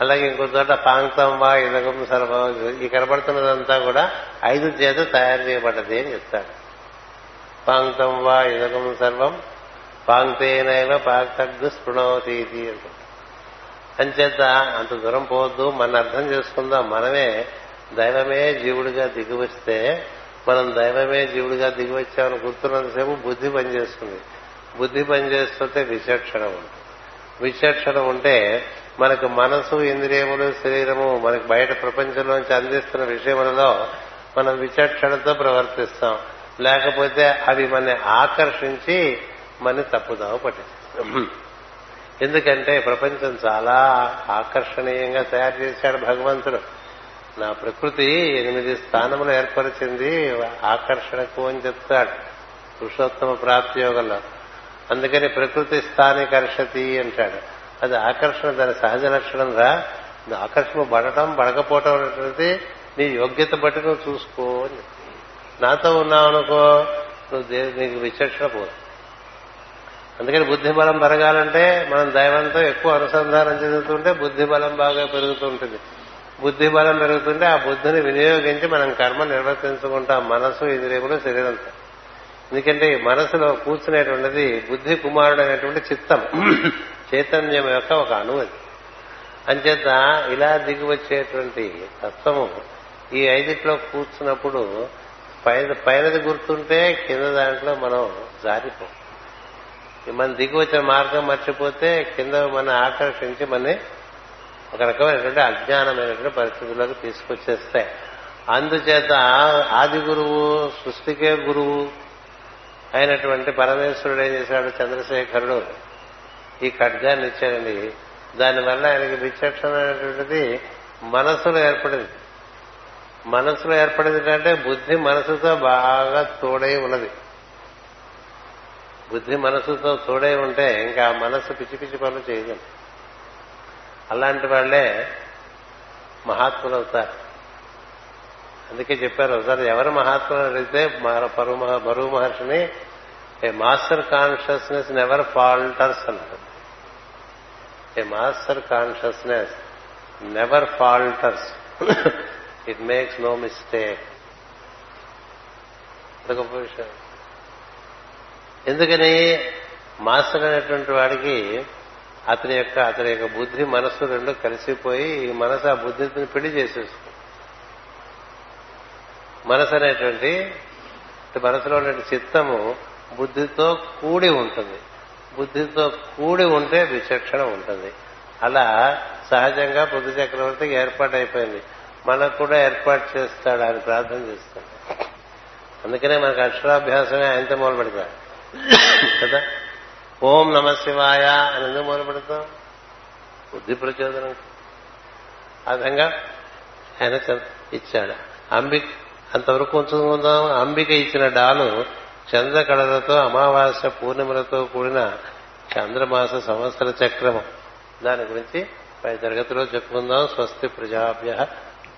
అలాగే ఇంకో చోట పాంక్తం వా ఇదగం సర్వం ఈ కనబడుతున్నదంతా కూడా ఐదు చేత తయారు చేయబడ్డది అని చెప్తాడు. పాంక్తం వా ఇదగం సర్వం పాంక్తేనైవ పాక్తగ్గు స్పృణవతి అంటారు. అంచేత అంత దూరం పోవద్దు మనం అర్థం చేసుకుందాం. మనమే దైవమే జీవుడిగా దిగువస్తే మనం దైవమే జీవుడిగా దిగివచ్చామని గుర్తున్నంతసేపు బుద్ధి పనిచేస్తుంది. బుద్ధి పనిచేస్తుంటే విచక్షణ ఉంటుంది. విచక్షణ ఉంటే మనకు మనసు ఇంద్రియములు శరీరము మనకు బయట ప్రపంచంలోంచి అందిస్తున్న విషయములలో మనం విచక్షణతో ప్రవర్తిస్తాం. లేకపోతే అవి మన ఆకర్షించి మన తప్పుదావ పట్టిస్తాం ఎందుకంటే ప్రపంచం చాలా ఆకర్షణీయంగా తయారు చేశాడు భగవంతుడు. నా ప్రకృతి ఎనిమిది స్థానములు ఏర్పరిచింది ఆకర్షణకు అని చెప్తాడు పురుషోత్తమ ప్రాప్తి యోగంలో. అందుకని ప్రకృతి స్థానికర్షతి అంటాడు. అది ఆకర్షణ దాని సహజ లక్షణం రా. ఆకర్షణ పడటం పడకపోవటం అనేటువంటి నీ యోగ్యత బట్టి నువ్వు చూసుకో అని నాతో ఉన్నావు అనుకో నువ్వు నీకు విచక్షణ పోదు. అందుకని బుద్ధి బలం పెరగాలంటే మనం దైవంతో ఎక్కువ అనుసంధానం చెందుతుంటే బుద్ధి బలం బాగా పెరుగుతుంటుంది బుద్ధి బలం పెరుగుతుంటే ఆ బుద్ధిని వినియోగించి మనం కర్మ నిర్వర్తించుకుంటాం. మనసు ఇంద్రియములు శరీరంతో. ఎందుకంటే ఈ మనసులో కూర్చునేటువంటిది బుద్ధి కుమారుడు అనేటువంటి చిత్తం. చైతన్యం యొక్క ఒక అణువది అంచేత ఇలా దిగి వచ్చేటువంటి తత్వము ఈ ఐదిట్లో కూర్చున్నప్పుడు పైన పైనది గుర్తుంటే కింద దాంట్లో మనం జారిపోం. మన దిగి వచ్చిన మార్గం మర్చిపోతే కింద మన ఆకర్షించి మన ఒక రకమైనటువంటి అజ్ఞానమైనటువంటి పరిస్థితుల్లోకి తీసుకొచ్చేస్తాయి. అందుచేత ఆది గురువు సృష్టికే గురువు అయినటువంటి పరమేశ్వరుడు ఏం చేశాడు? చంద్రశేఖరుడు ఈ ఖడ్గాన్ని ఇచ్చాడండి. దానివల్ల ఆయనకి విచక్షణ అనేటువంటిది మనసులో ఏర్పడింది. మనసులో ఏర్పడింది అంటే బుద్ధి మనసుతో బాగా తోడై ఉన్నది. బుద్ధి మనసుతో తోడై ఉంటే ఇంకా మనసు పిచ్చి పిచ్చి పనులు చేయదు. అలాంటి వాళ్ళే మహాత్ములు అవుతారు అందుకే చెప్పారు ఒకసారి ఎవరు మహాత్ములు అడిగితే బరువు మహర్షిని a master consciousness never falters అన్నారు a master consciousness never falters. It makes no mistake అదొక విషయం ఎందుకని మాస్టర్ అనేటువంటి వాడికి అతని యొక్క అతని యొక్క బుద్ధి మనస్సు రెండు కలిసిపోయి ఈ మనసు ఆ బుద్ధిని పెళ్ళి చేసేస్తుంది మనసు అనేటువంటి మనసులో ఉన్న చిత్తము బుద్ధితో కూడి ఉంటుంది. బుద్ధితో కూడి ఉంటే విచక్షణ ఉంటుంది. అలా సహజంగా బుద్ధి చక్రవర్తికి ఏర్పాటు అయిపోయింది మనకు కూడా ఏర్పాటు చేస్తాడు ఆయన ప్రార్థన చేస్తాడు. అందుకనే మనకు అక్షరాభ్యాసమే ఆయనతో మొదలు పెడతాం కదా? ఓం నమ శివాయ అని ఎందుకు మొదలు పెడతాం బుద్ధి ప్రచోదనం. ఆ విధంగా ఆయన ఇచ్చాడు. అంబిక అంతవరకు ఉంచుకుందాం అంబిక ఇచ్చిన డాలు చంద్రకళలతో అమావాస్య పూర్ణిమలతో కూడిన చంద్రమాస సంవత్సర చక్రము. దాని గురించి పై తరగతిలో చెప్పుకుందాం. స్వస్తి ప్రజాభ్య